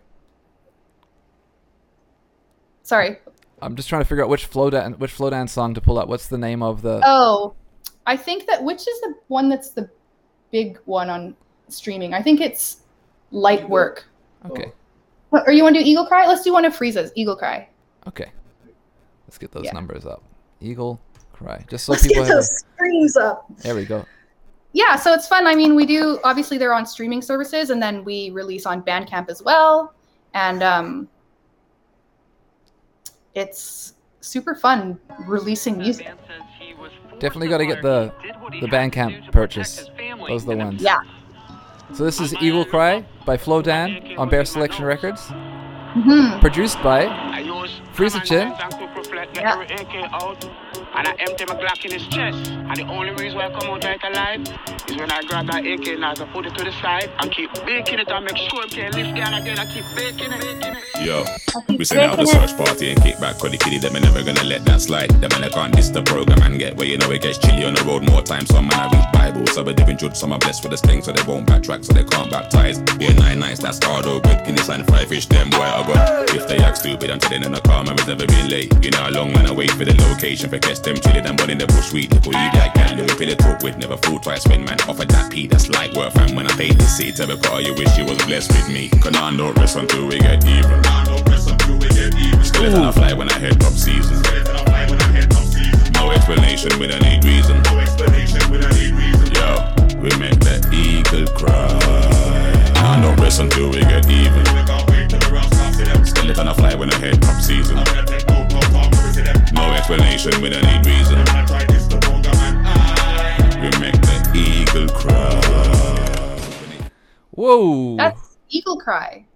Sorry. I'm just trying to figure out which Flodan- which flow dance song to pull up. What's the name of the? Oh, I think that which is the one that's the big one on streaming. I think it's Light Work. Okay. Or you want to do Eagle Cry? Let's do one of Frieza's Eagle Cry. Okay. Let's get those Yeah. numbers up. Eagle cry. Just so Let's people get have. those streams up. There we go. Yeah, so it's fun. I mean, we do obviously they're on streaming services, and then we release on Bandcamp as well, and um, it's super fun releasing music. Definitely got to get the the Bandcamp purchase. Those are the ones. Yeah. So this is Eagle Cry by Flodan on Bear Selection Records, hmm produced by Freeze Freeze the chin. Yeah. And I empty my Glock in his chest. And the only reason why I come out right alive is when I grab that AK and I put it to the side and keep baking it and make sure I can lift down again. I keep baking it. Baking it. Yo, we send out the search party and kick back for the kiddie. Them ain't never gonna let that slide. Them man, I can't diss the program and get where you know it gets chilly on the road more time. Some man, I read Bible, some are different judge, some are blessed with the sting, so they won't backtrack, so they can't baptize. Be a nine nights, that's hard oh over. Guinness and five fish, them boy, I got. If they act stupid until them in the car, man, never been late. You know how long man, I wait for the location for catch them chilling and in the bush sweet. People eat like that, let me feel it talk with, never fool twice when man offered that P, that's like worth. And when I paid the seat, tell the car you wish you was blessed with me. Cause I don't rest until we get even. Still it on a fly when I head top season. No explanation, we don't need reason. Yo, we make the eagle cry. I don't rest until we get even. Still it on a fly when I head top season. No explanation, we don't need reason. We make the eagle cry. Whoa. That's Eagle Cry.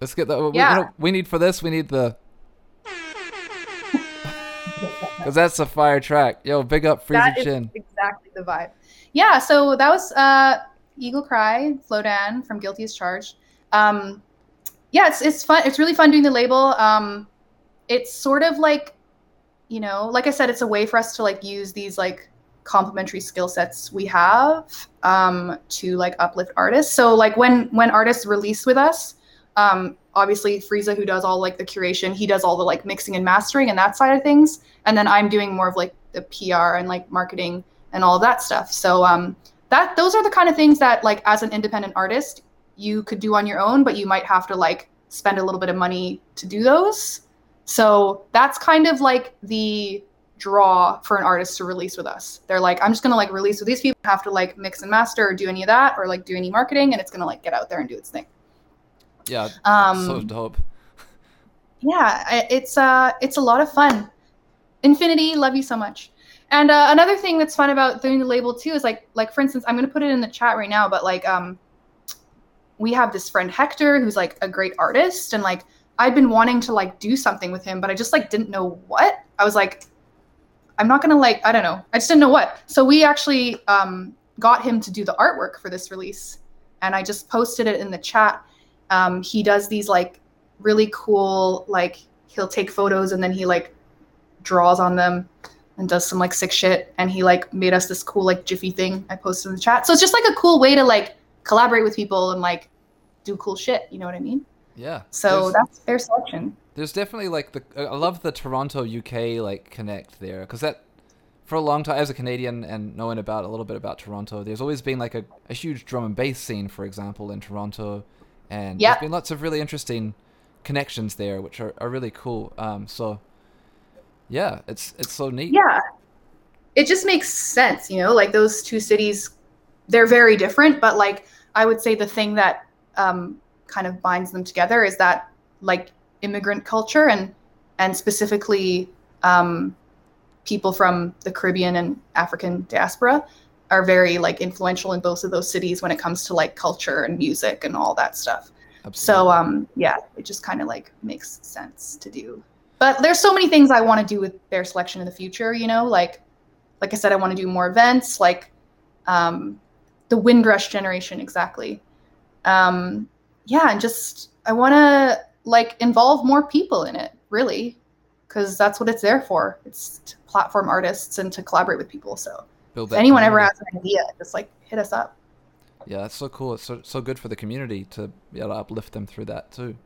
Let's get that. We, Yeah. you know, we need for this. We need the. *laughs* Because that's a fire track. Yo, big up Freezy Chin. That is Chin. exactly the vibe. Yeah, so that was uh, Eagle Cry, Flodan from Guilty as Charged. Um, yeah, it's it's fun. It's really fun doing the label. Um, it's sort of like, you know, like I said, it's a way for us to like use these like complementary skill sets we have um, to like uplift artists. So like when when artists release with us, um, obviously Frieza, who does all like the curation, he does all the like mixing and mastering and that side of things, and then I'm doing more of like the PR and like marketing and all that stuff. So um, that those are the kind of things that like as an independent artist you could do on your own, but you might have to like spend a little bit of money to do those. So that's kind of like the draw for an artist to release with us. They're like, I'm just gonna like release with these people, have to like mix and master or do any of that or like do any marketing, and it's gonna like get out there and do its thing. Yeah, Um, so dope. yeah it's uh it's a lot of fun infinity love you so much and uh, another thing that's fun about doing the label too is like like for instance i'm going to put it in the chat right now but like um we have this friend hector who's like a great artist and like i'd been wanting to like do something with him but i just like didn't know what. I was like i'm not gonna like i don't know. I just didn't know what. So we actually um got him to do the artwork for this release and i just posted it in the chat. Um he does these like really cool like he'll take photos and then he like draws on them and does some like sick shit. And he like made us this cool like jiffy thing i posted in the chat. So it's just like a cool way to like collaborate with people and like do cool shit. You know what i mean Yeah. so that's fair selection there's definitely like the. I love the Toronto UK like connect there because that for a long time as a Canadian and knowing about a little bit about Toronto, there's always been like a, a huge drum and bass scene, for example, in Toronto, and Yep. there's been lots of really interesting connections there, which are, are really cool. Um, so Yeah, it's it's so neat. yeah it just makes sense you know like those two cities they're very different but like i would say the thing that um, kind of binds them together is that like immigrant culture and and specifically um, people from the caribbean and african diaspora are very like influential in both of those cities when it comes to like culture and music and all that stuff. So um yeah it just kind of like makes sense to do. But there's so many things i want to do with bear selection in the future you know? Like like i said i want to do more events like um the windrush generation exactly. Um yeah and just i want to like involve more people in it really because that's what it's there for it's to platform artists and to collaborate with people so Build if anyone ever has an idea just like hit us up Yeah, that's so cool. It's so so good for the community to be able to uplift them through that too.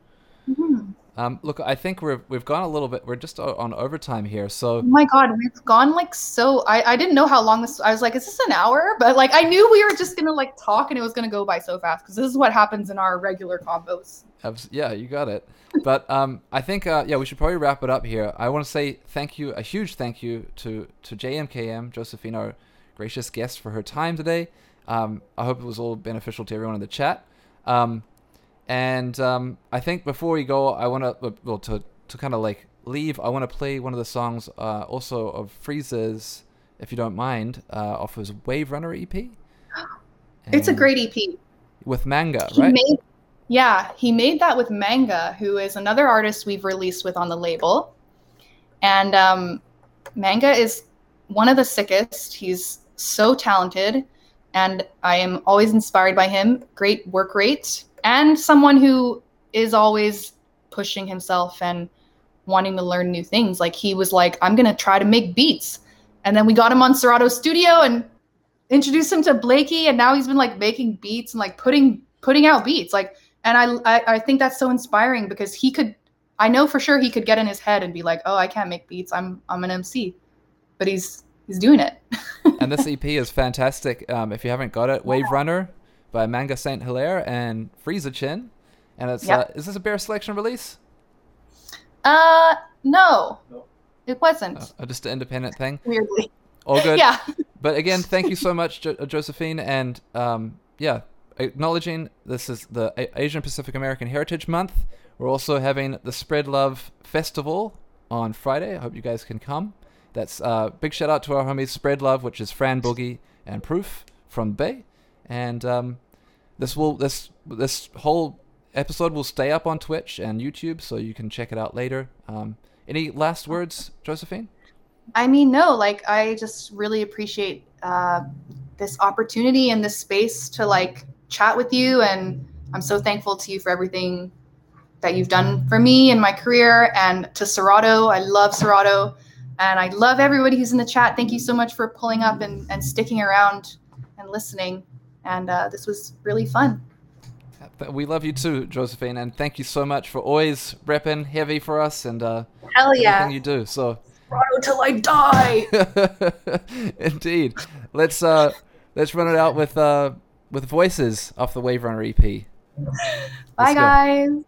Mhm. Um, look, I think we're we've gone a little bit. We're just on overtime here, so Oh my god, we've gone like so. I, I didn't know how long this. I was like, is this an hour? But like, I knew we were just gonna like talk, and it was gonna go by so fast because this is what happens in our regular combos. Yeah, you got it. But um, I think uh, yeah, we should probably wrap it up here. I want to say thank you, a huge thank you to to JMKM Josephine, our gracious guest, for her time today. Um, I hope it was all beneficial to everyone in the chat. Um, and um, I think before we go, I want to well to to kind of like leave. I want to play one of the songs uh, also of Freeze's, if you don't mind, uh, off his Wave Runner EP. *gasps* It's a great EP. with manga, He right? made, yeah, he made that with Manga, who is another artist we've released with on the label. And um, Manga is one of the sickest. He's so talented, and I am always inspired by him. Great work rate, and someone who is always pushing himself and wanting to learn new things. Like he was like, I'm gonna try to make beats, and then we got him on Serato Studio and introduced him to Blakey, and now he's been like making beats and like putting putting out beats. Like, and I I, I think that's so inspiring because he could. I know for sure he could get in his head and be like, "Oh, I can't make beats. I'm I'm an MC," but he's he's doing it. *laughs* and this EP is fantastic. Um, if you haven't got it, Wave Runner by Manga Saint Hilaire and Frieza Chin. And it's Yeah. uh, is this a Bear Selection release? Uh, no, it wasn't. Uh, just an independent thing. *laughs* Weirdly, All good. yeah. But again, thank you *laughs* so much, jo- uh, Josephine, and um, yeah, acknowledging this is the A- Asian Pacific American Heritage Month. We're also having the Spread Love Festival on Friday. I hope you guys can come. That's uh, big shout out to our homies Spread Love, which is Fran Boogie and Proof from Bay, and um, this will this this whole episode will stay up on Twitch and YouTube, so you can check it out later. Um, any last words, Josephine? I mean, no, like I just really appreciate uh, this opportunity and this space to like chat with you, and I'm so thankful to you for everything that you've done for me in my career and to Serato. I love Serato, and I love everybody who's in the chat. Thank you so much for pulling up and, and sticking around and listening. And uh, this was really fun. We love you too, Josephine, and thank you so much for always repping heavy for us and uh, Hell everything you do. So, till I die. *laughs* indeed, let's uh, let's run it out with uh, with voices off the Wave Runner EP. Bye, guys.